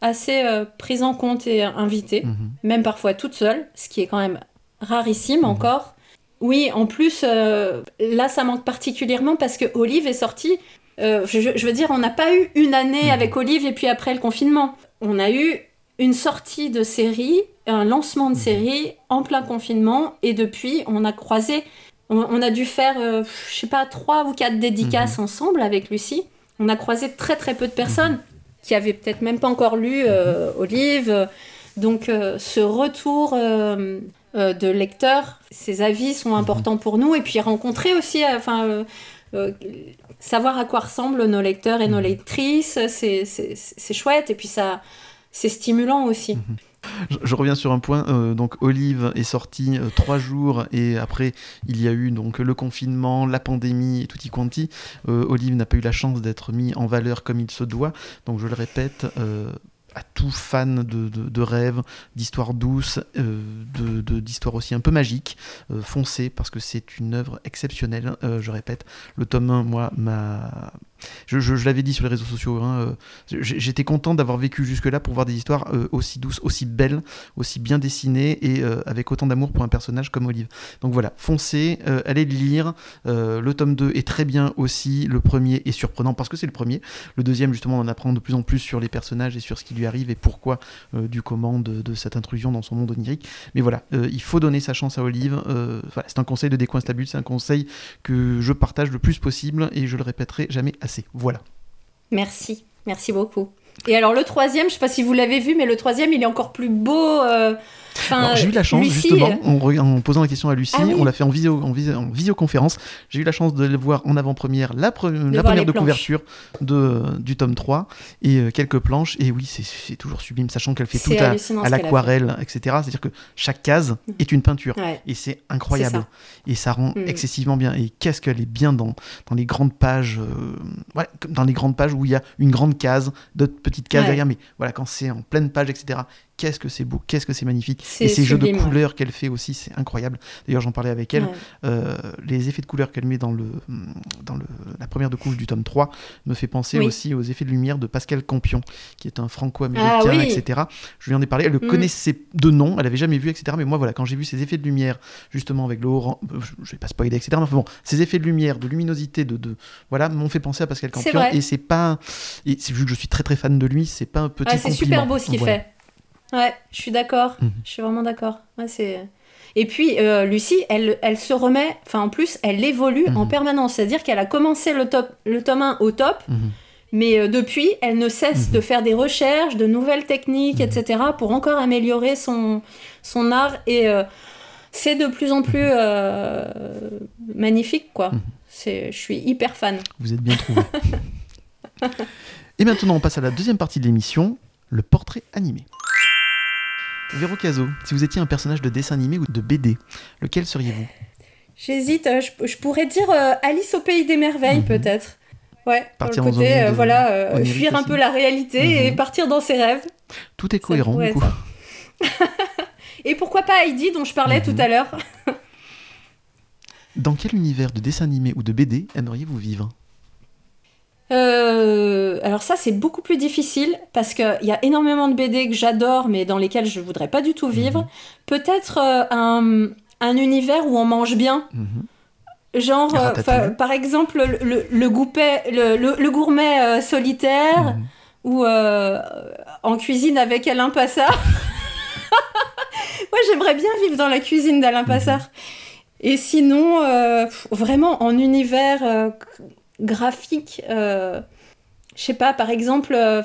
assez prise en compte et invitée, même parfois toute seule, ce qui est quand même rarissime encore. Oui, en plus, euh, là, ça manque particulièrement parce que Olive est sortie. Euh, je, veux dire, on n'a pas eu une année mhm. avec Olive et puis après le confinement. On a eu une sortie de série, un lancement de mhm. série en plein confinement et depuis, on a croisé. On, a dû faire, euh, je sais pas, trois ou quatre dédicaces mhm. ensemble avec Lucie. On a croisé très très peu de personnes qui avaient peut-être même pas encore lu Olive. Donc, ce retour euh, de lecteurs. Ces avis sont importants pour nous et puis rencontrer aussi, euh, enfin, euh, savoir à quoi ressemblent nos lecteurs et nos mhm. lectrices, c'est chouette et puis ça, c'est stimulant aussi. Mhm. Je, reviens sur un point. donc Olive est sortie trois jours et après il y a eu donc le confinement, la pandémie, tutti quanti. Olive n'a pas eu la chance d'être mis en valeur comme il se doit. Donc je le répète, à tout fan de, de, rêves, d'histoires douces, euh, d'histoires aussi un peu magiques. Euh, foncez parce que c'est une œuvre exceptionnelle. Euh, je répète, le tome 1, moi, m'a Je, l'avais dit sur les réseaux sociaux. Hein, j'étais content d'avoir vécu jusque-là pour voir des histoires aussi douces, aussi belles, aussi bien dessinées et avec autant d'amour pour un personnage comme Olive. Donc voilà, foncez, allez le lire. le tome 2 est très bien aussi. Le premier est surprenant parce que c'est le premier. Le deuxième, justement, on apprend de plus en plus sur les personnages et sur ce qui lui arrive et pourquoi du comment de, cette intrusion dans son monde onirique. Mais voilà, il faut donner sa chance à Olive. c'est un conseil de Décoinstabule, c'est un conseil que je partage le plus possible et je le répéterai jamais assez. Voilà. Merci, merci beaucoup. Et alors le troisième, je sais pas si vous l'avez vu, mais le troisième, il est encore plus beau. Euh, j'ai eu la chance, justement, euh, en, posant la question à Lucie, ah on l'a fait en, visio, en, visioconférence. J'ai eu la chance de le voir en avant-première, la, la première de couverture de, du tome 3 et euh, quelques planches. Et oui, c'est toujours sublime, sachant qu'elle fait tout à, l'aquarelle, etc. C'est-à-dire que chaque case mm. est une peinture. Et c'est incroyable. Et ça rend mm. excessivement bien. Et qu'est-ce qu'elle est bien dans, dans les grandes pages, euh, dans les grandes pages où il y a une grande case, d'autres petites cases derrière. Mais voilà, quand c'est en pleine page, etc qu'est-ce que c'est beau, qu'est-ce que c'est magnifique. Et ces jeux de couleurs qu'elle fait aussi, c'est incroyable. D'ailleurs, j'en parlais avec elle. Euh, les effets de couleurs qu'elle met dans, le, dans le, la première de couche du tome 3 me fait penser aussi aux effets de lumière de Pascal Campion, qui est un franco-américain, ah etc. Je lui en ai parlé. Elle le mm. connaissait de nom, elle avait jamais vu, etc. Mais moi, voilà, quand j'ai vu ces effets de lumière, justement avec le orange, euh, je vais pas spoiler, etc. Mais bon, ces effets de lumière, de luminosité, de, de voilà, m'ont fait penser à Pascal Campion. Et c'est pas, et vu que je suis très très fan de lui, c'est pas un petit ah, C'est super beau ce qu'il fait. Ouais, je suis d'accord. Mhm. Je suis vraiment d'accord. Ouais, c'est... Et puis, euh, Lucie, elle, elle se remet, enfin en plus, elle évolue en mhm. permanence. C'est-à-dire qu'elle a commencé le, top, le tome 1 au top, mhm. mais euh, depuis, elle ne cesse de faire des recherches, de nouvelles techniques, etc., pour encore améliorer son, son art. Et euh, c'est de plus en plus magnifique, quoi. Je suis hyper fan. Vous êtes bien trouvé. [laughs] et maintenant, on passe à la deuxième partie de l'émission, le portrait animé. Véro Caso, si vous étiez un personnage de dessin animé ou de BD, lequel seriez-vous? J'hésite, euh, je, pourrais dire euh, Alice au pays des merveilles mhm. peut-être. Ouais, partir le côté, euh, voilà, fuir un peu la réalité et mhm. partir dans ses rêves. Tout est cohérent du coup. [laughs] et pourquoi pas Heidi dont je parlais mhm. tout à l'heure Dans quel univers de dessin animé ou de BD aimeriez-vous vivre? Euh, alors ça, c'est beaucoup plus difficile parce qu'il y a énormément de BD que j'adore, mais dans lesquels je voudrais pas du tout vivre. Mhm. Peut-être euh, un, un, univers où on mange bien. Mhm. Genre, euh, par exemple, le, le, goupet, le, le, gourmet solitaire mhm. ou en cuisine avec Alain Passard. [laughs] Moi, j'aimerais bien vivre dans la cuisine d'Alain Passard. Et sinon, vraiment en univers graphique, euh, je sais pas, par exemple, euh,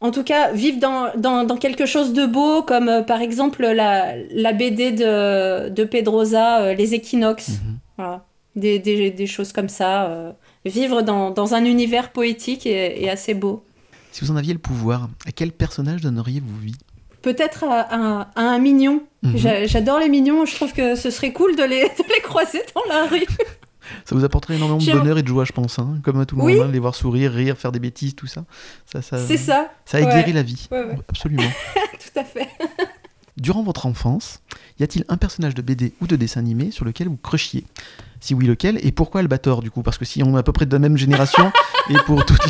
en tout cas, vivre dans, dans, quelque chose de beau, comme euh, par exemple la, la BD de, de Pedrosa, Les Équinoxes. Mhm. Voilà. Des, des, des, choses comme ça. vivre dans, dans, un univers poétique et, assez beau. Si vous en aviez le pouvoir, à quel personnage donneriez-vous vie? Peut-être à, à, un mignon. Mhm. J'adore les mignons, je trouve que ce serait cool de les, [laughs] de les croiser dans la rue. Ça vous apporterait énormément de bonheur et de joie, je pense, hein, comme à tout le monde, hein, les voir sourire, rire, faire des bêtises, tout ça. ça, ça C'est ça. Ça a la vie. Absolument. [laughs] tout à fait. Durant votre enfance, y a-t-il un personnage de BD ou de dessin animé sur lequel vous crushiez Si oui, lequel? Et pourquoi Albator, du coup? Parce que si on est à peu près de la même génération, [laughs] et pour toutes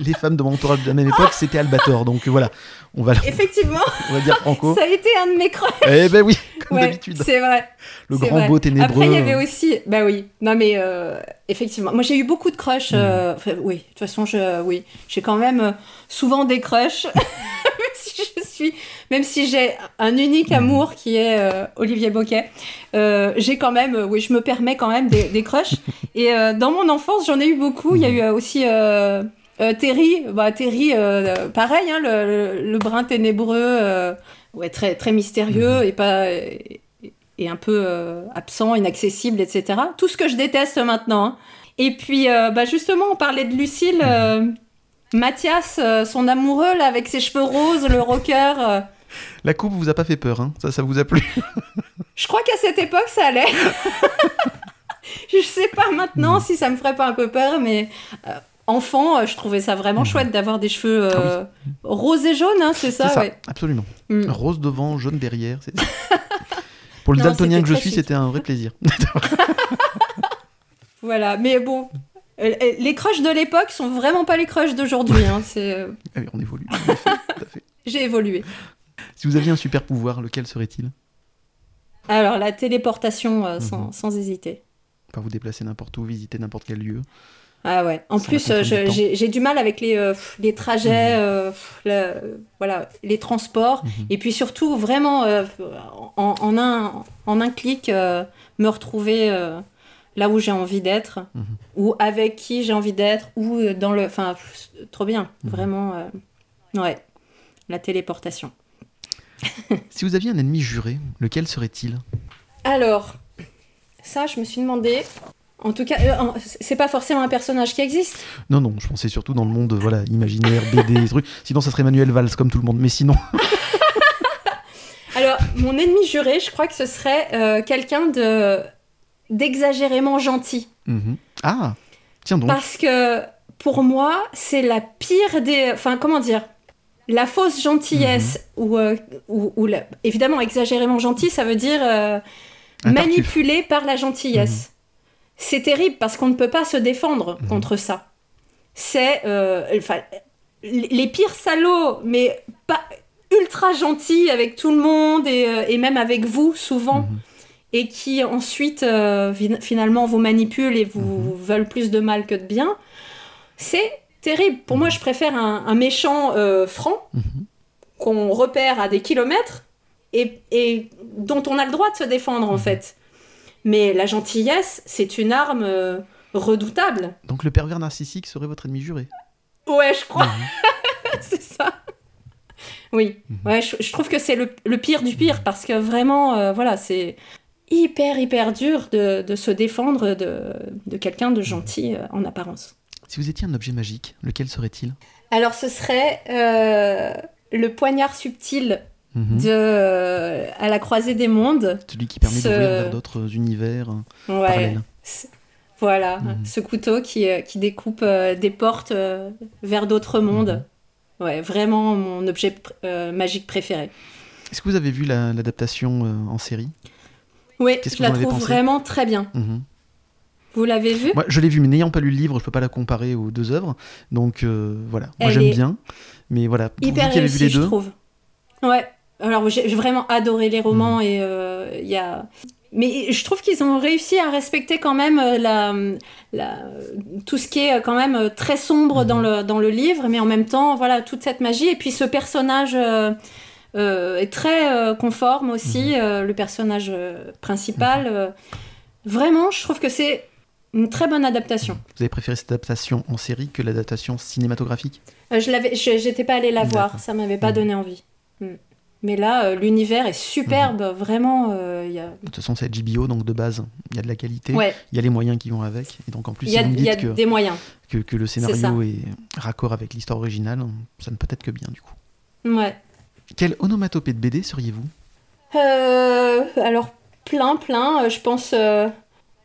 les, femmes de mon entourage de la même époque, c'était Albator. Donc voilà, on va, Effectivement, on va dire Franco. Ça a été un de mes crushs. Eh ben oui, comme d'habitude. C'est vrai. Le grand beau ténébreux. Après, il y avait aussi. Bah oui, non mais euh, effectivement. Moi, j'ai eu beaucoup de crushs. Hmm. Euh, oui, de toute façon, je, oui, j'ai quand même euh, souvent des crushs. [laughs] [laughs] je suis même si j'ai un unique amour qui est euh, Olivier Boquet, euh, j'ai quand même, oui, je me permets quand même des, des crushs. [laughs] Et euh, dans mon enfance, j'en ai eu beaucoup. Il y a eu aussi Terry, bah, Terry, pareil, hein, le, le, brin ténébreux, ouais, très, très mystérieux et pas et un peu absent, inaccessible, etc. Tout ce que je déteste maintenant. Hein. Et puis, bah, justement, on parlait de Lucille. Mathias, son amoureux, là, avec ses cheveux roses, le rocker. La coupe vous a pas fait peur, hein ça, ça vous a plu Je crois qu'à cette époque, ça allait. [laughs] je sais pas maintenant si ça me ferait pas un peu peur, mais euh, enfant, euh, je trouvais ça vraiment mhm. chouette d'avoir des cheveux euh, ah roses et jaunes, hein, c'est ça, Absolument. Mm. Rose devant, jaune derrière. [laughs] Pour le daltonien que je suis, c'était un vrai plaisir. [laughs] voilà, mais bon, les crushs de l'époque sont vraiment pas les crushs d'aujourd'hui. Hein, [laughs] ah on évolue. [laughs] J'ai évolué. Si vous aviez un super pouvoir, lequel serait-il? Alors, la téléportation, mhm. sans, sans, hésiter. Pas vous déplacer n'importe où, visiter n'importe quel lieu. Ah ouais. En plus, euh, j'ai du mal avec les, euh, les trajets, mhm. euh, voilà, les transports. Mhm. Et puis surtout, vraiment, en, un, en un clic, me retrouver là où j'ai envie d'être, mhm. ou avec qui j'ai envie d'être, ou dans le... Enfin, trop bien. Vraiment, ouais. La téléportation. [laughs] si vous aviez un ennemi juré, lequel serait-il? Alors, ça, je me suis demandé. En tout cas, euh, c'est pas forcément un personnage qui existe. Non, non, je pensais surtout dans le monde voilà, imaginaire, [laughs] BD, trucs. Sinon, ça serait Manuel Valls, comme tout le monde. Mais sinon. [laughs] Alors, mon ennemi juré, je crois que ce serait euh, quelqu'un de d'exagérément gentil. Mhm. Ah, tiens donc. Parce que pour moi, c'est la pire des. Enfin, comment dire La fausse gentillesse, mhm. ou, euh, ou, évidemment, exagérément gentil, ça veut dire manipulé par la gentillesse. Mhm. C'est terrible parce qu'on ne peut pas se défendre contre ça. C'est euh, les pires salauds, mais pas ultra gentils avec tout le monde et, euh, même avec vous souvent. Et qui ensuite euh, finalement vous manipulent et vous, mhm. veulent plus de mal que de bien. C'est terrible. Pour moi, je préfère un, méchant franc qu'on repère à des kilomètres et, et, dont on a le droit de se défendre en fait. Mais la gentillesse, c'est une arme euh, redoutable. Donc le pervers narcissique serait votre ennemi juré Ouais, je crois. Mhm. [laughs] c'est ça. Oui, mhm. ouais, je, trouve que c'est le, pire du pire parce que vraiment, euh, voilà, c'est hyper, hyper dur de, se défendre de, quelqu'un de gentil euh, en apparence. Si vous étiez un objet magique, lequel serait-il? Alors ce serait le poignard subtil Mhm. de euh, à la croisée des mondes. Celui qui permet d'ouvrir vers d'autres univers euh, ouais. Voilà, mhm. ce couteau qui, euh, qui découpe des portes vers d'autres mondes. Mhm. Ouais, vraiment mon objet magique préféré. Est-ce que vous avez vu l'adaptation en série? Oui, je la trouve vraiment très bien. Vous l'avez vu Moi, je l'ai vu, mais n'ayant pas lu le livre, je peux pas la comparer aux deux œuvres. Donc voilà, moi j'aime bien. Mais voilà, pour hyper vous vu les deux, je trouve. Ouais, alors j'ai vraiment adoré les romans mm. et euh, il y a mais je trouve qu'ils ont réussi à respecter quand même euh, la, la, tout ce qui est quand même très sombre dans, mm. le, dans le livre, mais en même temps, voilà, toute cette magie. Et puis ce personnage euh, est très conforme aussi, mm. le personnage principal. vraiment, je trouve que c'est une très bonne adaptation. Vous avez préféré cette adaptation en série que l'adaptation cinématographique? Je l'avais, j'étais pas allée la voir, ça m'avait pas donné envie. Mais là, euh, l'univers est superbe, mhm. vraiment. Euh, y a... De toute façon, c'est JBO, donc de base, il y a de la qualité, il y a les moyens qui vont avec. Et donc en plus, il y a, que, des moyens. Que, que le scénario est, raccord avec l'histoire originale, ça ne peut être que bien du coup. Ouais. Quelle onomatopée de BD seriez-vous? Euh, Alors, plein, plein. Je pense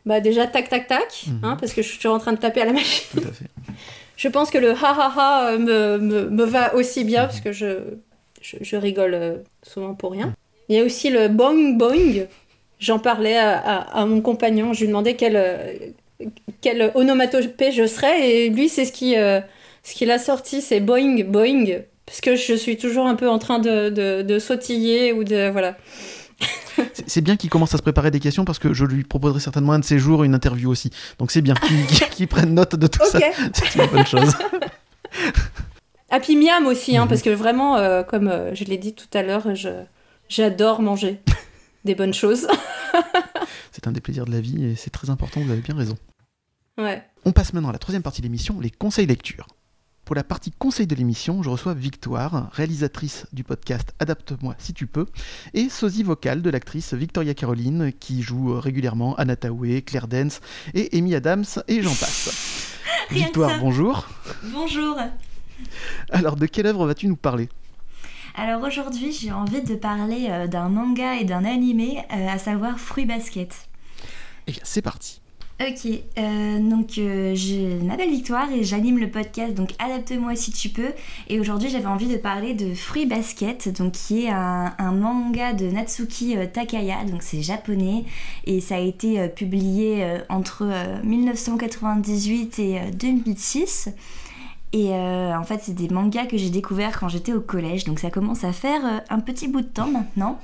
bah, déjà tac, tac, tac, mhm. hein, parce que je suis toujours en train de taper à la machine. Tout à fait. [laughs] je pense que le ha ha ha me, me, me va aussi bien, parce que je je, rigole euh, souvent pour rien. Il y a aussi le boing boing. J'en parlais à, mon compagnon, je lui demandais quel, euh, quel onomatopée je serais, et lui, c'est ce qui euh, ce qu'il a sorti, c'est boing boing, parce que je suis toujours un peu en train de, de, sautiller ou de voilà. c'est bien qu'il commence à se préparer des questions parce que je lui proposerai certainement un de ces jours une interview aussi. Donc c'est bien qu'il prenne note de tout ça. [laughs] C'est une bonne chose. Happy Miam aussi, hein, mhm. parce que vraiment, euh, comme euh, je l'ai dit tout à l'heure, j'adore manger des bonnes choses. [laughs] c'est un des plaisirs de la vie et c'est très important, vous avez bien raison. Ouais. On passe maintenant à la troisième partie de l'émission, les conseils lecture. Pour la partie conseil de l'émission, je reçois Victoire, réalisatrice du podcast Adapte-moi si tu peux, et sosie vocale de l'actrice Victoria Caroline, qui joue régulièrement Anna Tawé, Claire Dance et Amy Adams, et j'en passe. [laughs] Victoire, bonjour. Bonjour. Alors, de quelle œuvre vas-tu nous parler? Alors aujourd'hui, j'ai envie de parler euh, d'un manga et d'un animé, euh, à savoir Fruit Basket. Eh bien, c'est parti. Ok, euh, donc euh, je m'appelle Victoire et j'anime le podcast donc Adapte-moi si tu peux. Et aujourd'hui j'avais envie de parler de Fruit Basket, donc qui est un, manga de Natsuki euh, Takaya, donc c'est japonais et ça a été publié entre 1998 et 2006. Et en fait, c'est des mangas que j'ai découverts quand j'étais au collège, donc ça commence à faire un petit bout de temps maintenant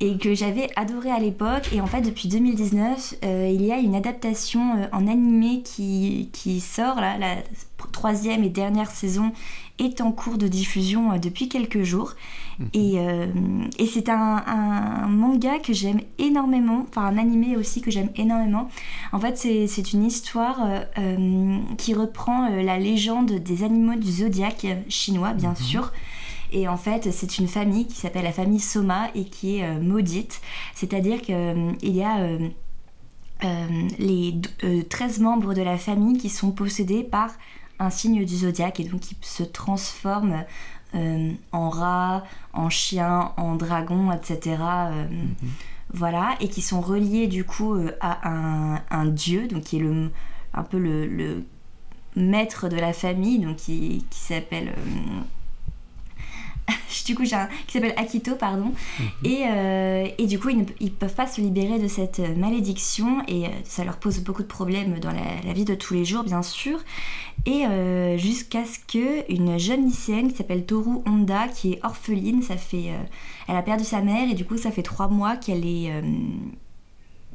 et que j'avais adoré à l'époque. Et en fait, depuis 2019, euh, il y a une adaptation euh, en animé qui, qui sort, là, la troisième et dernière saison est en cours de diffusion euh, depuis quelques jours. Mhm. Et, et c'est un, un, manga que j'aime énormément, enfin un animé aussi que j'aime énormément. En fait, c'est une histoire qui reprend la légende des animaux du zodiaque chinois, bien mhm. sûr. Et en fait, c'est une famille qui s'appelle la famille Soma et qui est euh, maudite. C'est-à-dire qu'il euh, y a euh, les 13 membres de la famille qui sont possédés par un signe du zodiaque et donc qui se transforment en rat, en chien, en dragon, etc. Mhm. Voilà, et qui sont reliés du coup à un, dieu, donc qui est le, un peu le, maître de la famille, donc qui, qui s'appelle [laughs] du coup j'ai un qui s'appelle Akito pardon mhm. et, euh, et, du coup ils ne ils peuvent pas se libérer de cette malédiction et euh, ça leur pose beaucoup de problèmes dans la, vie de tous les jours bien sûr et euh, jusqu'à ce que une jeune lycéenne qui s'appelle Toru Honda qui est orpheline ça fait elle a perdu sa mère et du coup ça fait trois mois qu'elle est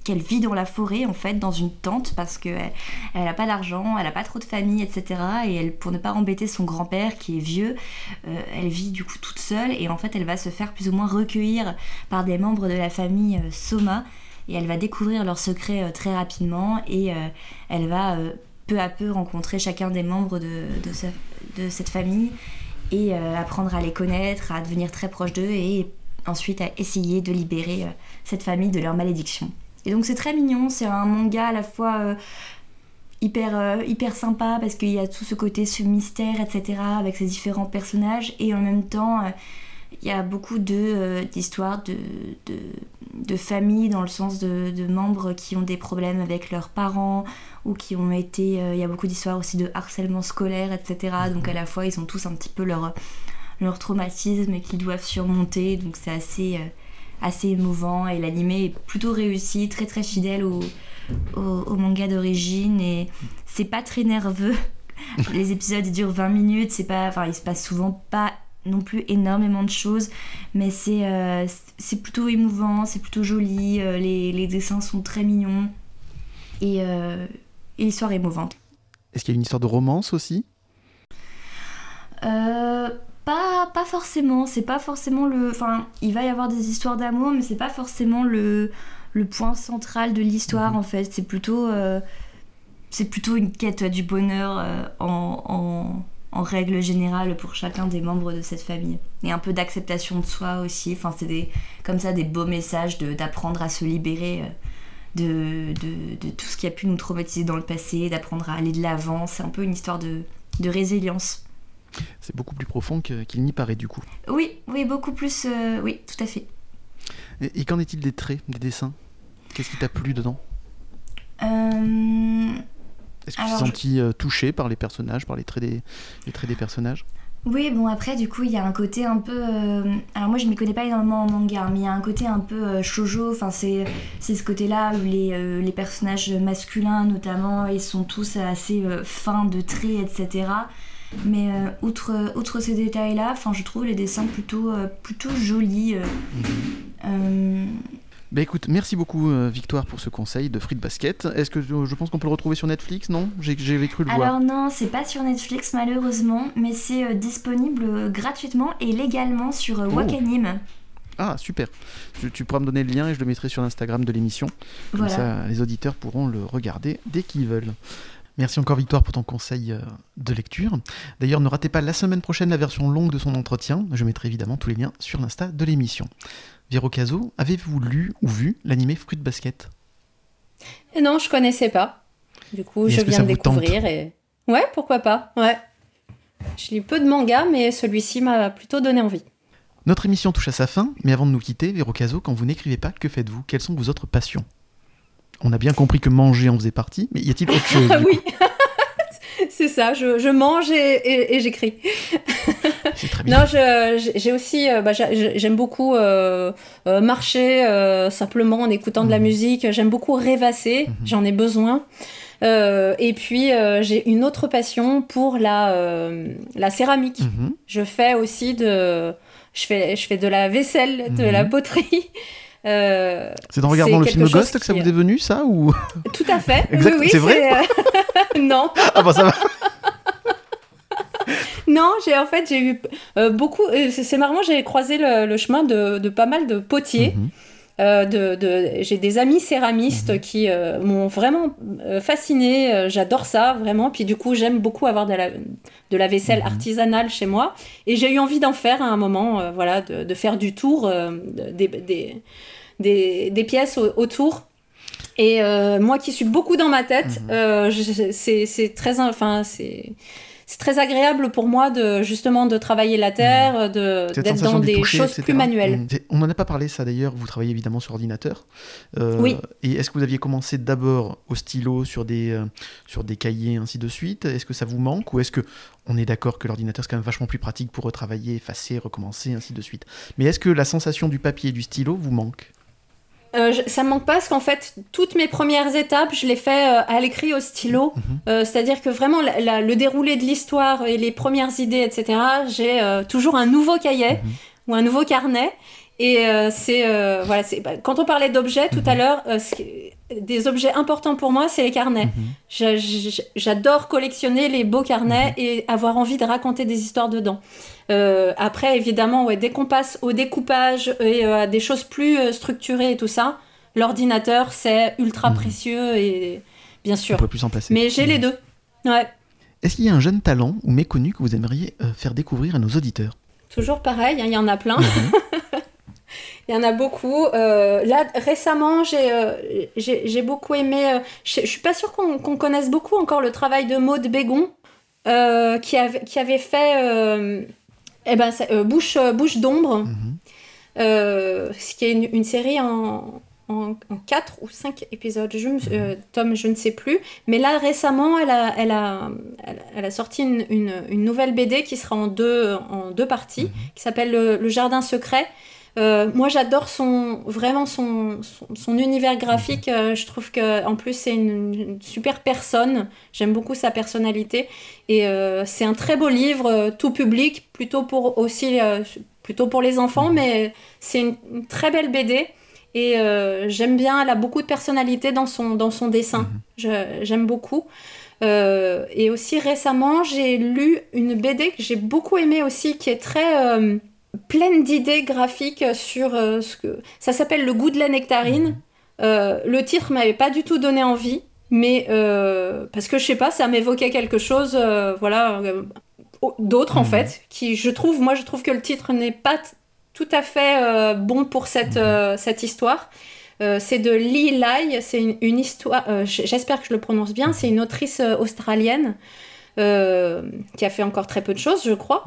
qu'elle vit dans la forêt en fait, dans une tente parce qu'elle n'a pas d'argent, elle n'a pas trop de famille, etc. Et elle, pour ne pas embêter son grand-père qui est vieux, euh, elle vit du coup toute seule. Et en fait elle va se faire plus ou moins recueillir par des membres de la famille euh, Soma. Et elle va découvrir leurs secrets euh, très rapidement. Et elle va peu à peu rencontrer chacun des membres de, de cette famille. Et apprendre à les connaître, à devenir très proche d'eux. Et ensuite à essayer de libérer cette famille de leur malédiction. Et donc c'est très mignon, c'est un manga à la fois euh, hyper, euh, hyper sympa parce qu'il y a tout ce côté, ce mystère, etc. avec ces différents personnages et en même temps euh, il y a beaucoup d'histoires de, de, de, famille dans le sens de, de, membres qui ont des problèmes avec leurs parents ou qui ont été... il y a beaucoup d'histoires aussi de harcèlement scolaire, etc. Donc à la fois ils ont tous un petit peu leur, leur traumatisme qu'ils doivent surmonter. Donc c'est assez assez émouvant et l'animé est plutôt réussi, très très fidèle au, au, manga d'origine et c'est pas très nerveux. [laughs] Les épisodes ils durent 20 minutes, c'est pas, enfin il se passe souvent pas non plus énormément de choses, mais c'est euh, c'est plutôt émouvant, c'est plutôt joli, euh, les, les, dessins sont très mignons et, euh, et l'histoire est émouvante. Est-ce qu'il y a une histoire de romance aussi? Euh, pas, pas forcément, c'est pas forcément le. Enfin, il va y avoir des histoires d'amour, mais c'est pas forcément le, le point central de l'histoire mhm. en fait. C'est plutôt, euh, c'est plutôt une quête du bonheur euh, en, en, en, règle générale pour chacun des membres de cette famille. Et un peu d'acceptation de soi aussi. Enfin, c'est des, comme ça des beaux messages d'apprendre à se libérer. Euh, de, de, de, tout ce qui a pu nous traumatiser dans le passé, d'apprendre à aller de l'avant. C'est un peu une histoire de, de résilience. C'est beaucoup plus profond qu'il n'y paraît du coup. Oui, oui, beaucoup plus, euh, oui, tout à fait. Et, qu'en est-il des traits, des dessins? Qu'est-ce qui t'a plu dedans? Euh, Est-ce que tu t'es senti euh, touché par les personnages, par les traits des, les traits des personnages? Oui, bon après du coup il y a un côté un peu... alors moi je m'y connais pas énormément en manga, mais il y a un côté un peu shoujo, enfin c'est, c'est ce côté-là où les, les, personnages masculins notamment, ils sont tous assez fins de traits, etc. Mais euh, outre, outre ces détails-là, je trouve les dessins plutôt, euh, plutôt jolis. Euh, bah écoute, merci beaucoup Victoire pour ce conseil de Free Basket. Est-ce que je pense qu'on peut le retrouver sur Netflix Non? J'ai cru le voir. Alors non, c'est pas sur Netflix malheureusement, mais c'est disponible gratuitement et légalement sur oh. Wakanim. Ah super. Tu, pourras me donner le lien et je le mettrai sur l'Instagram de l'émission. Comme ça, les auditeurs pourront le regarder dès qu'ils veulent. Merci encore Victoire pour ton conseil euh, de lecture. D'ailleurs, ne ratez pas la semaine prochaine la version longue de son entretien. Je mettrai évidemment tous les liens sur l'insta de l'émission. Viro Caso, avez-vous lu ou vu l'animé Fruit Basket? Eh Non, je connaissais pas. Du coup, je viens de découvrir et ouais, pourquoi pas. Ouais. Je lis peu de mangas, mais celui-ci m'a plutôt donné envie. Notre émission touche à sa fin, mais avant de nous quitter, Vero Caso, quand vous n'écrivez pas, que faites-vous? Quelles sont vos autres passions? On a bien compris que manger en faisait partie, mais y a-t-il autre [laughs] chose Oui [laughs] c'est ça, je, mange et, j'écris. [laughs] très bien. Non, j'ai aussi, euh, bah, j'aime beaucoup euh, euh, marcher simplement en écoutant de la mhm. musique. J'aime beaucoup rêvasser, mhm. j'en ai besoin. et puis j'ai une autre passion pour la, la céramique. Mhm. Je fais aussi de, je fais, je fais de la vaisselle, de la poterie. Euh, c'est en regardant le film Ghost que ça vous est venu, ça ou Tout à fait. [laughs] exact. Oui, c'est vrai euh, [laughs] Non. Ah bah ça va. [laughs] non, j'ai en fait j'ai eu euh, beaucoup. C'est marrant, j'ai croisé le, chemin de, de, pas mal de potiers. Mhm. de, de j'ai des amis céramistes mhm. qui m'ont vraiment fasciné. J'adore ça, vraiment. Puis du coup, j'aime beaucoup avoir de la, de la vaisselle mhm. artisanale chez moi. Et j'ai eu envie d'en faire à un moment, voilà, de, de, faire du tour des, des, des, pièces autour. Et euh, moi qui suis beaucoup dans ma tête, mhm. euh, c'est très, enfin, c'est très agréable pour moi de justement de travailler la terre, mhm. de d'être dans des choses plus manuelles. Mhm. On n'en a pas parlé ça d'ailleurs. Vous travaillez évidemment sur ordinateur. Euh, oui. Et est-ce que vous aviez commencé d'abord au stylo sur des sur des cahiers ainsi de suite? Est-ce que ça vous manque? Ou est-ce que on est d'accord que l'ordinateur c'est quand même vachement plus pratique pour retravailler, effacer, recommencer ainsi de suite? Mais est-ce que la sensation du papier et du stylo vous manque? Euh, ça me manque pas parce qu'en fait, toutes mes premières étapes, je les fais euh, à l'écrit au stylo. Mhm. Euh, c'est-à-dire que vraiment, le déroulé de l'histoire et les premières idées, etc., j'ai toujours un nouveau cahier mhm. ou un nouveau carnet. Et c'est voilà, bah, quand on parlait d'objets tout à mhm. l'heure, des objets importants pour moi, c'est les carnets. J'adore collectionner les beaux carnets et avoir envie de raconter des histoires dedans. Euh, après, évidemment, ouais, dès qu'on passe au découpage et euh, à des choses plus euh, structurées et tout ça, l'ordinateur, c'est ultra mhm. précieux et bien sûr. On peut plus en passer. Mais j'ai les mhm. deux. Ouais. Est-ce qu'il y a un jeune talent ou méconnu que vous aimeriez faire découvrir à nos auditeurs? Toujours pareil, hein, il y en a plein. Mhm. [laughs] Il y en a beaucoup. là, récemment, j'ai beaucoup aimé. je suis pas sûre qu'on connaisse beaucoup encore le travail de Maude Bégon, qui, avait, qui avait fait eh ben, euh, Bouche, euh, Bouche d'ombre, mhm. euh, ce qui est une, série en, en, 4 ou 5 épisodes, je mhm. Tom, je ne sais plus. Mais là, récemment, elle a, elle a, elle, a sorti une, une, nouvelle BD qui sera en deux, en deux parties, mhm. qui s'appelle le, Jardin secret. Moi, j'adore son vraiment son, son, univers graphique. je trouve que en plus c'est une, super personne. J'aime beaucoup sa personnalité. Et euh, c'est un très beau livre, euh, tout public, plutôt pour aussi euh, plutôt pour les enfants, mais c'est une, très belle BD. Et j'aime bien, elle a beaucoup de personnalité dans son, dans son dessin. Mhm. J'aime beaucoup. et aussi récemment, j'ai lu une BD que j'ai beaucoup aimée aussi, qui est très pleine d'idées graphiques sur ce que... Ça s'appelle Le goût de la nectarine. Mhm. le titre m'avait pas du tout donné envie mais euh, parce que je sais pas, ça m'évoquait quelque chose, euh, voilà, euh, d'autre en mhm. fait, qui je trouve, moi je trouve que le titre n'est pas tout à fait bon pour cette, mhm. cette histoire. c'est de Lee Lai, c'est une, histoire, j'espère que je le prononce bien, c'est une autrice australienne qui a fait encore très peu de choses, je crois.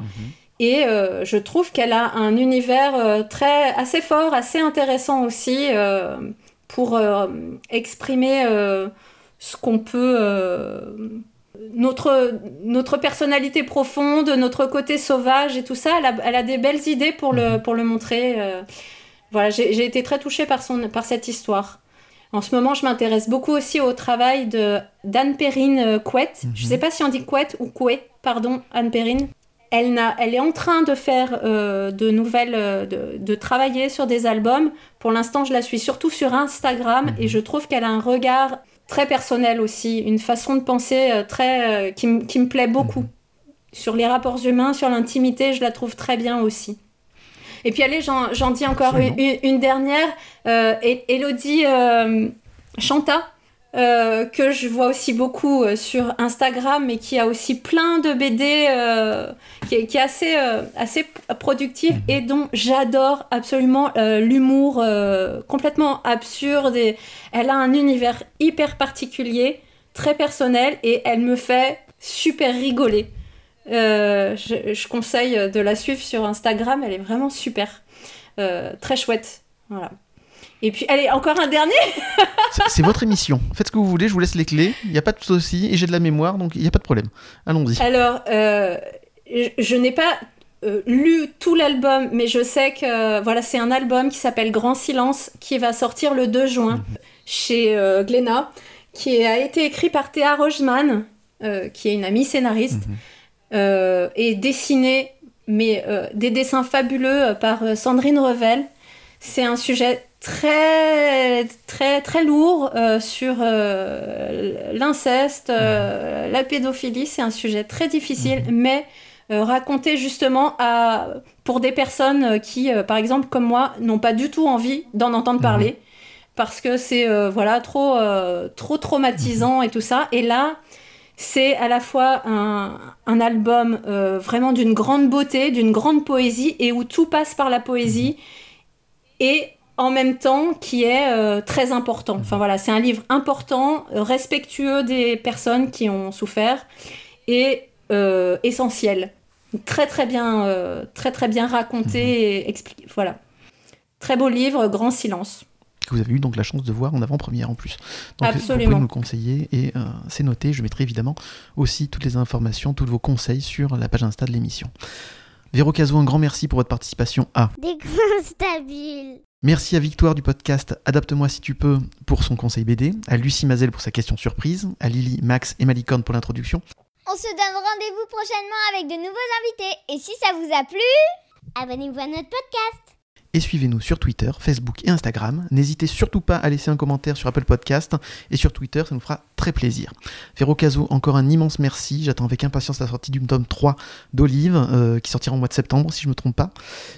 Et je trouve qu'elle a un univers très assez fort, assez intéressant aussi pour exprimer ce qu'on peut euh, notre, notre personnalité profonde, notre côté sauvage et tout ça, elle a, elle a des belles idées pour le, mhm. pour le montrer. Euh. voilà, j'ai été très touchée par, son, par cette histoire. En ce moment, je m'intéresse beaucoup aussi au travail de d'Anne Perrine euh, Couette. Je ne sais mhm. pas si on dit Couette ou Couet, pardon, Anne Perrine. Elle, est en train de faire de nouvelles, de, de, travailler sur des albums. Pour l'instant, je la suis surtout sur Instagram et mhm. je trouve qu'elle a un regard très personnel aussi, une façon de penser euh, très, euh, qui, me plaît beaucoup. Mhm. Sur les rapports humains, sur l'intimité, je la trouve très bien aussi. Et puis allez, j'en dis encore une, dernière. Euh, Elodie Chanta, euh, que je vois aussi beaucoup euh, sur Instagram et qui a aussi plein de BD euh, qui, est, assez, assez productive mhm. et dont j'adore absolument l'humour complètement absurde et elle a un univers hyper particulier, très personnel et elle me fait super rigoler. Je, je, conseille de la suivre sur Instagram, elle est vraiment super, très chouette. Voilà. Et puis, allez, encore un dernier [laughs] C'est votre émission. Faites ce que vous voulez, je vous laisse les clés. Il n'y a pas de souci. Et j'ai de la mémoire, donc il n'y a pas de problème. Allons-y. Alors, euh, je, n'ai pas euh, lu tout l'album, mais je sais que voilà, c'est un album qui s'appelle Grand Silence, qui va sortir le 2 juin mhm. chez euh, Glénat, qui a été écrit par Théa Rogeman, qui est une amie scénariste, mhm. et dessiné, mais des dessins fabuleux par Sandrine Revel. C'est un sujet très très très lourd euh, sur euh, l'inceste, euh, la pédophilie. C'est un sujet très difficile, mhm. mais raconté justement à, pour des personnes qui, par exemple comme moi, n'ont pas du tout envie d'en entendre mhm. parler parce que c'est voilà trop trop traumatisant et tout ça. Et là. C'est à la fois un, un album vraiment d'une grande beauté, d'une grande poésie, et où tout passe par la poésie. Et en même temps qui est euh, très important. Enfin voilà, c'est un livre important, euh, respectueux des personnes qui ont souffert et euh, essentiel. Très très bien, très très bien raconté mhm. et expliqué. Voilà, très beau livre, Grand silence. Que vous avez eu donc la chance de voir en avant-première en plus. Donc, Absolument. Vous pouvez nous conseiller et c'est noté. Je mettrai évidemment aussi toutes les informations, tous vos conseils sur la page Insta de l'émission. Véro Cazot, un grand merci pour votre participation à Des [laughs] stabiles. Merci à Victoire du podcast Adapte-moi si tu peux pour son conseil BD, à Lucie Mazel pour sa question surprise, à Lily, Max et Malicorne pour l'introduction. On se donne rendez-vous prochainement avec de nouveaux invités. Et si ça vous a plu, abonnez-vous à notre podcast et suivez-nous sur Twitter, Facebook et Instagram. N'hésitez surtout pas à laisser un commentaire sur Apple Podcast et sur Twitter, ça nous fera très plaisir. Ferro Caso, encore un immense merci. J'attends avec impatience la sortie du tome 3 d'Olive, euh, qui sortira en mois de septembre, si je ne me trompe pas.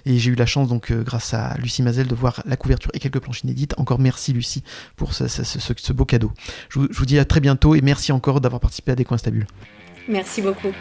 Et j'ai eu la chance, donc, euh, grâce à Lucie Mazel, de voir la couverture et quelques planches inédites. Encore merci, Lucie, pour ce, beau cadeau. Je vous, je vous, dis à très bientôt et merci encore d'avoir participé à Des Coins Stables. Merci beaucoup.